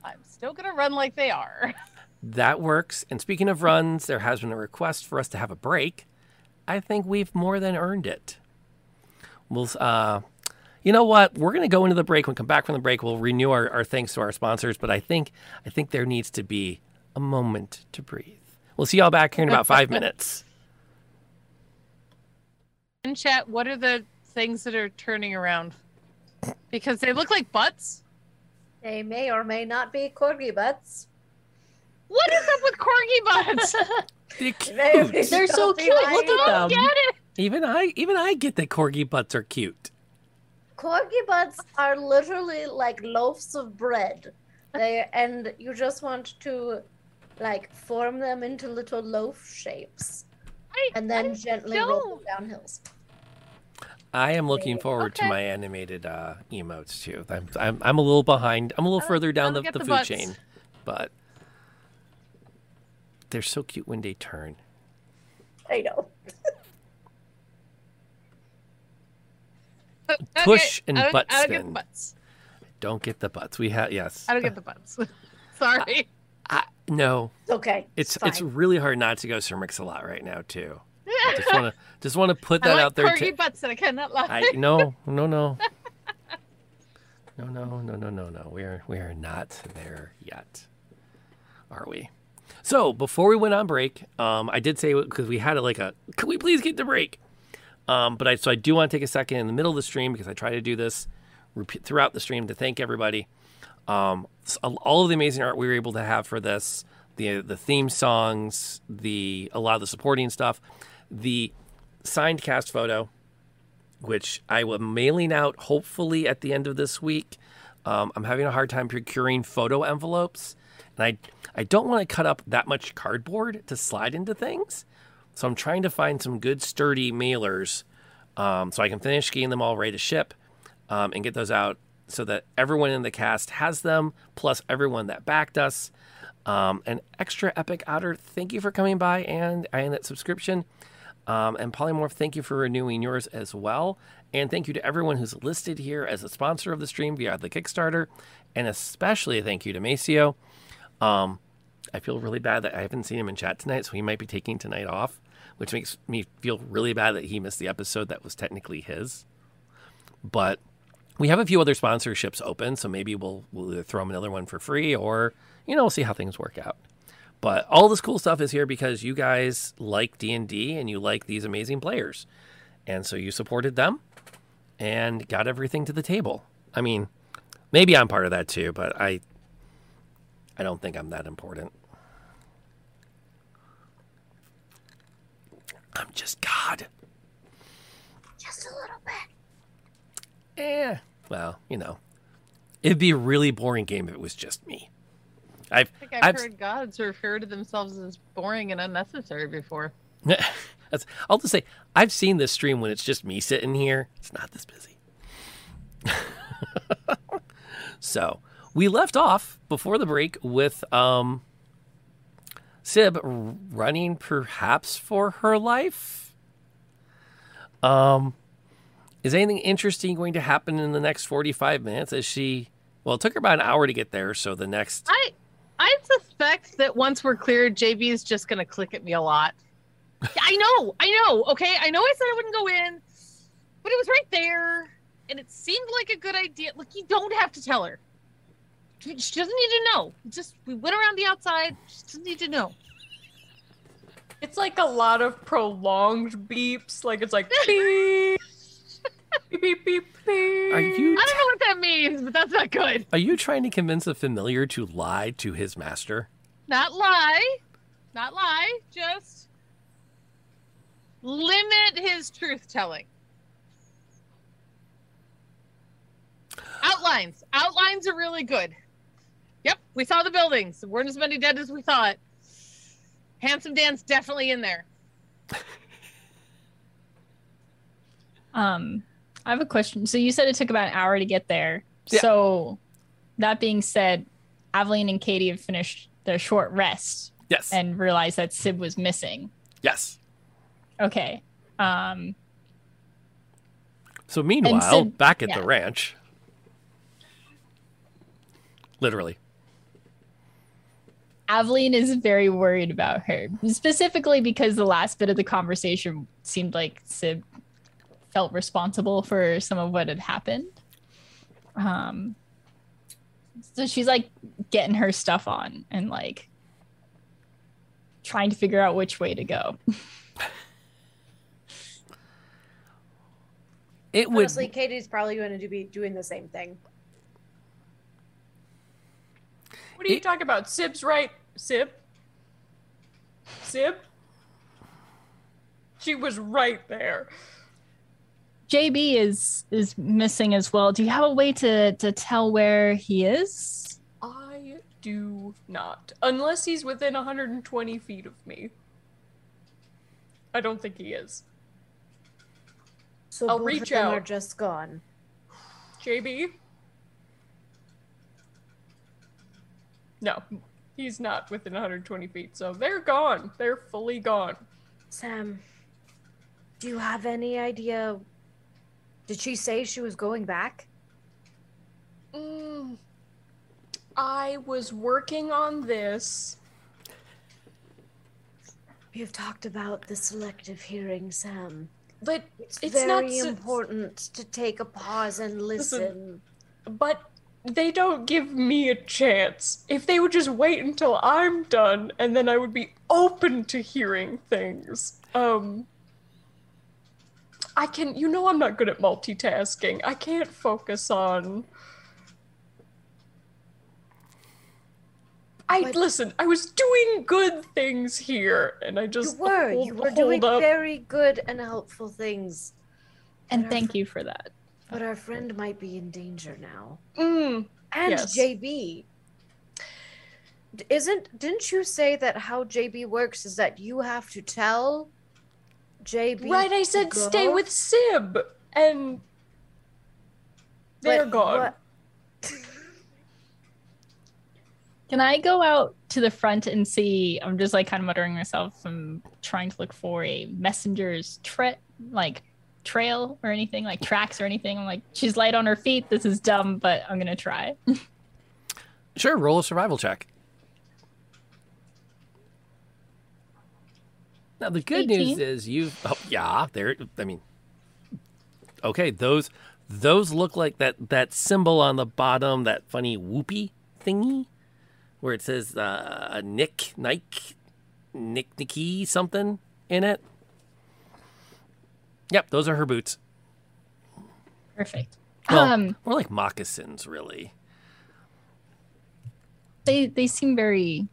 I'm still gonna run like they are. [LAUGHS] That works. And speaking of runs, there has been a request for us to have a break. I think we've more than earned it. We'll, uh, you know what? We're going to go into the break. When we come back from the break, we'll renew our, our thanks to our sponsors. But I think, I think there needs to be a moment to breathe. We'll see y'all back here in about five [LAUGHS] minutes. In chat, what are the things that are turning around? Because they look like butts. They may or may not be corgi butts. What is up with corgi butts? [LAUGHS] They're cute. Very They're so cute. Look at them. get it. Even I, even I get that corgi butts are cute. Corgi butts are literally like loaves of bread. They and you just want to like form them into little loaf shapes I, and then I gently roll don't. them down hills. I am looking forward to my animated uh, emotes too. I'm, I'm, I'm a little behind. I'm a little further down the, the the food butts. chain, but they're so cute when they turn. I know. Okay, Push and don't, butt I don't get spin. the butts. Don't get the butts. We have yes. I don't get the butts. [LAUGHS] Sorry. I, no, okay. it's fine. it's really hard not to go Sir Mix-a-Lot right now too. I just want to [LAUGHS] just want to put that like out there. corgi butts and I cannot lie. I no no no. [LAUGHS] No no no no no no. We are we are not there yet, are we? So before we went on break, um, I did say because we had a, like a can we please get to break? Um, but I so I do want to take a second in the middle of the stream because I try to do this repeat throughout the stream to thank everybody. Um, all of the amazing art we were able to have for this, the the theme songs, the a lot of the supporting stuff, the signed cast photo, which I will mailing out hopefully at the end of this week. Um, I'm having a hard time procuring photo envelopes, and I I don't want to cut up that much cardboard to slide into things. So I'm trying to find some good sturdy mailers, um, so I can finish getting them all ready to ship, um, and get those out so that everyone in the cast has them, plus everyone that backed us. Um, an extra epic outer thank you for coming by and and that subscription. Um, and Polymorph, thank you for renewing yours as well. And thank you to everyone who's listed here as a sponsor of the stream via the Kickstarter. And especially a thank you to Maceo. Um, I feel really bad that I haven't seen him in chat tonight, so he might be taking tonight off, which makes me feel really bad that he missed the episode that was technically his. But we have a few other sponsorships open, so maybe we'll we'll throw them another one for free or you know we'll see how things work out. But all this cool stuff is here because you guys like D and D and you like these amazing players, and so you supported them and got everything to the table. I mean, maybe I'm part of that too, but I I don't think I'm that important. I'm just God. Just a little bit. Eh. Well, you know, it'd be a really boring game if it was just me. I've, I think I've, I've heard gods refer to themselves as boring and unnecessary before. [LAUGHS] That's, I'll just say I've seen this stream when it's just me sitting here. It's not this busy. [LAUGHS] so we left off before the break with um, Syb r- running perhaps for her life. Um, is anything interesting going to happen in the next 45 minutes as she well it took her about an hour to get there so the next I I suspect that once we're cleared, JB is just gonna click at me a lot. I know, I know. Okay, I know I said I wouldn't go in, but it was right there, and it seemed like a good idea. Look, you don't have to tell her. She she doesn't need to know. Just we went around the outside. She doesn't need to know. It's like a lot of prolonged beeps. Like it's like [LAUGHS] beep, beep, beep, beep, beep. are you I don't know what that means, but that's not good. are you trying to convince a familiar to lie to his master Not lie, not lie. Just limit his truth telling. Outlines. Outlines are really good. Yep, we saw the buildings. There weren't as many dead as we thought. Handsome Dan's definitely in there. Um, I have a question. So you said it took about an hour to get there. Yeah. So that being said, Aveline and Katie have finished their short rest yes and realized that Syb was missing. yes Okay. Um, so meanwhile Sid- back at yeah. the ranch literally Aveline is very worried about her, specifically because the last bit of the conversation seemed like Syb felt responsible for some of what had happened. Um, so she's like getting her stuff on and like trying to figure out which way to go. it would Honestly, Katie's probably going to be doing the same thing. What are you It- talking about? Syb's right. Syb? Syb? She was right there. JB is is missing as well. Do you have a way to to tell where he is? I do not. Unless he's within 120 feet of me. I don't think he is. So I'll both reach of them are out. just gone. JB? No, he's not within 120 feet, so they're gone. They're fully gone. Sam, do you have any idea? Did she say she was going back? Mm, I was working on this. We've talked about the selective hearing, Sam. But It's, It's not very s- important to take a pause and listen. Listen. but they don't give me a chance. If they would just wait until I'm done and then I would be open to hearing things. Um I can you know I'm not good at multitasking. I can't focus on I But- listen, I was doing good things here and I You just were. hold- You were doing up. very good and helpful things. And our thank fr- you for that. But our friend might be in danger now. Mm, And Yes. JB. Isn't didn't you say that how JB works is that you have to tell JB right, I to said stay with Syb and they're But gone. what- Can I go out to the front and see? I'm just like kind of muttering myself. I'm trying to look for a messenger's tra- like trail or anything, like tracks or anything. I'm like, she's light on her feet. This is dumb, but I'm gonna try. [LAUGHS] sure roll a survival check now the good news is you've oh yeah there i mean okay those Those look like that that symbol on the bottom, that funny whoopee thingy, where it says uh, Nick Nike Nick Nicky something in it. Yep, those are her boots. Perfect. Well, um, more like moccasins, really. they they seem very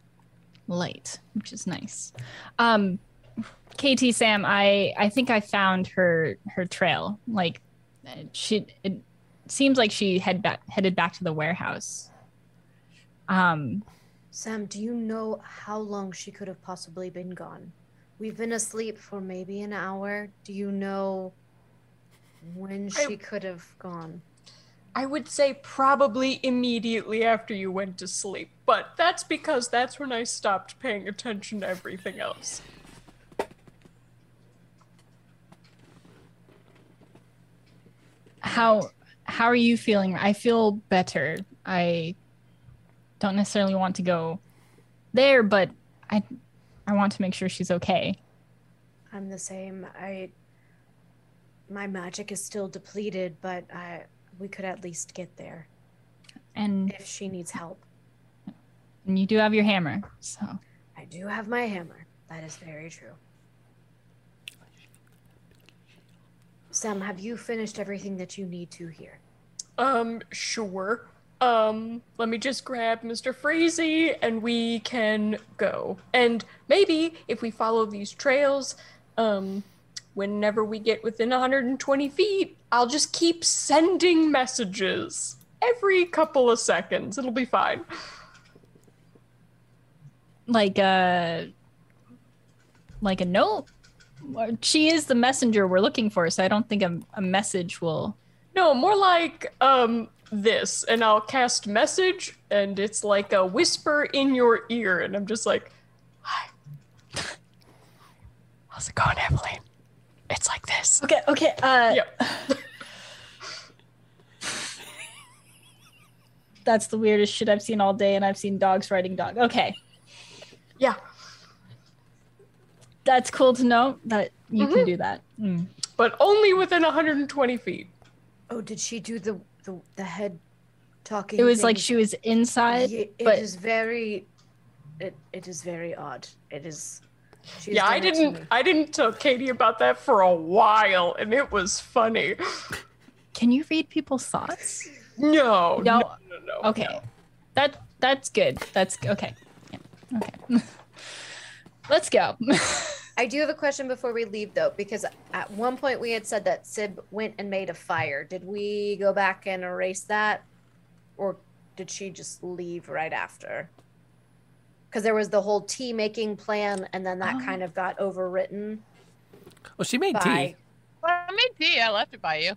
light, which is nice. Um, KT Sam, I I think I found her her trail. Like she it seems like she head back headed back to the warehouse. Um, Sam, do you know how long she could have possibly been gone? We've been asleep for maybe an hour. Do you know when I- she could have gone? I would say probably immediately after you went to sleep, but that's because that's when I stopped paying attention to everything else. How how are you feeling? I feel better. I don't necessarily want to go there, but I I want to make sure she's okay. I'm the same. I my magic is still depleted, but I we could at least get there And, if she needs help. and you do have your hammer, so I do have my hammer. That is very true. Sam, have you finished everything that you need to here? Um, sure. Um, let me just grab Mr. Freezy and we can go. And maybe if we follow these trails, um, whenever we get within 120 feet, I'll just keep sending messages every couple of seconds. It'll be fine. like a like a note. She is the messenger we're looking for, so I don't think a, a message will. No, more like um this, and I'll cast message, and it's like a whisper in your ear, and I'm just like, "Hi, [LAUGHS] how's it going, Evelyn? It's like this." Okay, okay. Uh, Yep. [LAUGHS] that's the weirdest shit I've seen all day, and I've seen dogs riding dog. Okay, Yeah. That's cool to know that you can Mhm. do that. Mm. But only within 120 feet. Oh, did she do the the, the head talking? It was like she was inside, Ye- it but is very it, it is very odd. It is she's yeah, I done it to didn't. I didn't tell Katie about that for a while, and it was funny. can you read people's thoughts? No, No. no, no, no. Okay, that that's good. That's okay. Yeah. Okay, [LAUGHS] let's go. I do have a question before we leave though, because at one point we had said that Syb went and made a fire. Did we go back and erase that? Or did she just leave right after? Because there was the whole tea making plan and then that Oh. kind of got overwritten Well, she made by tea. Well, I made tea. I left it by you.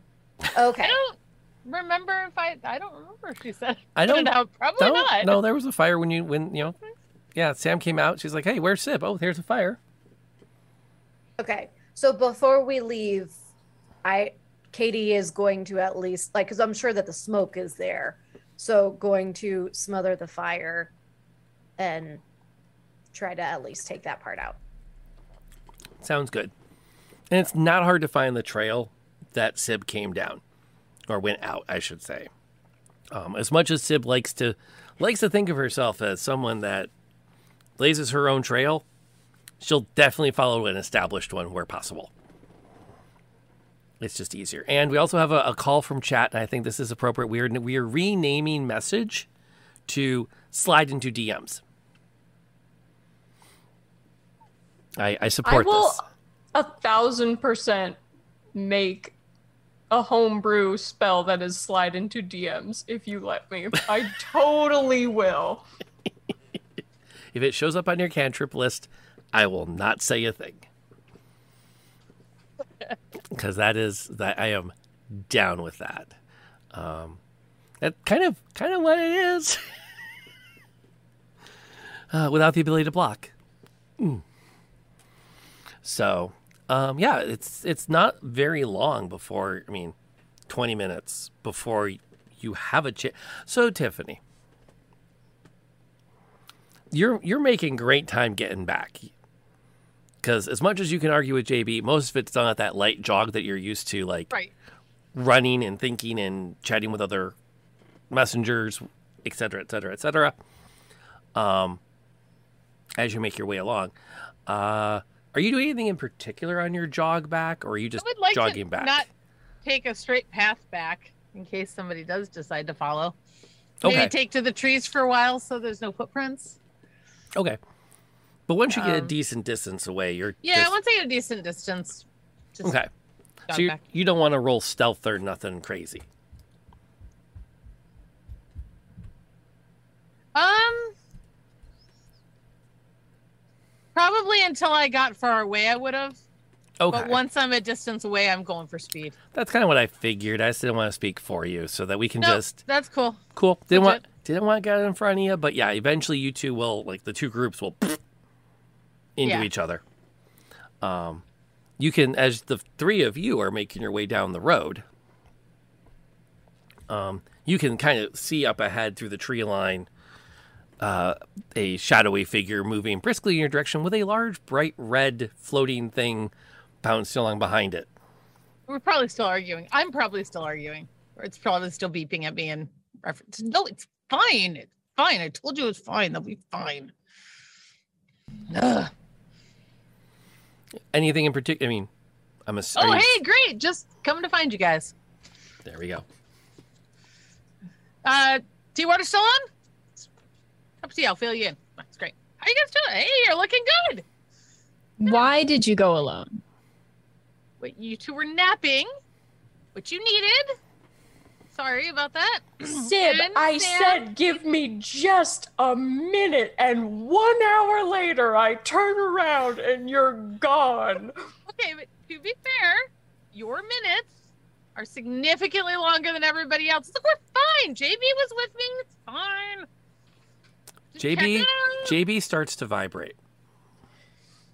Okay. I don't remember if I. I don't remember if she said. I [LAUGHS] put don't. out. Probably No, not. no, there was a fire when you when you know. Yeah, Sam came out. She's like, "Hey, where's Syb? Oh, there's a fire." Okay. So before we leave, I Katie is going to at least like because I'm sure that the smoke is there. So going to smother the fire and try to at least take that part out. Sounds good. And it's not hard to find the trail that Syb came down, or went out, I should say. Um, as much as Syb likes to likes to think of herself as someone that blazes her own trail, she'll definitely follow an established one where possible. It's just easier. And we also have a, a call from chat, and I think this is appropriate. We are we are renaming message to slide into DMs. I, I support I will this. a thousand percent make a homebrew spell that is slide into DMs if you let me. I totally will. [LAUGHS] If it shows up on your cantrip list, I will not say a thing. [LAUGHS] Because that is that I am down with that. Um, that kind of kind of what it is. [LAUGHS] uh, without the ability to block. Mm. So, um, yeah, it's it's not very long before. I mean, twenty minutes before you have a chance. So, Tiffany, you're you're making great time getting back. Because as much as you can argue with JB, most of it's done at that light jog that you're used to, like Right. running and thinking and chatting with other messengers, et cetera, et cetera, et cetera. Um, as you make your way along, uh, are you doing anything in particular on your jog back, or are you just I would like jogging to back? not take a straight path back in case somebody does decide to follow. Maybe Okay. take to the trees for a while so there's no footprints. Okay. But once you get a Um, decent distance away, you're Yeah, just, once I get a decent distance, okay. So you you don't want to roll stealth or nothing crazy. Um, probably until I got far away, I would have. Okay. But once I'm a distance away, I'm going for speed. That's kind of what I figured. I just didn't want to speak for you, so that we can No, just that's cool. cool. Didn't want Didn't want to get in front of you, but yeah, eventually you two will like the two groups will into Yeah. each other. Um, you can as the three of you are making your way down the road. Um, you can kind of see up ahead through the tree line. Uh, a shadowy figure moving briskly in your direction with a large, bright red floating thing bouncing along behind it. We're probably still arguing. I'm probably still arguing. Or it's probably still beeping at me in reference. No, it's fine. It's fine. I told you it's fine. They'll be fine. Ugh. Anything in particular? I mean, I'm a. Oh, hey, great. Just coming to find you guys. There we go. Uh, tea water still on? Cup of tea. I'll fill you in. That's great. How you guys doing? Hey, you're looking good. Why did you go alone? Wait, you two were napping, What you needed. Sorry about that. Syb, And I Sam- said give me just a minute, and one hour later I turn around and you're gone. Okay, but to be fair, your minutes are significantly longer than everybody else. Look, we're fine. JB was with me. It's fine. Just JB. JB starts to vibrate.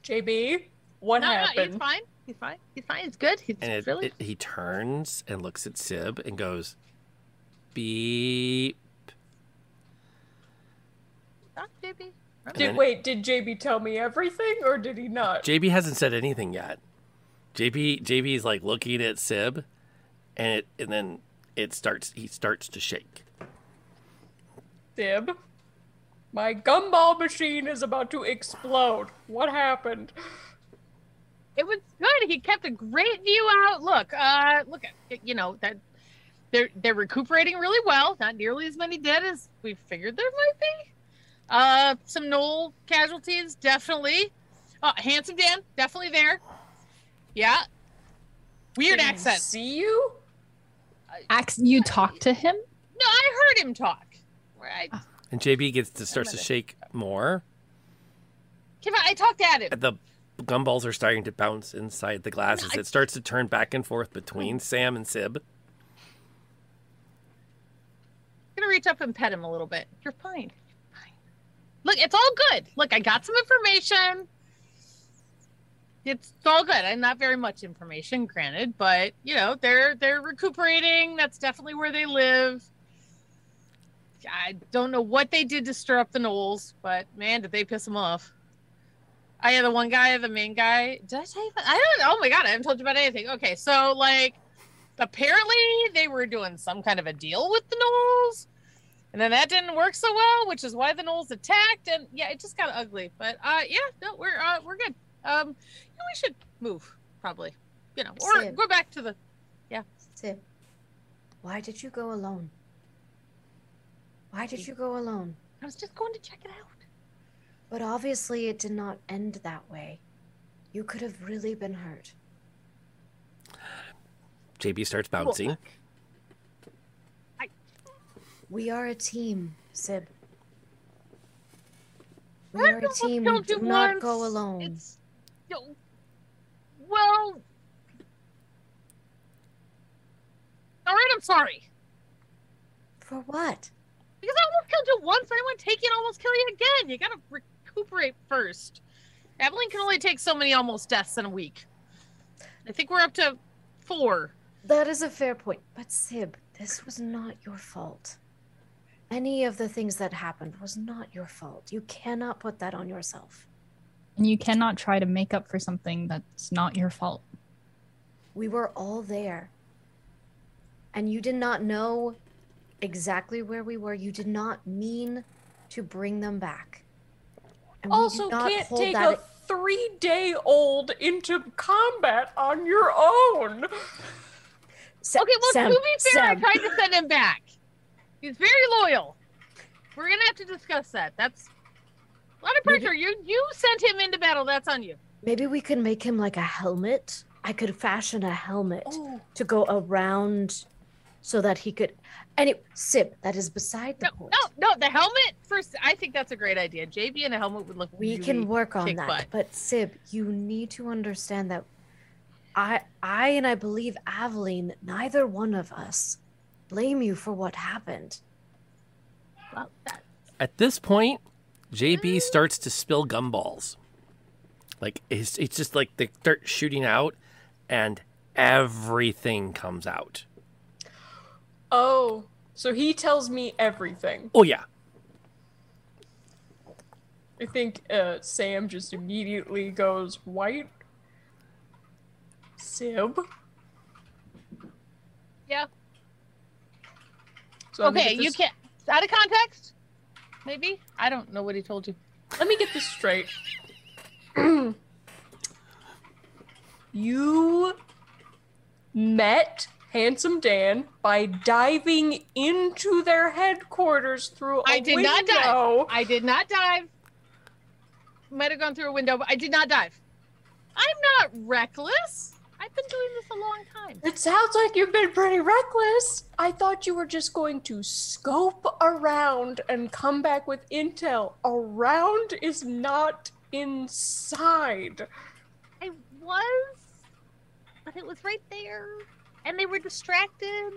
JB, what no, no, he's fine. He's fine. He's fine. He's good. He's And it, really it, he turns and looks at Syb and goes, beep. Ah, JB. Did then- wait, did JB tell me everything or did he not? JB hasn't said anything yet. JB JB is like looking at Syb and it and then it starts he starts to shake. Syb, my gumball machine is about to explode. What happened? It was good. He kept a great view out. Look, uh, look at you know that they're they're recuperating really well. Not nearly as many dead as we figured there might be. Uh, some gnoll casualties, definitely. Uh, handsome Dan, definitely there. Yeah. Weird Did he accent. See you? Ax, you talk to him? No, I heard him talk. Right. And JB gets to starts to shake more. Kim, I talked at him. The gumballs are starting to bounce inside the glasses. I- It starts to turn back and forth between Sam and Syb. I'm gonna reach up and pet him a little bit. You're fine. You're fine. Look, it's all good. Look, I got some information. It's all good. I'm not very much information, granted, but you know, they're they're recuperating. That's definitely where they live. I don't know what they did to stir up the gnolls, but man, did they piss them off. I am the one guy, the main guy. Did I tell you that? I don't. Oh my god, I haven't told you about anything. Okay, so like, apparently they were doing some kind of a deal with the gnolls, and then that didn't work so well, which is why the gnolls attacked. And yeah, it just got ugly. But uh, yeah, no, we're uh, we're good. Um, you know, we should move probably. You know, or Sid. go back to the. Syb, why did you go alone? Why did you go alone? I was just going to check it out. But obviously, it did not end that way. You could have really been hurt. JB starts bouncing. We are a team, Syb. We I are a team. We do not go alone. It's no. Well, all right. I'm sorry For what? because I almost killed you once. I want to take you and almost kill you again. You gotta recuperate first. Evelyn can only take so many almost deaths in a week. I think we're up to four. That is a fair point. But Syb, this was not your fault. Any of the things that happened was not your fault. You cannot put that on yourself. And you cannot try to make up for something that's not your fault. We were all there. and you did not know exactly where we were. You did not mean to bring them back. And Also, not can't take a three day old into combat on your own. Sa- Okay, well, Sam, to be fair, I Sam, tried to send him back. He's very loyal. We're gonna have to discuss that. That's a lot of Maybe- pressure. You you sent him into battle. That's on you. maybe we could make him like a helmet. I could fashion a helmet Oh, to go around so that he could. Any Syb, that is beside the No, point. no, no. The helmet first. I think that's a great idea. JB and a helmet would look. We really can work on that. butt. But Syb, you need to understand that I I and I believe Aveline, neither one of us blame you for what happened. Well, that- At this point, JB starts to spill gumballs. Like it's, it's just like they start shooting out, and everything comes out. oh, so he tells me everything. Oh yeah, I think uh, Sam just immediately goes white. Syb. Yeah. So okay, get you can't. Out of context. Maybe I don't know what he told you. Let me get this straight. [CLEARS THROAT] you met Handsome Dan by diving into their headquarters through a I did not dive. window. I did not dive. Might have gone through a window, but I did not dive. I'm not reckless. I've been doing this a long time. It sounds like you've been pretty reckless. I thought you were just going to scope around and come back with intel. Around is not inside. I was, but it was right there, and they were distracted,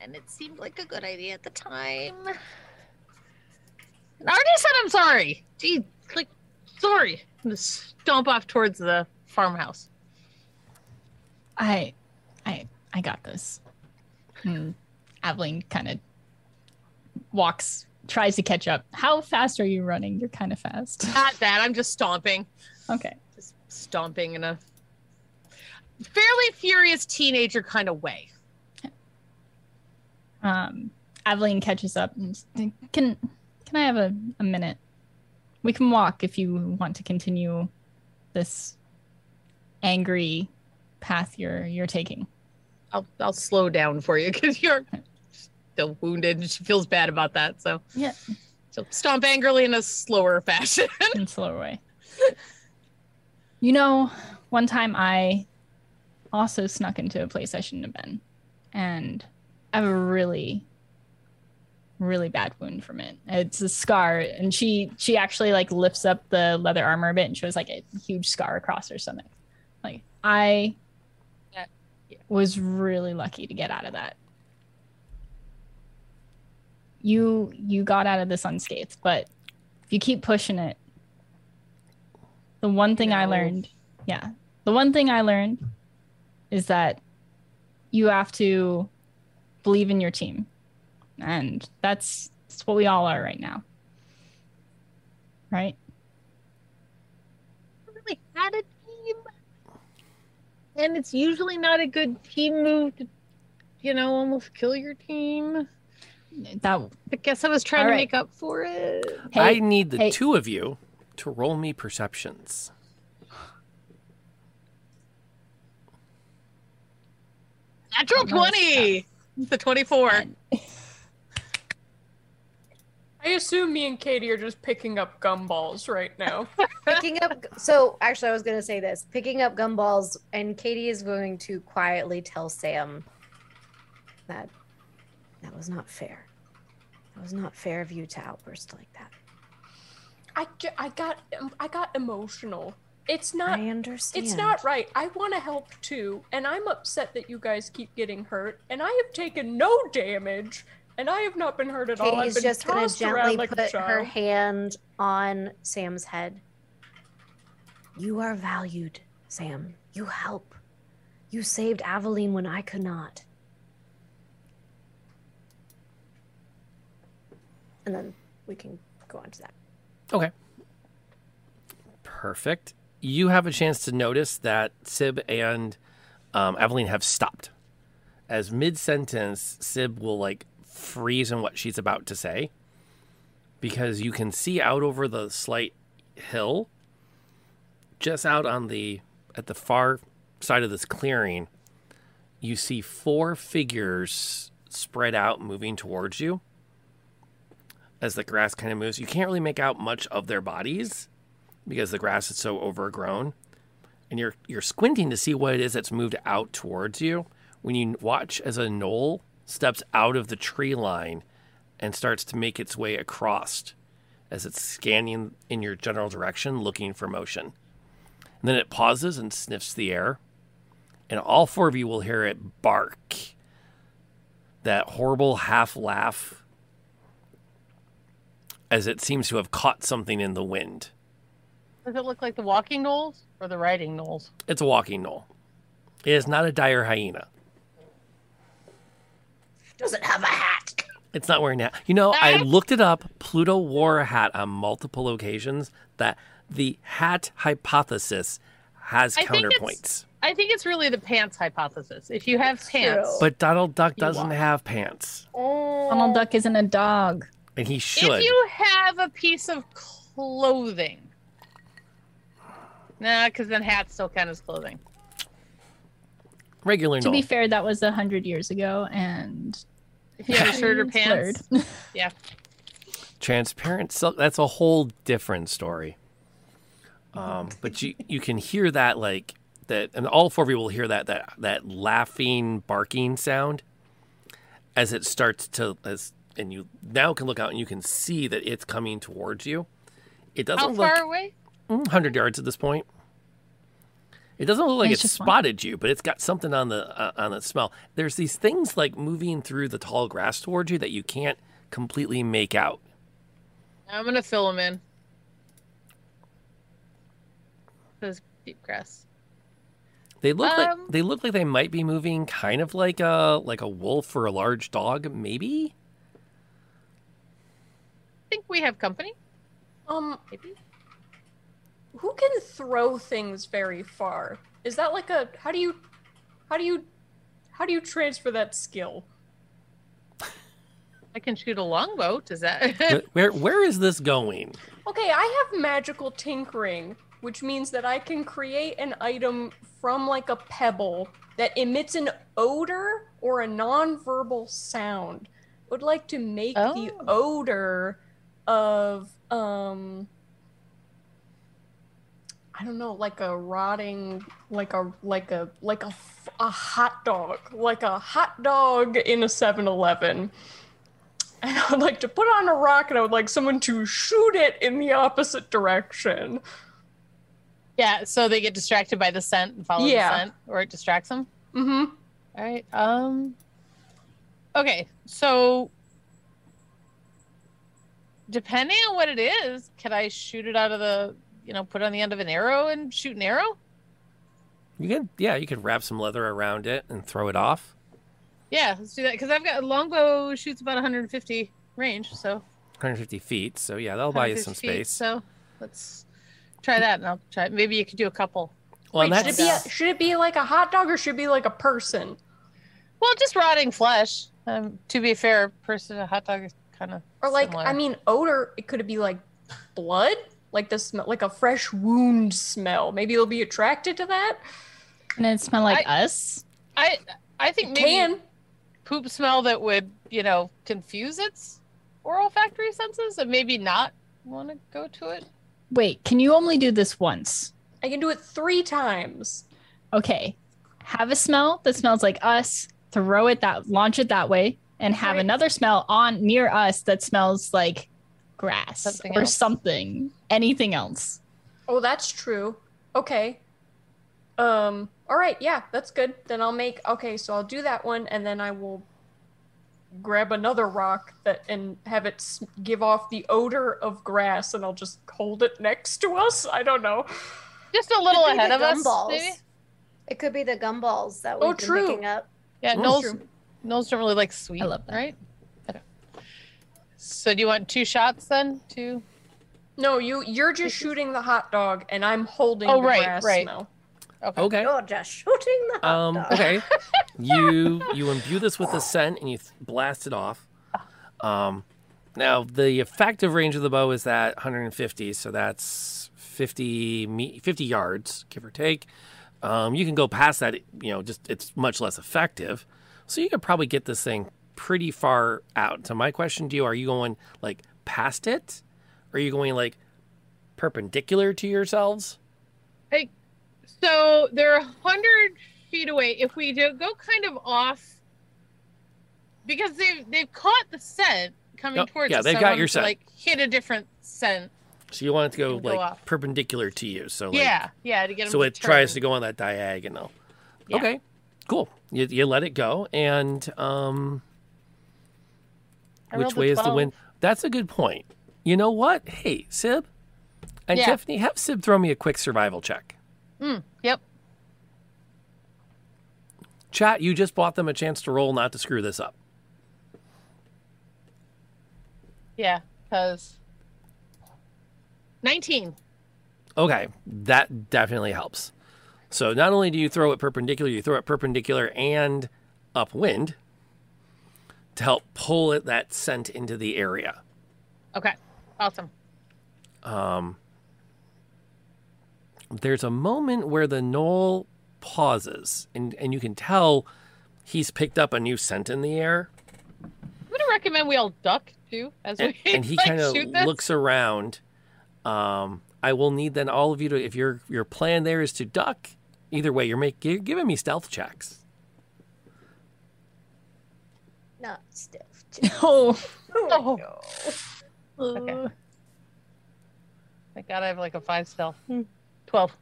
and it seemed like a good idea at the time. And I already said I'm sorry. Gee, like, sorry. I'm gonna stomp off towards the farmhouse. I, I, I got this. Hmm. Aveline kind of walks, tries to catch up. How fast are you running? You're kind of fast. [LAUGHS] Not that. I'm just stomping. Okay. Just stomping in a fairly furious teenager kind of way. Um, Aveline catches up and can can I have a, a minute? We can walk if you want to continue this angry path you're you're taking. I'll I'll slow down for you [LAUGHS] because you're still wounded. She feels bad about that. So Yeah. so stomp angrily in a slower [LAUGHS] fashion. in a slower way. You know, one time I also snuck into a place I shouldn't have been, and I have a really, really bad wound from it. It's a scar, and she she actually like lifts up the leather armor a bit and shows like a huge scar across her stomach. Like I was really lucky to get out of that. You you got out of this unscathed, but if you keep pushing it, the one thing I learned, yeah, the one thing I learned is that you have to believe in your team, and that's that's what we all are right now, right? really had a team, and it's usually not a good team move to, you know, almost kill your team. That I guess I was trying All to right. make up for it. I need the hey. two of you to roll me perceptions. Natural Oh, no, it's twenty. It's a twenty-four. I assume me and Katie are just picking up gumballs right now. [LAUGHS] picking up so actually i was going to say this picking up gumballs and katie is going to quietly tell sam that that was not fair that was not fair of you to outburst like that I, I got I got emotional. It's not i understand it's not right. I want to help too, and I'm upset that you guys keep getting hurt. And I have taken no damage, and I have not been hurt at all. I've been just going to tossed gently like put her hand on sam's head you are valued sam you help you saved aveline when i could not and then we can go on to that Okay. Perfect. You have a chance to notice that Syb and um, Evelyn have stopped. as mid sentence, Syb will like freeze in what she's about to say because you can see out over the slight hill, just out on the at the far side of this clearing, you see four figures spread out moving towards you as the grass kind of moves. You can't really make out much of their bodies because the grass is so overgrown. And you're you're squinting to see what it is that's moved out towards you when you watch as a gnoll steps out of the tree line and starts to make its way across as it's scanning in your general direction looking for motion. And then it pauses and sniffs the air. And all four of you will hear it bark. That horrible half laugh as it seems to have caught something in the wind. Does it look like the walking gnolls or the riding gnolls? It's a walking gnoll. It is not a dire hyena. Doesn't have a hat. It's not wearing a hat. You know, I looked it up. Pluto wore a hat on multiple occasions. That the hat hypothesis has I think counterpoints. I think it's really the pants hypothesis. If you have pants, But Donald Duck doesn't have pants, oh. Donald Duck isn't a dog. and he should. if you have a piece of clothing, nah, because then hat still count as clothing. Regular To gnoll. be fair, that was a hundred years ago, and If you have a shirt or pants, blurred. [LAUGHS] yeah. transparent silk that's a whole different story um, but you you can hear that like that and all four of you will hear that that that laughing barking sound as it starts to as and you now can look out and you can see that it's coming towards you it doesn't How look far away? mm, 100 yards at this point it doesn't look like It's it's just one. spotted you but it's got something on the uh, on the smell there's these things like moving through the tall grass towards you that you can't completely make out I'm gonna fill them in. Those deep grass. They look Um, like they look like they might be moving kind of like a like a wolf or a large dog, maybe. I think we have company. Um, Maybe. Who can throw things very far? Is that like a how do you how do you how do you transfer that skill? I can shoot a longbow. Does that? [LAUGHS] where, where where is this going? Okay, I have magical tinkering, which means that I can create an item from like a pebble that emits an odor or a non-verbal sound. Would like to make the Oh. odor of um I don't know, like a rotting, like a like a like a a hot dog, like a hot dog in a 7-Eleven. And I would like to put on a rock, and I would like someone to shoot it in the opposite direction. yeah. So they get distracted by the scent and follow Yeah. the scent, or it distracts them. Mm-hmm. All right. Um. Okay. So, depending on what it is, can I shoot it out of the, you know, put on the end of an arrow and shoot an arrow? You can yeah, you could wrap some leather around it and throw it off. Yeah, let's do that because I've got a longbow shoots about 150 range, so 150 feet. So yeah, that'll buy you some 150 feet, space. So let's try that, and I'll try. Maybe you could do a couple. well, Wait, should it be a, should it be like a hot dog or should it be like a person? Well, just rotting flesh. Um, to be fair, a person, a hot dog is kind of Or like similar. I mean odor, it could it be like blood? Like the smell like a fresh wound smell. Maybe it'll be attracted to that? and it smell like us. I I think It maybe can. poop smell that would you know confuse its olfactory senses and maybe not want to go to it. Wait, can you only do this once? I can do it three times. Okay, have a smell that smells like us. Throw it that, launch it that way, and have Right. another smell on near us that smells like grass Something or else. something. Anything else? Oh, that's true. Okay. Um, all right, yeah, that's good. Then I'll make okay, so I'll do that one and then I will grab another rock that and have it give off the odor of grass and I'll just hold it next to us. I don't know. Just a little Could be ahead the of us, gumballs. maybe. It could be the gumballs that Oh, we've been true. picking up. Yeah. Gnolls. True. Gnolls don't really like sweet. I love that. Right. Okay. So do you want two shots then? Two. No, you you're just shooting the hot dog and I'm holding Oh, the right, grass right. smell. Okay. Okay. You're just shooting the hot Um, dog. okay. [LAUGHS] you you imbue this with the scent and you th- blast it off. Um, now the effective range of the bow is that 150, so that's 50 me- 50 yards, give or take. Um, you can go past that, you know, just it's much less effective. So you could probably get this thing pretty far out. So my question to you: Are you going like past it, or are you going like perpendicular to yourselves? So they're a hundred feet away. If we do go kind of off, because they've they've caught the scent coming Yep, towards yeah, us. they've so got your to, scent. Like hit a different scent. So you want it to go like perpendicular to you. So like, yeah, yeah, to get them. so it tries to go on that diagonal. Yeah. Okay, cool. You, you let it go, and um, I which way is the wind? That's a good point. You know what? Hey, Syb and Yeah. Tiffany, have Syb throw me a quick survival check. Mm, yep. Chat, you just bought them a chance to roll, not to screw this up. Yeah, because nineteen. Okay, that definitely helps. So not only do you throw it perpendicular, you throw it perpendicular and upwind to help pull it that scent into the area. Okay, awesome. Um, there's a moment where the gnoll pauses, and, and you can tell he's picked up a new scent in the air, I'm gonna recommend we all duck too as and, we and he [LAUGHS] like, kind of looks around. Um, I will need then all of you to, if your your plan there is to duck, either way, you're make you're giving me stealth checks. Not stiff. Oh, [LAUGHS] Oh, Oh. Okay. Thank God I have like a five stealth. Hmm. Twelve.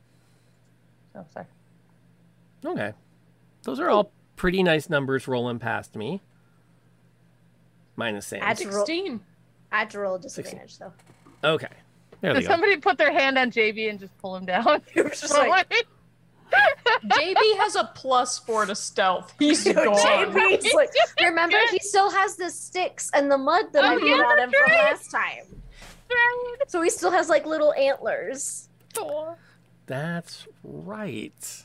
Oh, sorry. Okay, those are all pretty nice numbers rolling past me. Minus Sam. Add to roll. 16. I had to roll a disadvantage though. Okay, there we Did go. somebody put their hand on JB and just pull him down? [LAUGHS] It was just Roll like, it. JB has a plus four to stealth. He's [LAUGHS] Dude, gone. JB's like, remember he still has the sticks and the mud that oh, I Oh, put yeah, on him that's from last time. So he still has like little antlers. That's right.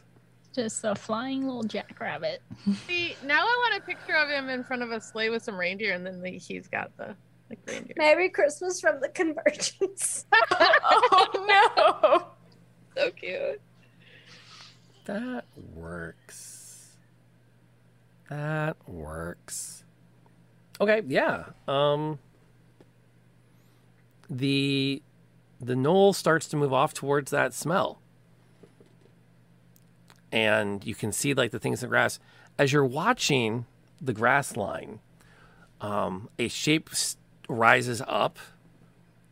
just a flying little jackrabbit. See, now I want a picture of him in front of a sleigh with some reindeer, and then the, he's got the like reindeer. Merry Christmas from the Convergence. [LAUGHS] oh no! So cute. That works. That works. Okay, yeah. Um the the gnoll starts to move off towards that smell. And you can see like the things in the grass. As you're watching the grass line, um, a shape rises up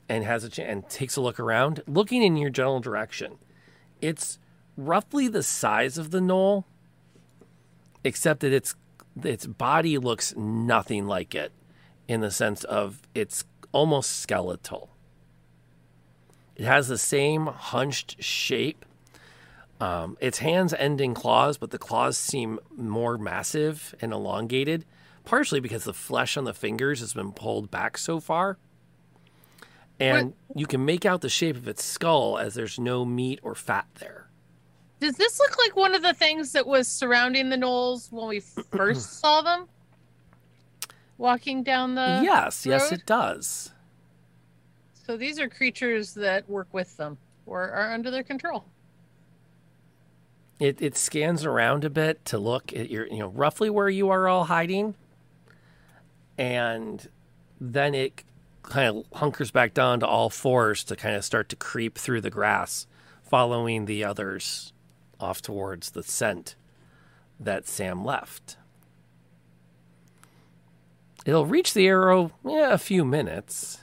and has a ch- and takes a look around, looking in your general direction. It's roughly the size of the gnoll, except that its its body looks nothing like it, in the sense of it's almost skeletal. It has the same hunched shape. Um, its hands end in claws, but the claws seem more massive and elongated, partially because the flesh on the fingers has been pulled back so far. And you can make out the shape of its skull as there's no meat or fat there. Does this look like one of the things that was surrounding the gnolls when we [CLEARS THROAT] first saw them? Walking down the. yes, yes, it does. So these are creatures that work with them or are under their control. It it scans around a bit to look at your you know roughly where you are all hiding, and then it kind of hunkers back down to all fours to kind of start to creep through the grass, following the others off towards the scent that Sam left. It'll reach the arrow yeah, a few minutes.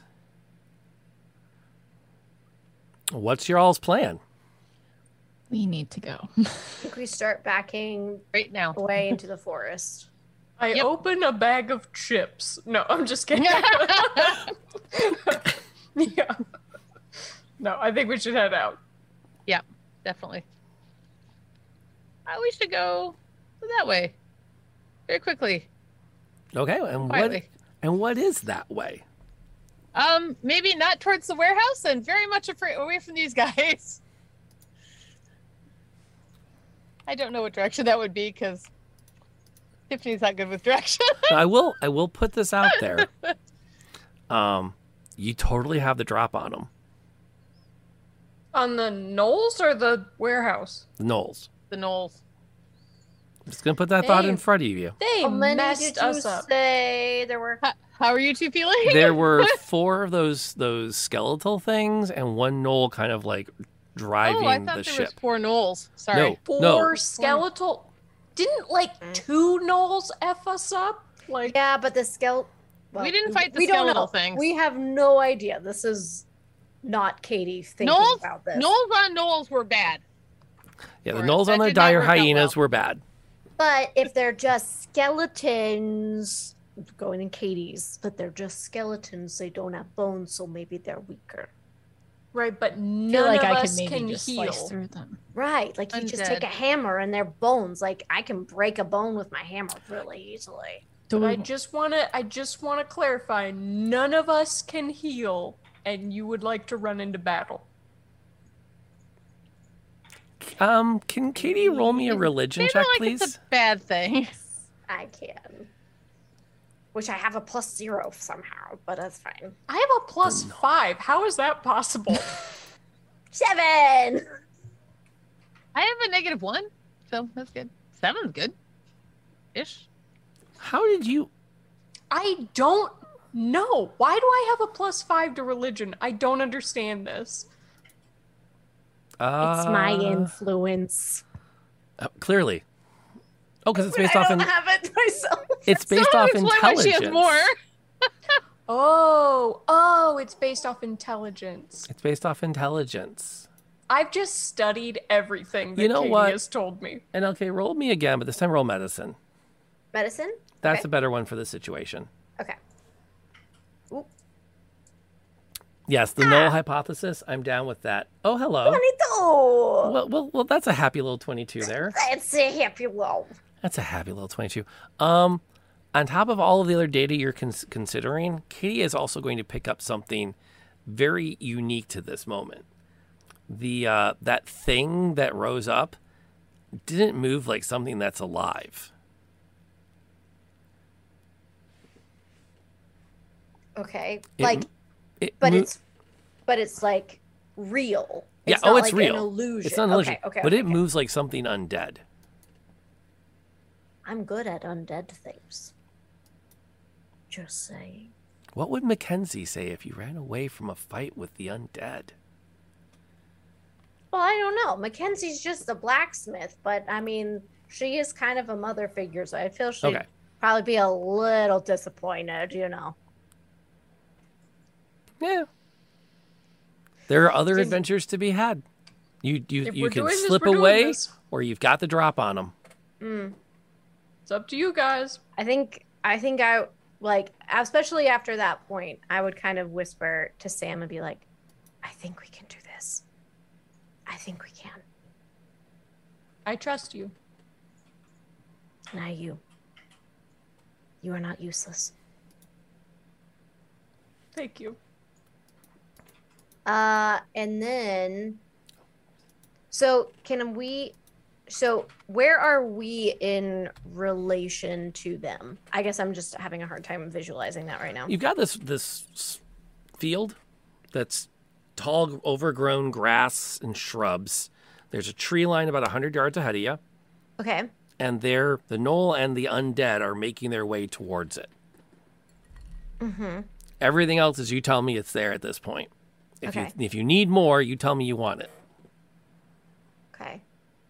What's your all's plan? We need to go. I [LAUGHS] think we start backing Right now. away into the forest. I Yep. open a bag of chips. No, I'm just kidding. [LAUGHS] [LAUGHS] yeah. No, I think we should head out. Yeah, definitely. Uh, we should go that way. Very quickly. Okay, and what and what is that way? Um, maybe not towards the warehouse and very much afraid away from these [LAUGHS] guys. I don't know what direction that would be because Tiffany's not good with direction. [LAUGHS] I will I will put this out there. Um, you totally have the drop on them, On the gnolls or the warehouse? the Gnolls. The Gnolls. I'm just gonna put that thought in front of you. They How messed did you us up. say there were? How, how are you two feeling? There [LAUGHS] were four of those those skeletal things, and one gnoll kind of like driving oh, I thought the there ship. was four Gnolls. Sorry. No, Four no. skeletal. Didn't like Mm. two gnolls f us up? Like Yeah, but the skeleton. We didn't fight the we don't skeletal know. things. We have no idea. This is not Katie thinking Gnolls, about this. Gnolls on Gnolls were bad. Yeah, the Or- gnolls on that the dire hyenas well. were bad. But if they're just skeletons, going in Katie's, but they're just skeletons, they don't have bones, so maybe they're weaker. right, but I feel none like of I could us maybe can just heal. slice through them. Right. Like you just take a hammer and they're bones. Like I can break a bone with my hammer really easily. But I just wanna I just wanna clarify, none of us can heal, and you would like to run into battle. Um, can Katie roll me a religion check, like please? it's a bad thing. I can. Which I have a plus zero somehow, but that's fine. I have a plus five. How is that possible? [LAUGHS] Seven! I have a negative one, so that's good. Seven's good. Ish. How did you? I don't know. Why do I have a plus five to religion? I don't understand this. Uh, it's my influence. uh, clearly. Oh, because it's based I off don't in have it myself. [LAUGHS] it's based So off explain why intelligence. She has more. [LAUGHS] Oh, oh, it's based off intelligence. It's based off intelligence. I've just studied everything that You know Katie what? has told me. And okay, roll me again, but this time roll medicine. Medicine? That's Okay. a better one for the situation. Okay. Yes, the null hypothesis. I'm down with that. Oh, hello. Bonito! Well, well, well, that's a happy little 22 there. That's a happy low. That's a happy little 22. Um, on top of all of the other data you're cons- considering, Katie is also going to pick up something very unique to this moment. The uh, that thing that rose up didn't move like something that's alive. Okay. It- like, It but mo- it's, but it's like real. yeah. Oh, not oh, it's like real. An illusion. It's not an illusion, Okay, okay, but okay, it okay. moves like something undead. I'm good at undead things. Just saying. What would Mackenzie say if you ran away from a fight with the undead? Well, I don't know. Mackenzie's just a blacksmith, but I mean, she is kind of a mother figure, so I feel she'd Okay. probably be a little disappointed, you know. Yeah. There are other Then- adventures to be had. You you If you can doing this, slip away, or you've got the drop on them. Mm. It's up to you guys. I think I think I like especially after that point, I would kind of whisper to Sam and be like, "I think we can do this. I think we can." I trust you. Now you. You are not useless. Thank you. Uh, and then, so can we? So where are we in relation to them? I guess I'm just having a hard time visualizing that right now. You've got this this field that's tall, overgrown grass and shrubs. There's a tree line about hundred yards ahead of you, Okay. and there the gnoll and the undead are making their way towards it. Mm-hmm. Everything else is you tell me it's there at this point. If Okay. you if you need more, you tell me you want it. Okay.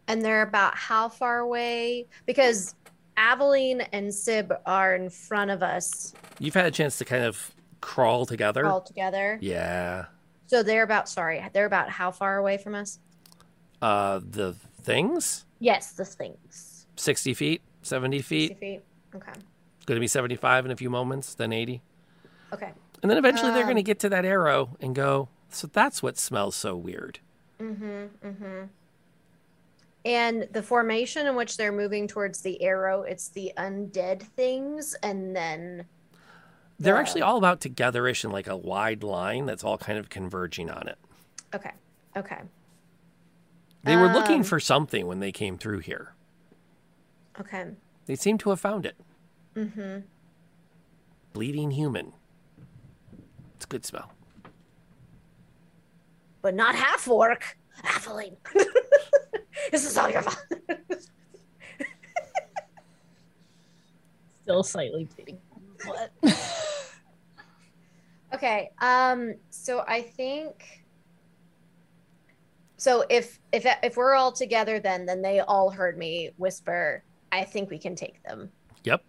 And they're about how far away? Because Aveline and Syb are in front of us You've had a chance to kind of crawl together. all together. Yeah. So they're about sorry, they're about how far away from us? Uh, the things Yes, the things. sixty feet, seventy 60 feet. feet. Okay. Going to be seventy-five in a few moments, then eighty. Okay. And then eventually they're going to Um, get to that arrow and go, so that's what smells so weird. Mm-hmm. Mm-hmm. And the formation in which they're moving towards the arrow, it's the undead things, and then They're actually all about togetherish in like a wide line that's all kind of converging on it. okay, okay. They were looking Um, for something when they came through here. Okay. They seem to have found it. Mm-hmm. Bleeding human. It's a good spell. But not half orc. Aveline. [LAUGHS] this is all your fault. Still slightly bleeding. What? [LAUGHS] okay. Um. So I think. So if if if we're all together, then then they all heard me whisper. I think we can take them. Yep.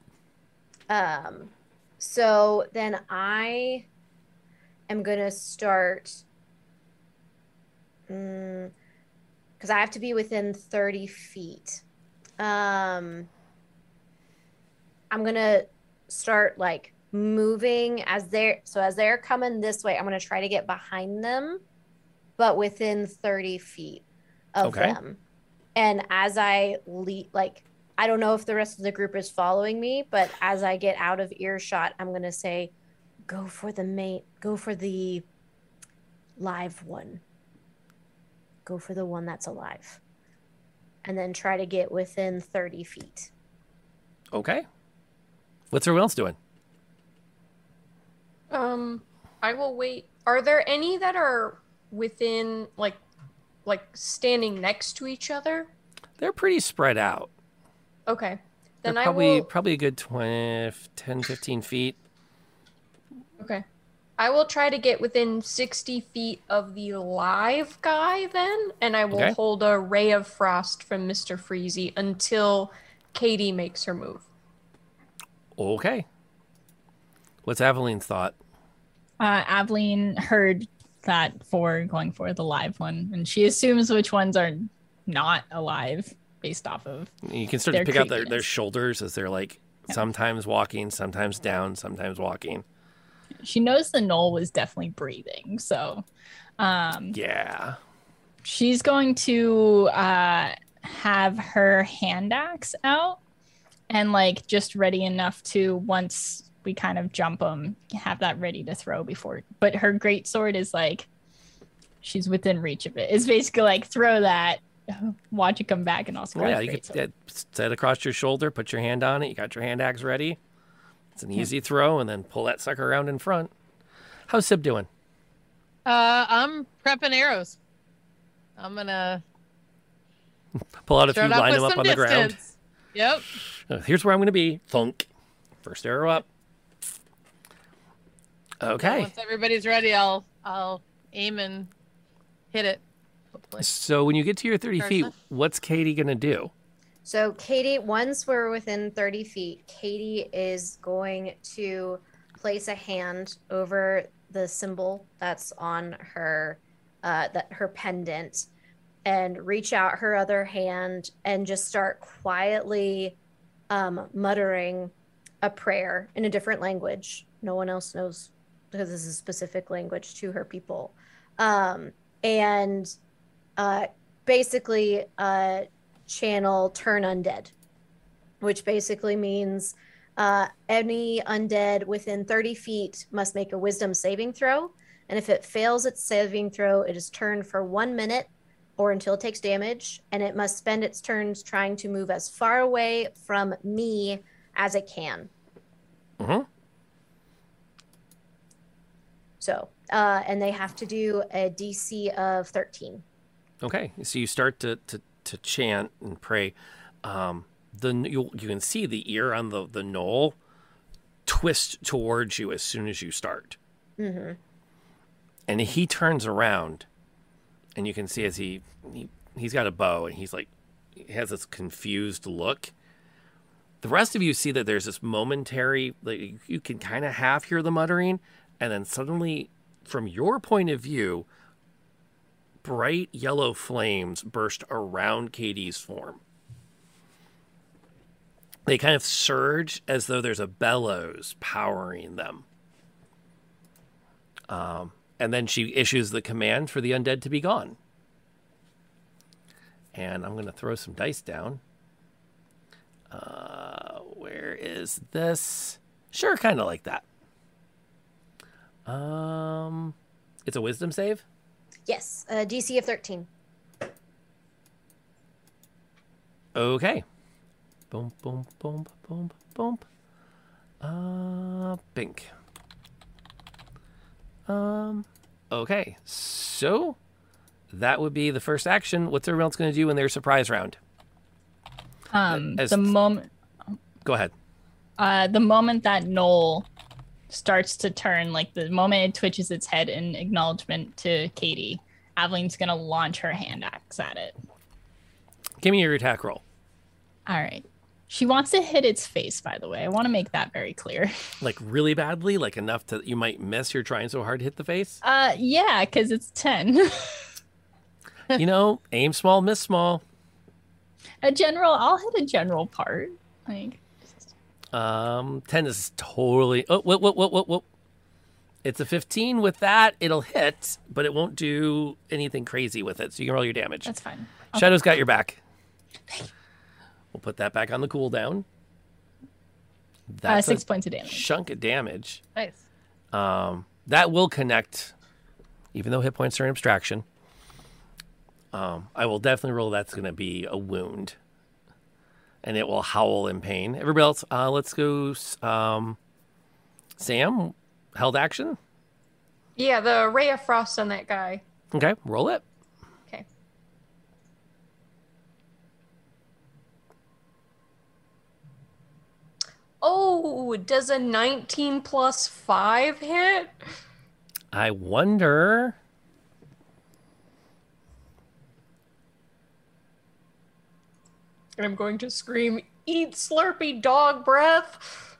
Um. So then I am gonna start. Because I have to be within thirty feet. Um. I'm gonna start like moving as they're so as they're coming this way i'm going to try to get behind them but within 30 feet of Okay. them and as i lead like i don't know if the rest of the group is following me but as i get out of earshot i'm going to say go for the main go for the live one go for the one that's alive and then try to get within 30 feet Okay. What's everyone else doing? Um, I will wait. Are there any that are within like like standing next to each other? They're pretty spread out. Okay. They're Then I probably will probably a good 20, 10, 15 feet. Okay. I will try to get within 60 feet of the live guy then, and I will Okay. hold a ray of frost from Mr. Freezy until Katie makes her move. Okay. What's Aveline's thought? Uh, Aveline heard that for going for the live one, and she assumes which ones are not alive based off of. You can start Their to pick out their, their shoulders as they're like Yeah. sometimes walking, sometimes down, sometimes walking. She knows the gnoll was definitely breathing, so um, Yeah. she's going to uh, have her hand axe out and like just ready enough to once we kind of jump them have that ready to throw before but her great sword is like she's within reach of it it's basically like throw that watch it come back and also Well, yeah, you could sword. set it across your shoulder, put your hand on it. You got your hand axe ready. It's an easy throw, and then pull that sucker around in front. How's Syb doing? Uh, I'm prepping arrows. I'm gonna Pull out a few, line them up on the ground. Yep. Uh, Here's where I'm going to be. Thunk. First arrow up. Okay. Once everybody's ready, I'll I'll aim and hit it. Hopefully. So when you get to your 30 feet, what's Katie going to do? So Katie, once we're within 30 feet, Katie is going to place a hand over the symbol that's on her uh, that her pendant and reach out her other hand and just start quietly um, muttering a prayer in a different language. No one else knows because this is a specific language to her people. Um, and uh, basically uh, channel turn undead, which basically means uh, any undead within 30 feet must make a wisdom saving throw. And if it fails its saving throw, it is turned for one minute or until it takes damage. And it must spend its turns trying to move as far away from me as it can. hmm So, uh, and they have to do a DC of 13. Okay. So you start to, to, to chant and pray. Um, the you, you can see the ear on the, the gnoll twist towards you as soon as you start. hmm and he turns around and you can see as he, he he's got a bow and he's like he has this confused look the rest of you see that there's this momentary like you can kind of half hear the muttering and then suddenly from your point of view bright yellow flames burst around katie's form they kind of surge as though there's a bellows powering them um, and then she issues the command for the undead to be gone. And I'm going to throw some dice down. Uh, where is this? Sure, kind of like that. Um, it's a wisdom save. Yes, uh, DC of 13. Okay. Boom, boom, boom, boom, boom. Uh, bink. Um, okay. So that would be the first action. What's everyone else going to do in their surprise round? Um, As- the moment, Go ahead. uh, the moment that Noel starts to turn, like the moment it twitches its head in acknowledgement to Katie, Aveline's gonna launch her hand axe at it. Give me your attack roll. All right. She wants to hit its face, by the way. I want to make that very clear. [LAUGHS] Like really badly, like enough to you might miss. You're trying so hard to hit the face. Uh, yeah, because it's 10. [LAUGHS] you know, aim small, miss small. a general, I'll hit a general part. Like, Um, ten is totally. Oh, whoa, whoa, whoa, whoa, whoa. It's a fifteen. With that, it'll hit, but it won't do anything crazy with it. So you can roll your damage. that's fine. Shadow's got your back. We'll put that back on the cooldown. Uh, That's six a points of damage. chunk of damage. Nice. Um, that will connect, even though hit points are an abstraction. Um, I will definitely roll that's going to be a wound, and it will howl in pain. Everybody else, uh, let's go. Um, Sam, held action. Yeah, the ray of frost on that guy. Okay, roll it. Okay. Oh, does a 19 plus 5 hit? I wonder. And I'm going to scream, Eat Slurpee dog breath!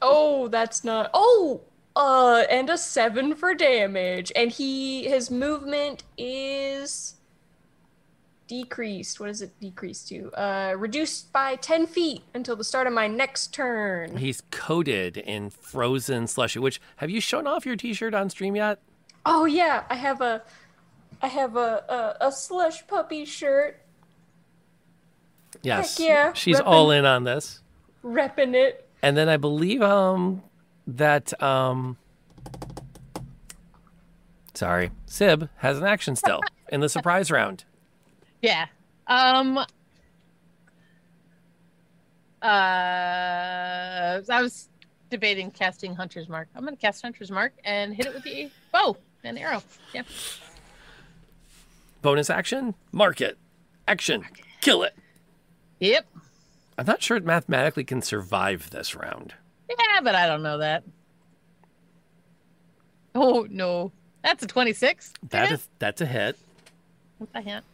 Oh, that's not. Oh! Uh, and a 7 for damage. And he. His movement is. Decreased. What is it decreased to? Uh, reduced by 10 feet until the start of my next turn. He's coated in frozen slushy. Which have you shown off your T-shirt on stream yet? Oh yeah, I have a, I have a a, a slush puppy shirt, Yes. yeah, She's reppin'. all in on this. repping it. And then I believe um that um sorry, Syb has an action still [LAUGHS] in the surprise round. Yeah. Um. Uh, I was debating casting Hunter's Mark. I'm gonna cast Hunter's Mark and hit it with the bow and arrow. Yeah. Bonus action, mark it. Action, kill it. Yep. I'm not sure it mathematically can survive this round. Yeah, but I don't know that. Oh no, that's a 26. That is that's a hit. What's a hit.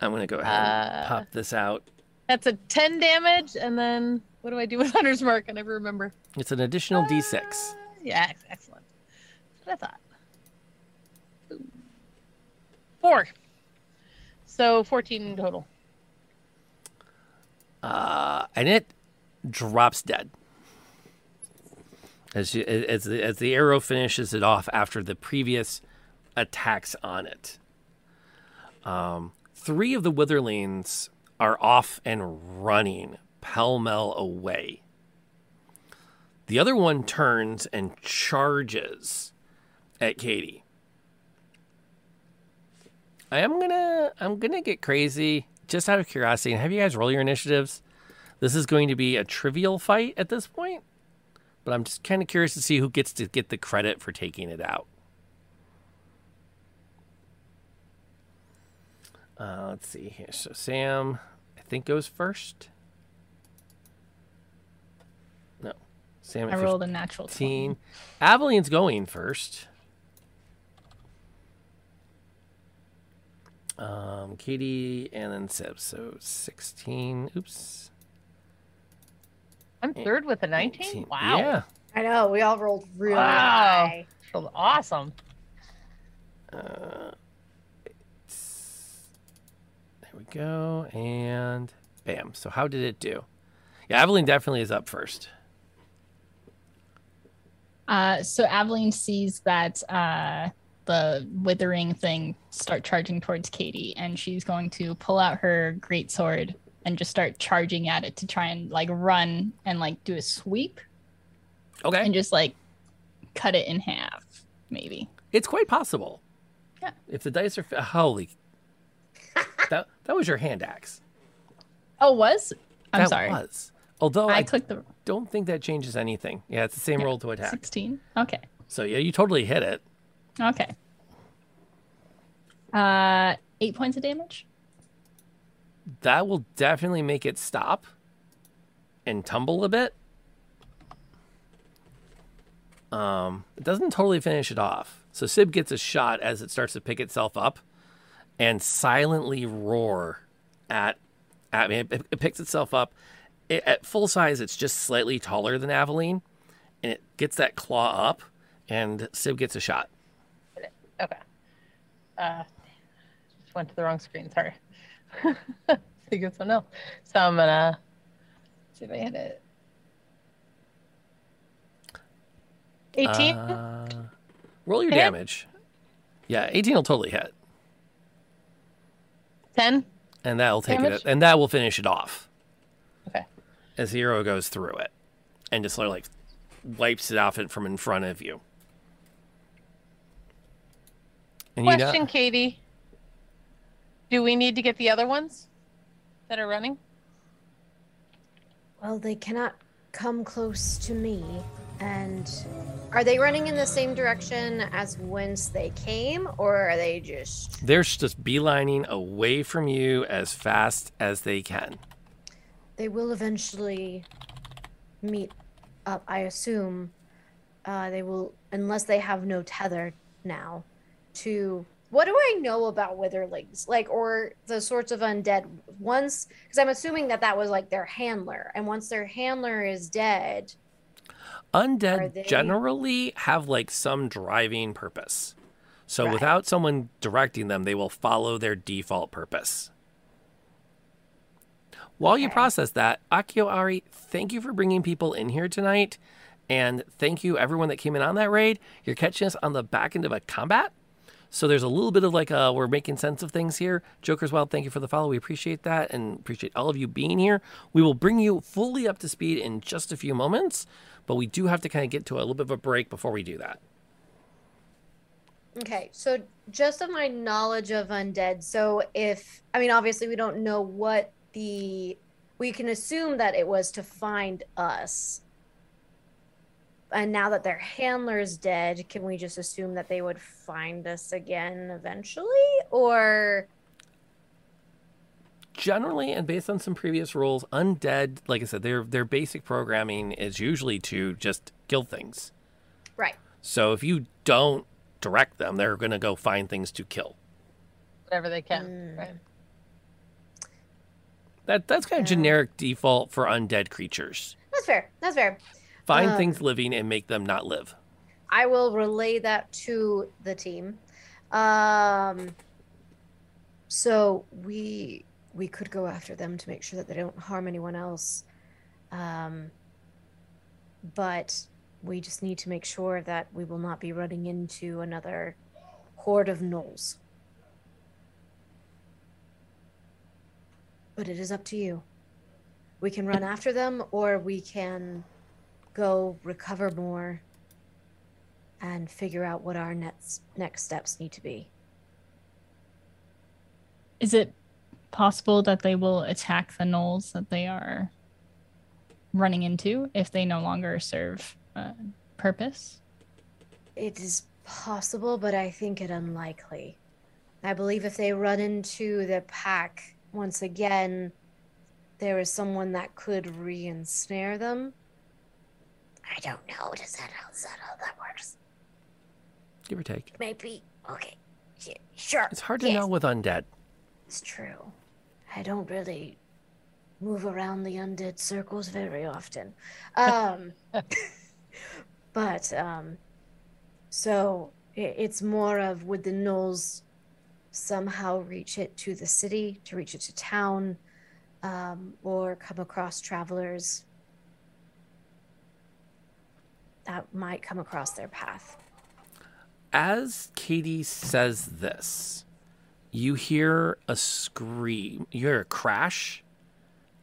I'm gonna go ahead and Uh, pop this out. That's a 10 damage, and then what do I do with [LAUGHS] Hunter's Mark? I never remember. It's an additional D6. Uh, yeah, excellent. That's what I thought. Boom. Four. So 14 total. Uh, and it drops dead. As, you, as, the, as the arrow finishes it off after the previous attacks on it. Um, three of the witherlings are off and running pell mell away. The other one turns and charges at Katie. I am gonna I'm gonna get crazy just out of curiosity and have you guys roll your initiatives. This is going to be a trivial fight at this point, but I'm just kind of curious to see who gets to get the credit for taking it out. Uh, let's see here. So Sam, I think goes first. No, Sam. I rolled a natural 15. Aveline's going first. Um, Katie and then Seb. So 16. Oops. I'm third with a 19? 19. Wow. Yeah. I know we all rolled really Wow. high. Feels awesome. Uh, it's- there we go. And bam. So how did it do? Yeah, Aveline definitely is up first. Uh, so Aveline sees that uh, the withering thing start charging towards Katie, and she's going to pull out her great sword and just start charging at it to try and like run and like do a sweep Okay. and just like cut it in half, maybe. It's quite possible. Yeah. If the dice are holy, [LAUGHS] that that was your hand axe. Oh, was? I'm that sorry. Was. Although I I, clicked the don't think that changes anything. Yeah, it's the same Yeah, roll to attack. 16. Okay. So yeah, you totally hit it. Okay. Uh, eight points of damage. That will definitely make it stop and tumble a bit. Um, it doesn't totally finish it off. So Syb gets a shot as it starts to pick itself up and silently roar at at me. It, it picks itself up. It, at full size, it's just slightly taller than Aveline, and it gets that claw up, and Syb gets a shot. Okay. Uh, just went to the wrong screen. Sorry. [LAUGHS] Think of something else. So I'm gonna see if I hit it. 18. Uh, roll your Hit? damage. Yeah, 18 will totally hit. 10. and that'll take Damage? it, and that will finish it off Okay. as the hero goes through it, and just sort of like wipes it off it from in front of you. And you Question, know, Katie. Do we need to get the other ones that are running? Well, they cannot come close to me. And are they running in the same direction as whence they came, or are they just. they're just beelining away from you as fast as they can. They will eventually meet up, I assume. Uh, they will, unless they have no tether now, to. What do I know about witherlings? Like, or the sorts of undead once? Because I'm assuming that that was like their handler. And once their handler is dead, Undead they- generally have like some driving purpose. So Right. without someone directing them, they will follow their default purpose. While you process that, Akio Ari, thank you for bringing people in here tonight. And thank you, everyone that came in on that raid. You're catching us on the back end of a combat. So there's a little bit of like, uh, we're making sense of things here. Joker's Wild, thank you for the follow. We appreciate that and appreciate all of you being here. We will bring you fully up to speed in just a few moments, but we do have to kind of get to a little bit of a break before we do that. Okay, so just of my knowledge of undead, so if I mean obviously we don't know what the we can assume that it was to find us. And now that their handler's dead, can we just assume that they would find us again eventually? Or generally and based on some previous rules undead like i said their their basic programming is usually to just kill things right. so if you don't direct them they're going to go find things to kill Whatever they can. Mm. Right. that that's kind of generic default for undead creatures That's fair. That's fair. Find Um, things living and make them not live I will relay that to the team. Um, so we we could go after them to make sure that they don't harm anyone else. Um, but we just need to make sure that we will not be running into another horde of gnolls. But it is up to you. We can run after them, or we can go recover more and figure out what our next next steps need to be. Is it possible that they will attack the gnolls that they are running into if they no longer serve uh, purpose? It is possible, but I think it unlikely. I believe if they run into the pack once again, there is someone that could re-ensnare them. I don't know. Does that how, is that how that works? give or take Maybe. Okay. Yeah, sure. it's hard to Yes. know with undead It's true. I don't really move around the undead circles very often. [LAUGHS] Um, but um, so it's more of would the gnolls somehow reach it to the city, to reach it to town, um, or come across travelers that might come across their path. as katie says this you hear a scream you hear a crash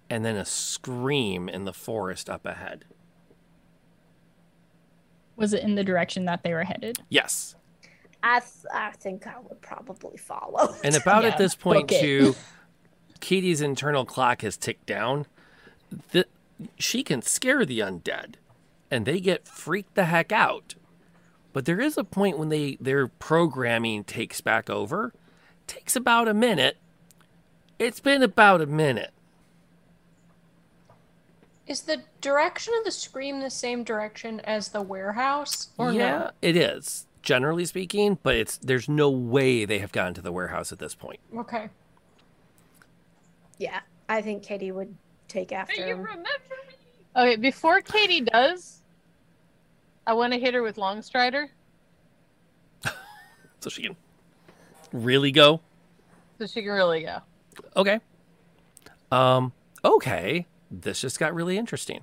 and then a scream in the forest up ahead Was it in the direction that they were headed? yes I th- I think I would probably follow. [LAUGHS] And about Yeah, at this point, book too, [LAUGHS] Katie's internal clock has ticked down. The, she can scare the undead, and they get freaked the heck out. But there is a point when they their programming takes back over. Takes about a minute. It's been about a minute. Is the direction of the scream the same direction as the warehouse? Or yeah, it is generally speaking, but it's there's no way they have gotten to the warehouse at this point. Okay. yeah, I think Katie would take after him. Okay, before Katie does, I want to hit her with Longstrider [LAUGHS] So she can really go. so she can really go. Okay. Um, okay. This just got really interesting.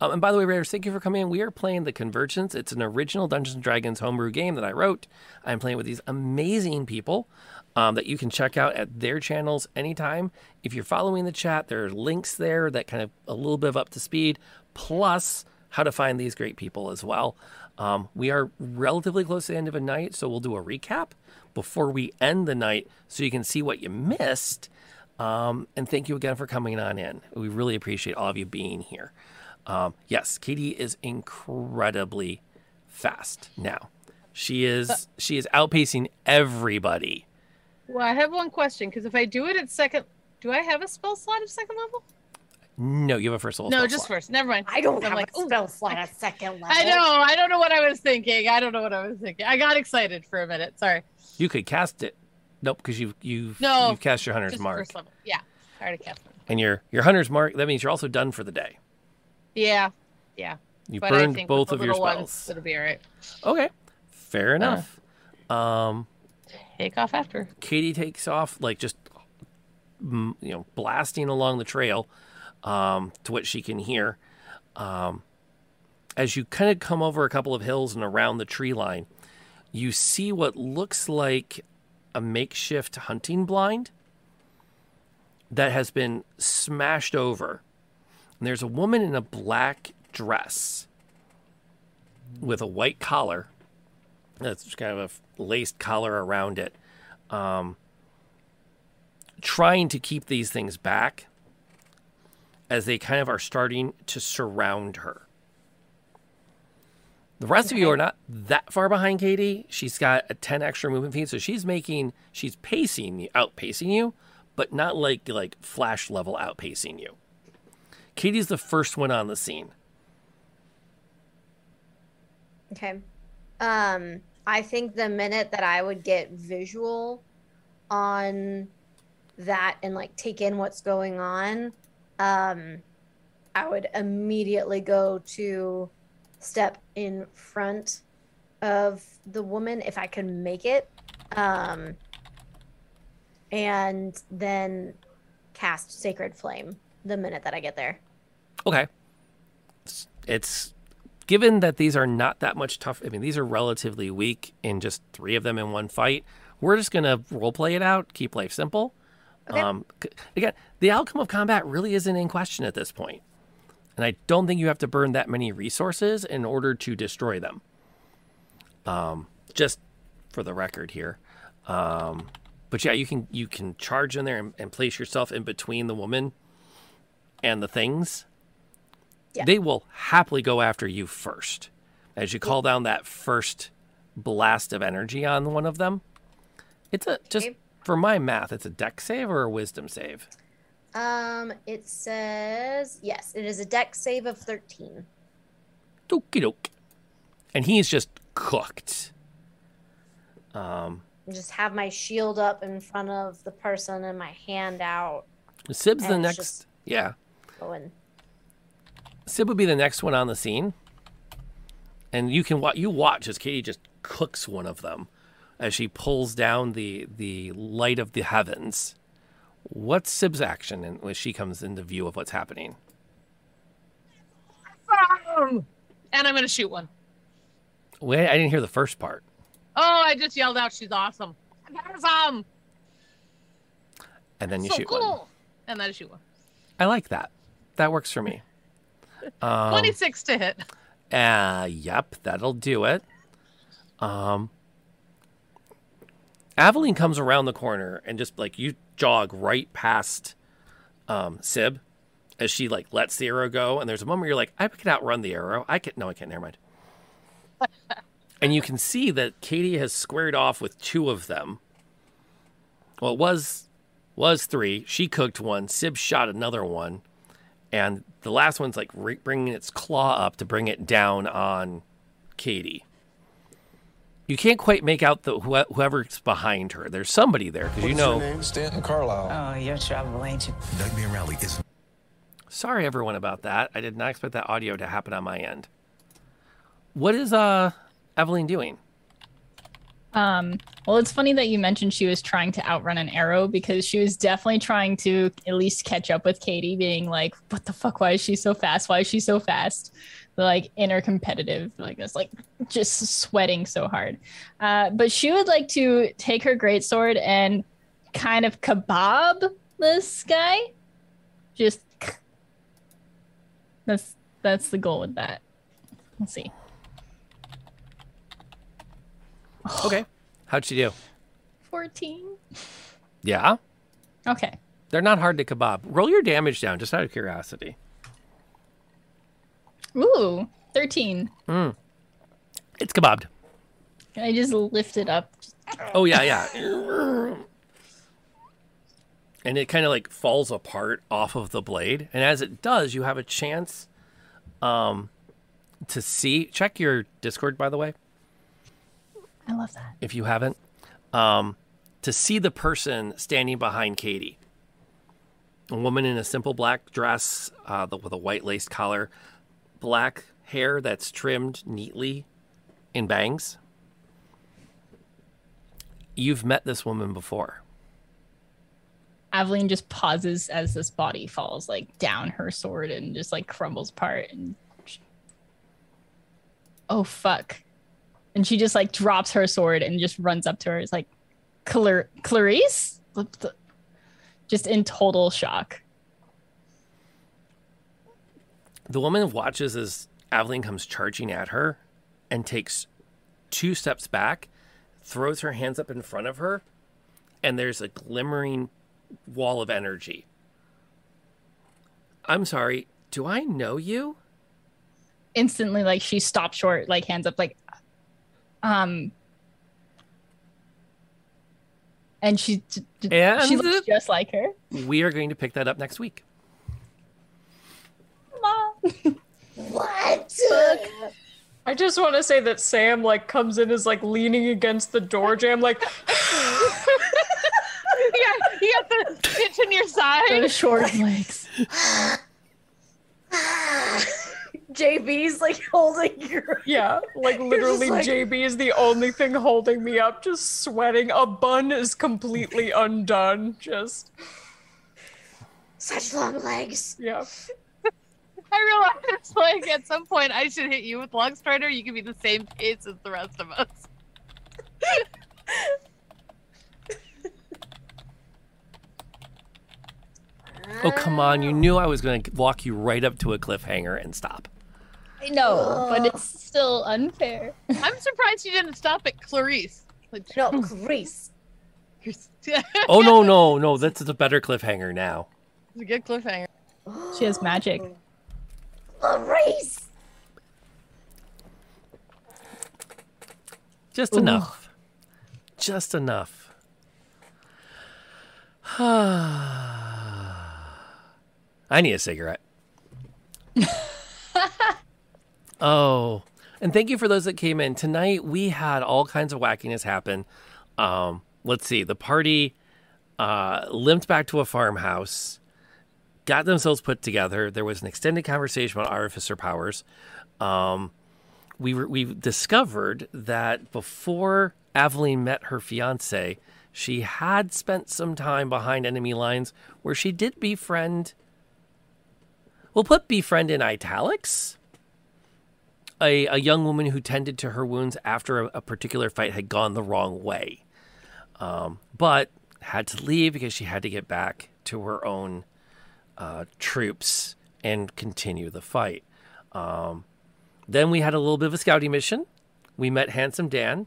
Um, and by the way, Raiders, thank you for coming in. We are playing The Convergence. It's an original Dungeons and Dragons homebrew game that I wrote. I'm playing with these amazing people um, that you can check out at their channels anytime. If you're following the chat, there are links there that kind of a little bit of up to speed, plus how to find these great people as well. Um, we are relatively close to the end of a night, so we'll do a recap before we end the night so you can see what you missed. Um, and thank you again for coming on in. We really appreciate all of you being here. Um, yes, Katie is incredibly fast now. She is she is outpacing everybody. Well, I have one question because if I do it at second, do I have a spell slot of second level? No, you have a first level. no, spell just slot. first. Never mind. I don't I'm have like, a ooh, spell slot at second [LAUGHS] level. I know. I don't know what I was thinking. I don't know what I was thinking. I got excited for a minute. Sorry. You could cast it. Nope, because you've you've No, you've cast your hunter's Just mark, first level. Yeah. I already cast it. and your your hunter's mark. That means you're also done for the day. Yeah. Yeah. You but I burned think both of your little ones, spells. it'll be all right. Okay, fair enough. Um, Take off after. Katie takes off, like just mm, you know, blasting along the trail um, to what she can hear. Um, as you kind of come over a couple of hills and around the tree line, you see what looks like a makeshift hunting blind that has been smashed over. And there's a woman in a black dress with a white collar. That's kind of a laced collar around it um, trying to keep these things back as they kind of are starting to surround her. The rest of you are not that far behind Katie. She's got a 10 extra movement feet, so she's making, she's pacing, you- outpacing you, but not like like flash level outpacing you. Katie's the first one on the scene. Okay. Um, I think the minute that I would get visual on that and like take in what's going on, um, I would immediately go to step in front of the woman if I can make it. Um, and then cast Sacred Flame the minute that I get there. Okay. It's, it's given that these are not that much tough. I mean, these are relatively weak in just three of them in one fight. We're just gonna role play it out, keep life simple. Okay. Um, again, the outcome of combat really isn't in question at this point, and I don't think you have to burn that many resources in order to destroy them. Um, just for the record here. Um, but yeah, you can you can charge in there and, and place yourself in between the woman and the things Yeah. they will happily go after you first. As you call down that first blast of energy on one of them, it's a just. For my math, it's a Dex save or a wisdom save. Um, it says yes, it is a Dex save of 13. Dokie doke. And he's just cooked. Um, just have my shield up in front of the person and my hand out Syb's the next. Yeah, going Syb would be the next one on the scene, and you can wa- you watch as Katie just cooks one of them as she pulls down the the light of the heavens. What's Syb's action and when she comes into view of what's happening? And I'm gonna shoot one. Wait, I didn't hear the first part. Oh, I just yelled out, "She's awesome!" Awesome. And then you so shoot cool. one. And then I shoot one. I like that. That works for me. Um, [LAUGHS] 26 to hit. Uh, yep, that'll do it. Um, Aveline comes around the corner and just like you jog right past um, Syb as she like lets the arrow go. And there's a moment where you're like, I could outrun the arrow. I can no, I can't. Never mind. [LAUGHS] and you can see that Katie has squared off with two of them. Well, it was was three. She cooked one. Syb shot another one, and the last one's like re- bringing its claw up to bring it down on Katie. You can't quite make out the wh- whoever's behind her. There's somebody there because you What's your know. name? Stanton Carlisle. Oh, you're a travel agent. Nightmare Alley is Sorry, everyone, about that. I did not expect that audio to happen on my end. What is uh Evelyn doing? Um, well, it's funny that you mentioned she was trying to outrun an arrow because she was definitely trying to at least catch up with Katie, being like, "What the fuck? Why is she so fast? Why is she so fast?" Like inner competitive, like this like just sweating so hard. Uh, but she would like to take her greatsword and kind of kebab this guy. Just that's that's the goal with that. Let's see. Okay. How'd she do? 14. Yeah. Okay. They're not hard to kebab. Roll your damage down, just out of curiosity. Ooh, 13. It's kebabbed. I just lift it up? Oh yeah, yeah. And it kind of like falls apart off of the blade, and as it does, you have a chance um to see. Check your Discord, by the way, I love that. if you haven't. Um, to see the person standing behind Katie. A woman in a simple black dress uh, the- with a white lace collar, black hair that's trimmed neatly in bangs. You've met this woman before. Aveline just pauses as this body falls like down her sword and just like crumbles apart and oh fuck and she just like drops her sword and just runs up to her it's like Clar- clarice just in total shock The woman watches as Aveline comes charging at her and takes two steps back, throws her hands up in front of her, and there's a glimmering wall of energy. I'm sorry, do I know you? instantly like she stopped short like hands up like um and she And she looks just like her we are going to pick that up next week. Mom. What? I just want to say that Sam like comes in as like leaning against the door jam, like [LAUGHS] yeah, you got the stitch in your side. those short legs JB's like holding your. [LAUGHS] yeah, like literally like- JB is the only thing holding me up, just sweating. A bun is completely undone. Just Such long legs. yeah. [LAUGHS] I realized, like, at some point I should hit you with Long Strider. You can be the same pace as the rest of us. [LAUGHS] Oh, come on. You knew I was going to walk you right up to a cliffhanger and stop. i know but it's still unfair [LAUGHS] I'm surprised you didn't stop at Clarice. Like, No, Grease. it's Oh, no, no, no. That's a better cliffhanger now. It's a good cliffhanger. [GASPS] she has magic Grease. Just enough. Just enough. [SIGHS] I need a cigarette. [LAUGHS] oh, and thank you for those that came in. Tonight we had all kinds of wackiness happen. Um, let's see. The party uh, limped back to a farmhouse, got themselves put together. There was an extended conversation about artificer powers. Um, we were, we discovered that before Aveline met her fiance, she had spent some time behind enemy lines where she did befriend. We'll put befriend in italics. A, a young woman who tended to her wounds after a, a particular fight had gone the wrong way, um, but had to leave because she had to get back to her own uh, troops and continue the fight. Um, then we had a little bit of a scouting mission. We met Handsome Dan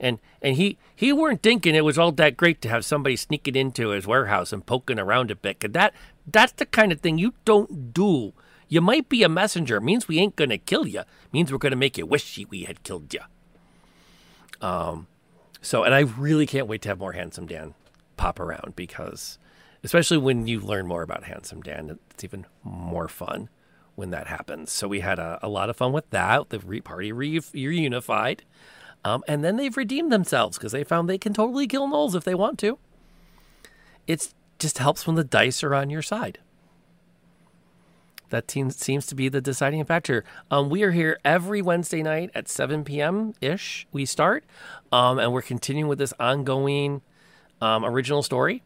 And and he he weren't thinking it was all that great to have somebody sneaking into his warehouse and poking around a bit. 'cause that that's the kind of thing you don't do. You might be a messenger. means we ain't gonna kill you. means we're gonna make you wish we had killed you. Um, so and I really can't wait to have more Handsome Dan pop around because, especially when you learn more about Handsome Dan, it's even more fun when that happens. So we had a, a lot of fun with that. The re- party re- reunified. Um, and then they've redeemed themselves because they found they can totally kill gnolls if they want to. It just helps when the dice are on your side. That seems seems to be the deciding factor. Um, we are here every Wednesday night at 7 p.m. ish. We start, um, and we're continuing with this ongoing um, original story.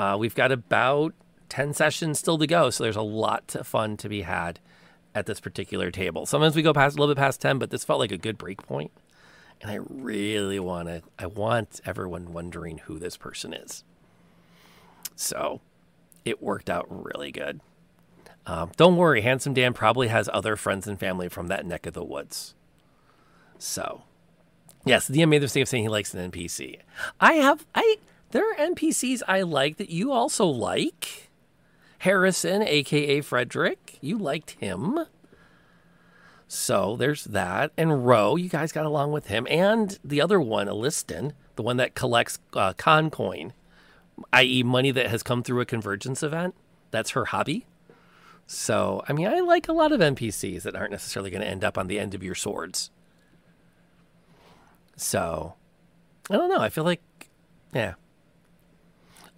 Uh, we've got about 10 sessions still to go, so there's a lot of fun to be had at this particular table. Sometimes we go past a little bit past 10, but this felt like a good break point. and I really want to. I want everyone wondering who this person is. So, it worked out really good. Um, don't worry, Handsome Dan probably has other friends and family from that neck of the woods. So, yes, the made the mistake of saying he likes an NPC. I have. I there are NPCs I like that you also like. Harrison, aka Frederick, you liked him. So there's that. And Roe, you guys got along with him. And the other one, Aliston, the one that collects uh, Concoin, i.e., money that has come through a convergence event. That's her hobby. So, I mean, I like a lot of NPCs that aren't necessarily going to end up on the end of your swords. So, I don't know. I feel like, yeah,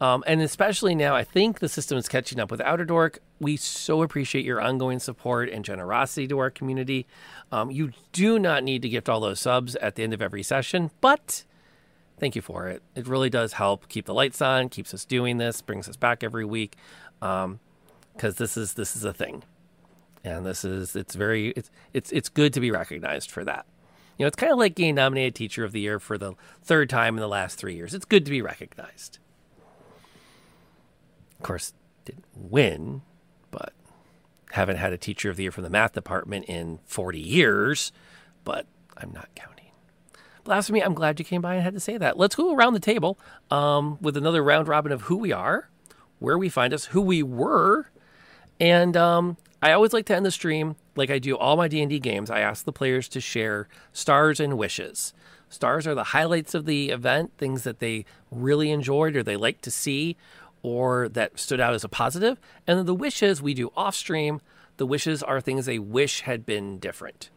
um, and especially now, I think the system is catching up with Outer Dork. We so appreciate your ongoing support and generosity to our community. Um, you do not need to gift all those subs at the end of every session, but thank you for it. It really does help keep the lights on, keeps us doing this, brings us back every week, because um, this is this is a thing, and this is it's very it's it's it's good to be recognized for that. You know, it's kind of like getting nominated Teacher of the Year for the third time in the last three years. It's good to be recognized. Of course, didn't win, but haven't had a teacher of the year from the math department in 40 years, but I'm not counting. Blasphemy, I'm glad you came by and had to say that. Let's go around the table um, with another round robin of who we are, where we find us, who we were, and um, I always like to end the stream like I do all my D&D games. I ask the players to share stars and wishes. Stars are the highlights of the event, things that they really enjoyed or they like to see, or that stood out as a positive. And then the wishes we do off stream. The wishes are things they wish had been different.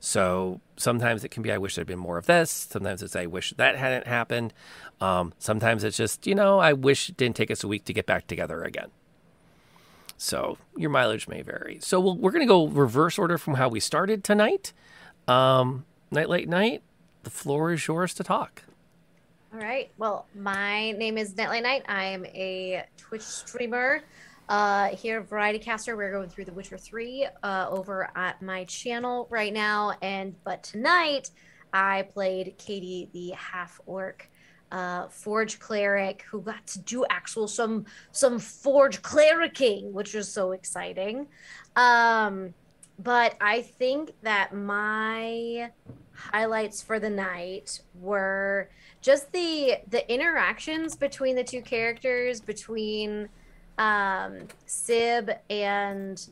So sometimes it can be, I wish there'd been more of this. Sometimes it's, I wish that hadn't happened. Um, sometimes it's just, you know, I wish it didn't take us a week to get back together again. So your mileage may vary. So we we are going to go reverse order from how we started tonight. Um, night, late night. The floor is yours to talk. All right. Well, my name is Nightlight Knight. I am a Twitch streamer uh, here at Variety Caster. We're going through The Witcher 3 uh, over at my channel right now. And but tonight I played Katie, the half orc uh, forge cleric who got to do actual some some forge clericing, which was so exciting. Um, but I think that my highlights for the night were just the the interactions between the two characters between um Syb and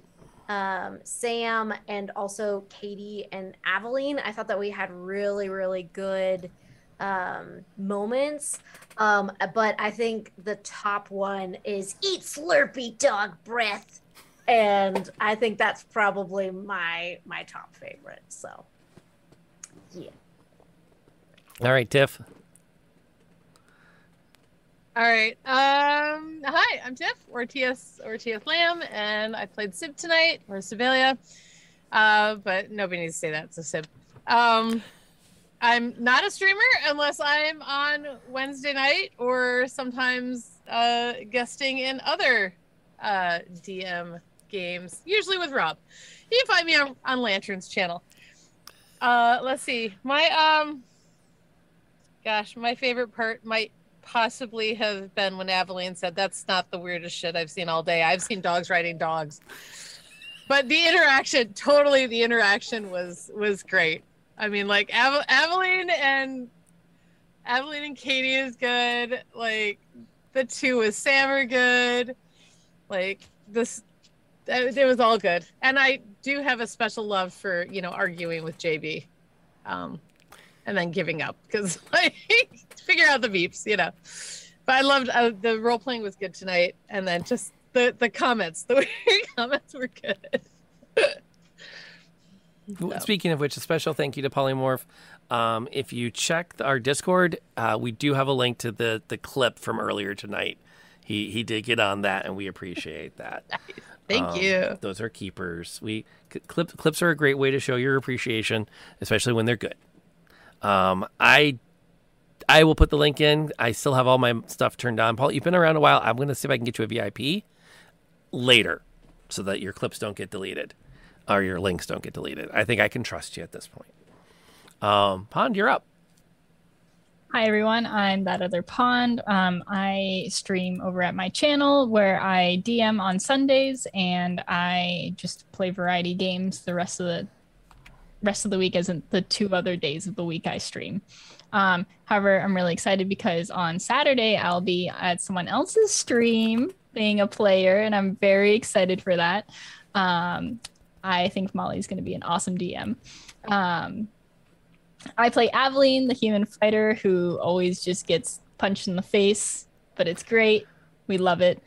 um sam and also katie and aveline i thought that we had really really good um moments. Um but i think the top one is eat slurpy dog breath. And i think that's probably my my top favorite. So yeah. All right tiff All right. Um, hi, I'm Tiff, or TS, or TS Lamb, and I played Syb tonight, or Sibelia. Uh, but nobody needs to say that, so Syb. Um, I'm not a streamer unless I'm on Wednesday night or sometimes uh, guesting in other uh, DM games, usually with Rob. You can find me on, on Lantern's channel. Uh, let's see. My um, gosh, my favorite part might possibly have been when Aveline said, "That's not the weirdest shit I've seen all day. I've seen dogs riding dogs." But the interaction, totally, the interaction was was great. I mean, like Ave- Aveline and Evelyn and Katie is good. Like the two with Sam are good. Like this, it it was all good. And I do have a special love for you know arguing with JB, um, and then giving up because [LAUGHS] like [LAUGHS] figure out the beeps, you know. But I loved uh, the role playing was good tonight, and then just the the comments, the [LAUGHS] weird comments were good. So. Speaking of which, a special thank you to Polymorph. Um, if you check our Discord, uh, we do have a link to the the clip from earlier tonight. He he did get on that, and we appreciate that. [LAUGHS] Thank Um, you. Those are keepers. We c- clip, clips are a great way to show your appreciation, especially when they're good. Um, I I will put the link in. I still have all my stuff turned on. Paul, you've been around a while. I'm going to see if I can get you a VIP later, so that your clips don't get deleted or your links don't get deleted. I think I can trust you at this point. Um, Pond, you're up. Hi everyone, I'm that other pond. Um, I stream over at my channel where I DM on Sundays and I just play variety games the rest of the rest of the week isn't the two other days of the week I stream. Um, however, I'm really excited because on Saturday I'll be at someone else's stream being a player, and I'm very excited for that. Um, I think Molly's going to be an awesome DM. Um, I play Aveline, the human fighter who always just gets punched in the face, but it's great. We love it.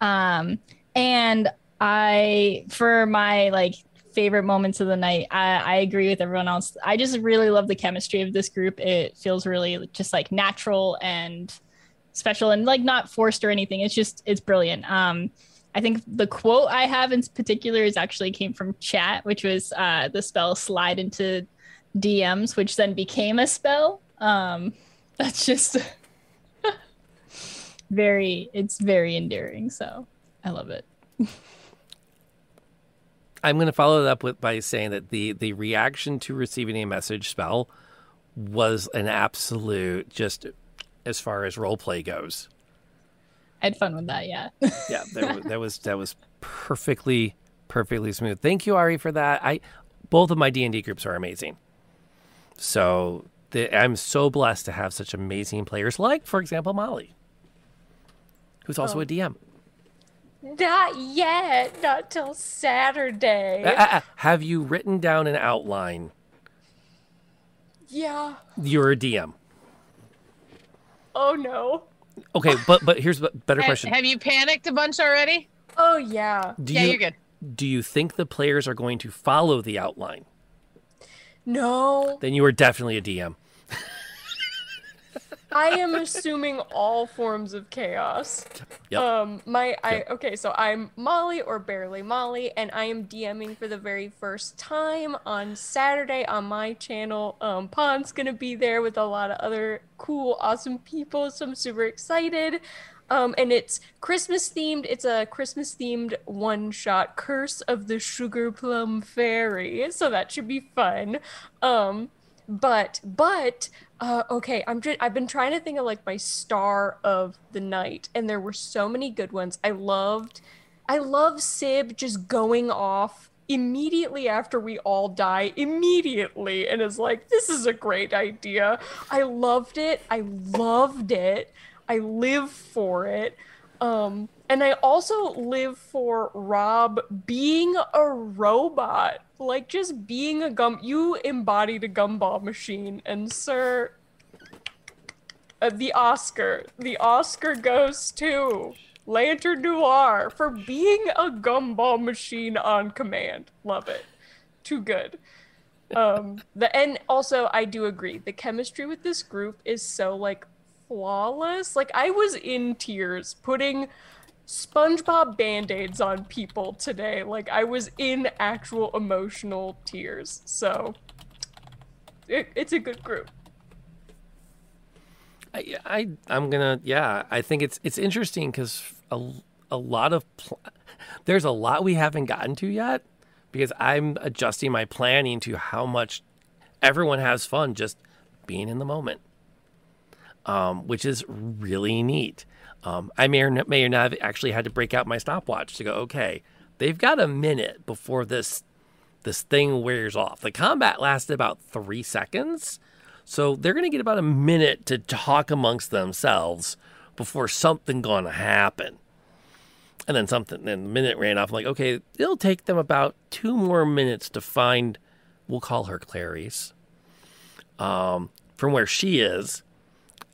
Um, and I, for my like favorite moments of the night, I, I agree with everyone else. I just really love the chemistry of this group. It feels really just like natural and special and like not forced or anything. It's just, it's brilliant. Um, I think the quote I have in particular is actually came from chat, which was uh, the spell slide into DMs, which then became a spell. Um, [LAUGHS] that's just [LAUGHS] very, it's very endearing. So I love it. [LAUGHS] I'm going to follow it up with by saying that the the reaction to receiving a message spell was an absolute just as far as role play goes. I had fun with that. Yeah. Yeah, that, was- [LAUGHS] that was that was perfectly perfectly smooth. Thank you, Ari, for that. I both of my D and D groups are amazing. So the, I'm so blessed to have such amazing players, like for example Molly, who's also Oh. a DM. Not yet. Not till Saturday. Ah, ah, ah. Have you written down an outline? yeah. You're a DM. Oh no. Okay, but but here's a better question. Have you panicked a bunch already? Oh yeah. Do yeah, you you're good. do you think the players are going to follow the outline? No. Then you are definitely a DM. I am assuming all forms of chaos. Yep. Um, my I Yep. okay, so I'm Molly or Bearly Molly, and I am DMing for the very first time on Saturday on my channel. Um, Pond's gonna be there with a lot of other cool, awesome people, so I'm super excited. Um, and it's Christmas themed. It's a Christmas themed one shot, Curse of the Sugar Plum Fairy. So that should be fun. Um, but but uh, okay, I'm just I've been trying to think of like my star of the night, and there were so many good ones. I loved, I love Syb just going off immediately after we all die immediately and is like this is a great idea. I loved it. I loved it. I live for it. Um and i also live for rob being a robot like just being a gum you embodied a gumball machine. And sir uh, the oscar the oscar goes to lantern noir for being a gumball machine on command. Love it. Too good. Um the and also i do agree the chemistry with this group is so like flawless. Like i was in tears putting spongebob band-aids on people today like i was in actual emotional tears so it, it's a good group I, I I'm gonna yeah. I think it's it's interesting because a, a lot of pl- there's a lot we haven't gotten to yet because I'm adjusting my planning to how much everyone has fun just being in the moment, um, which is really neat. Um, I may or may or not have actually had to break out my stopwatch to go. Okay, they've got a minute before this this thing wears off. The combat lasted about three seconds. So they're going to get about a minute to talk amongst themselves before something going to happen. And then something, then the minute ran off. I'm like, okay, it'll take them about two more minutes to find, we'll call her Clarice, um, from where she is,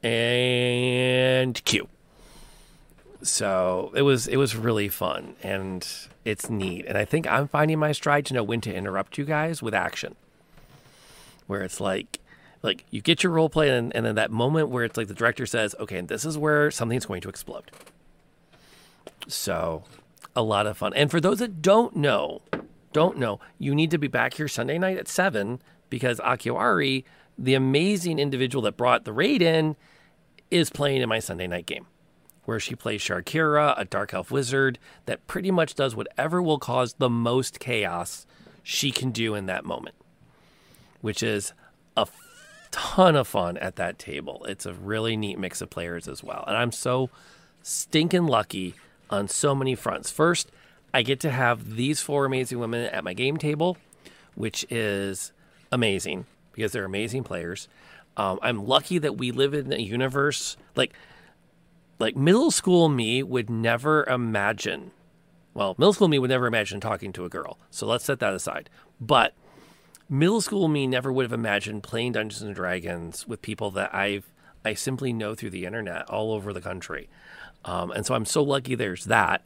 and Q. So it was it was really fun and it's neat. And I think I'm finding my stride to know when to interrupt you guys with action. Where it's like like you get your role play and, and then that moment where it's like the director says, okay, and this is where something's going to explode. So a lot of fun. And for those that don't know, don't know, you need to be back here Sunday night at seven because Akiwari, the amazing individual that brought the raid in, is playing in my Sunday night game where she plays Sharkira, a dark elf wizard that pretty much does whatever will cause the most chaos she can do in that moment, which is a ton of fun at that table. It's a really neat mix of players as well. And I'm so stinking lucky on so many fronts. First, I get to have these four amazing women at my game table, which is amazing because they're amazing players. Um, I'm lucky that we live in a universe like like middle school me would never imagine well middle school me would never imagine talking to a girl. So let's set that aside. But middle school me never would have imagined playing dungeons and dragons with people that i've i simply know through the internet all over the country. Um, and so i'm so lucky there's that.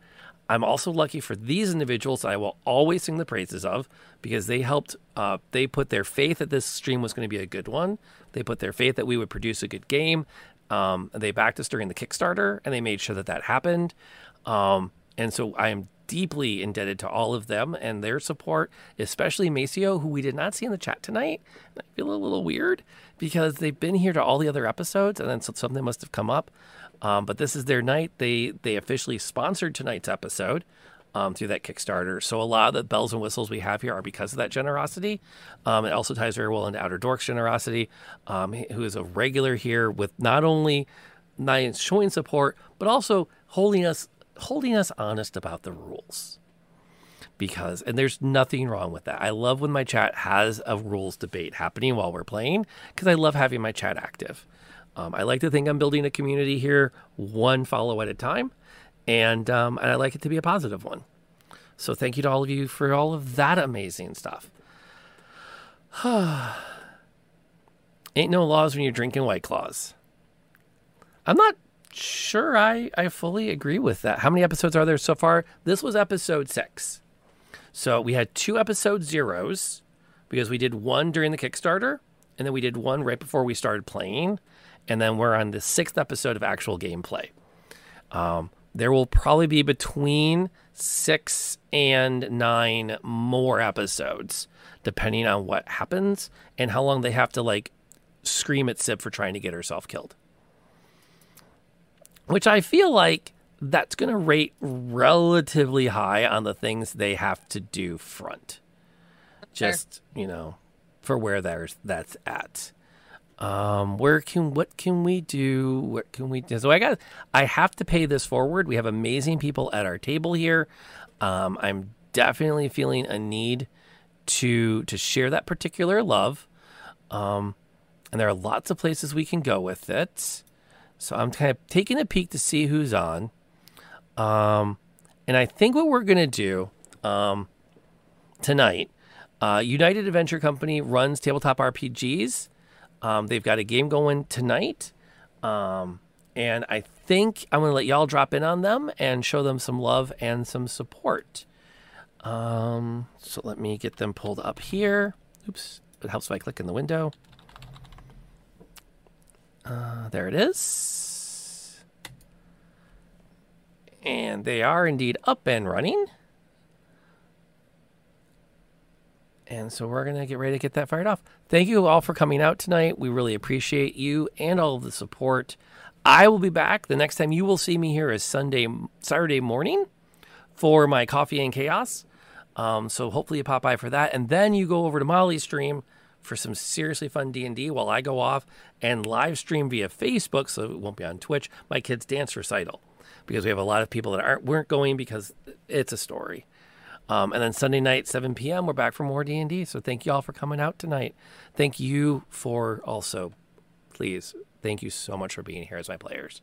I'm also lucky for these individuals i will always sing the praises of because they helped uh, they put their faith that this stream was going to be a good one. They put their faith that we would produce a good game um, they backed us during the Kickstarter, and they made sure that that happened. Um, and so I am deeply indebted to all of them and their support, especially Maceo, who we did not see in the chat tonight. I feel a little weird because they've been here to all the other episodes, and then something must have come up. Um, but this is their night. They they officially sponsored tonight's episode um, through that Kickstarter. So a lot of the bells and whistles we have here are because of that generosity. Um, it also ties very well into Outer Dork's generosity, um, who is a regular here with not only not showing support but also holding us holding us honest about the rules. Because and there's nothing wrong with that. I love when my chat has a rules debate happening while we're playing because I love having my chat active. Um, I like to think I'm building a community here, one follow at a time and um, and I like it to be a positive one. So thank you to all of you for all of that amazing stuff. [SIGHS] Ain't no laws when you're drinking White Claws. I'm not sure I, I fully agree with that. How many episodes are there so far? This was episode six. So we had two episode zeros because we did one during the Kickstarter and then we did one right before we started playing. And then we're on the sixth episode of actual gameplay. Um, there will probably be between six and nine more episodes, depending on what happens and how long they have to like scream at Syb for trying to get herself killed. Which I feel like that's going to rate relatively high on the things they have to do front. Just, you know, for where there's that's at um where can what can we do? What can we do? So i got i have to pay this forward. We have amazing people at our table here. Um i'm definitely feeling a need to to share that particular love. Um and there are lots of places we can go with it. So i'm kind of taking a peek to see who's on. Um and i think what we're gonna do um tonight uh united adventure company runs tabletop rpgs um, they've got a game going tonight. Um, and I think I'm going to let y'all drop in on them and show them some love and some support. Um, so let me get them pulled up here. Oops, it helps if I click in the window. Uh, there it is. And they are indeed up and running. And so we're going to get ready to get that fired off. Thank you all for coming out tonight. We really appreciate you and all of the support. I will be back. The next time you will see me here is Sunday, Saturday morning for my coffee and chaos. Um, so hopefully you pop by for that, and then you go over to Molly's stream for some seriously fun D and D while I go off and live stream via Facebook, so it won't be on Twitch. My kids' dance recital because we have a lot of people that aren't weren't going because it's a story. Um, and then Sunday night, 7 p.m., we're back for more D&D. So thank you all for coming out tonight. Thank you for also, please, thank you so much for being here as my players.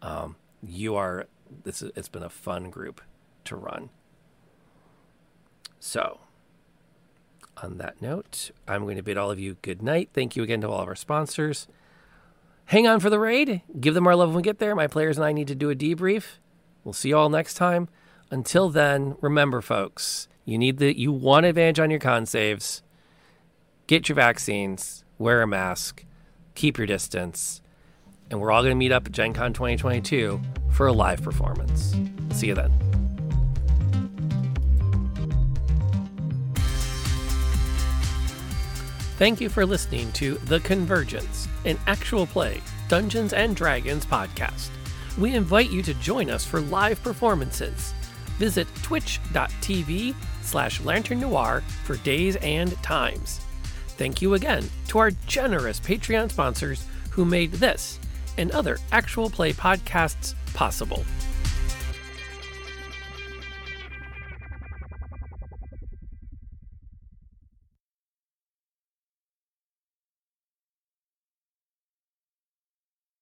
Um, you are, this is, it's been a fun group to run. So, on that note, I'm going to bid all of you good night. Thank you again to all of our sponsors. Hang on for the raid. Give them our love when we get there. My players and I need to do a debrief. We'll see you all next time. Until then, remember, folks, you need the you want advantage on your con saves. Get your vaccines. Wear a mask. Keep your distance. And we're all going to meet up at Gen Con 2022 for a live performance. See you then. Thank you for listening to The Convergence, an actual play Dungeons and Dragons podcast. We invite you to join us for live performances. Visit twitch.tv slash lantern noir for days and times. Thank you again to our generous Patreon sponsors who made this and other actual play podcasts possible.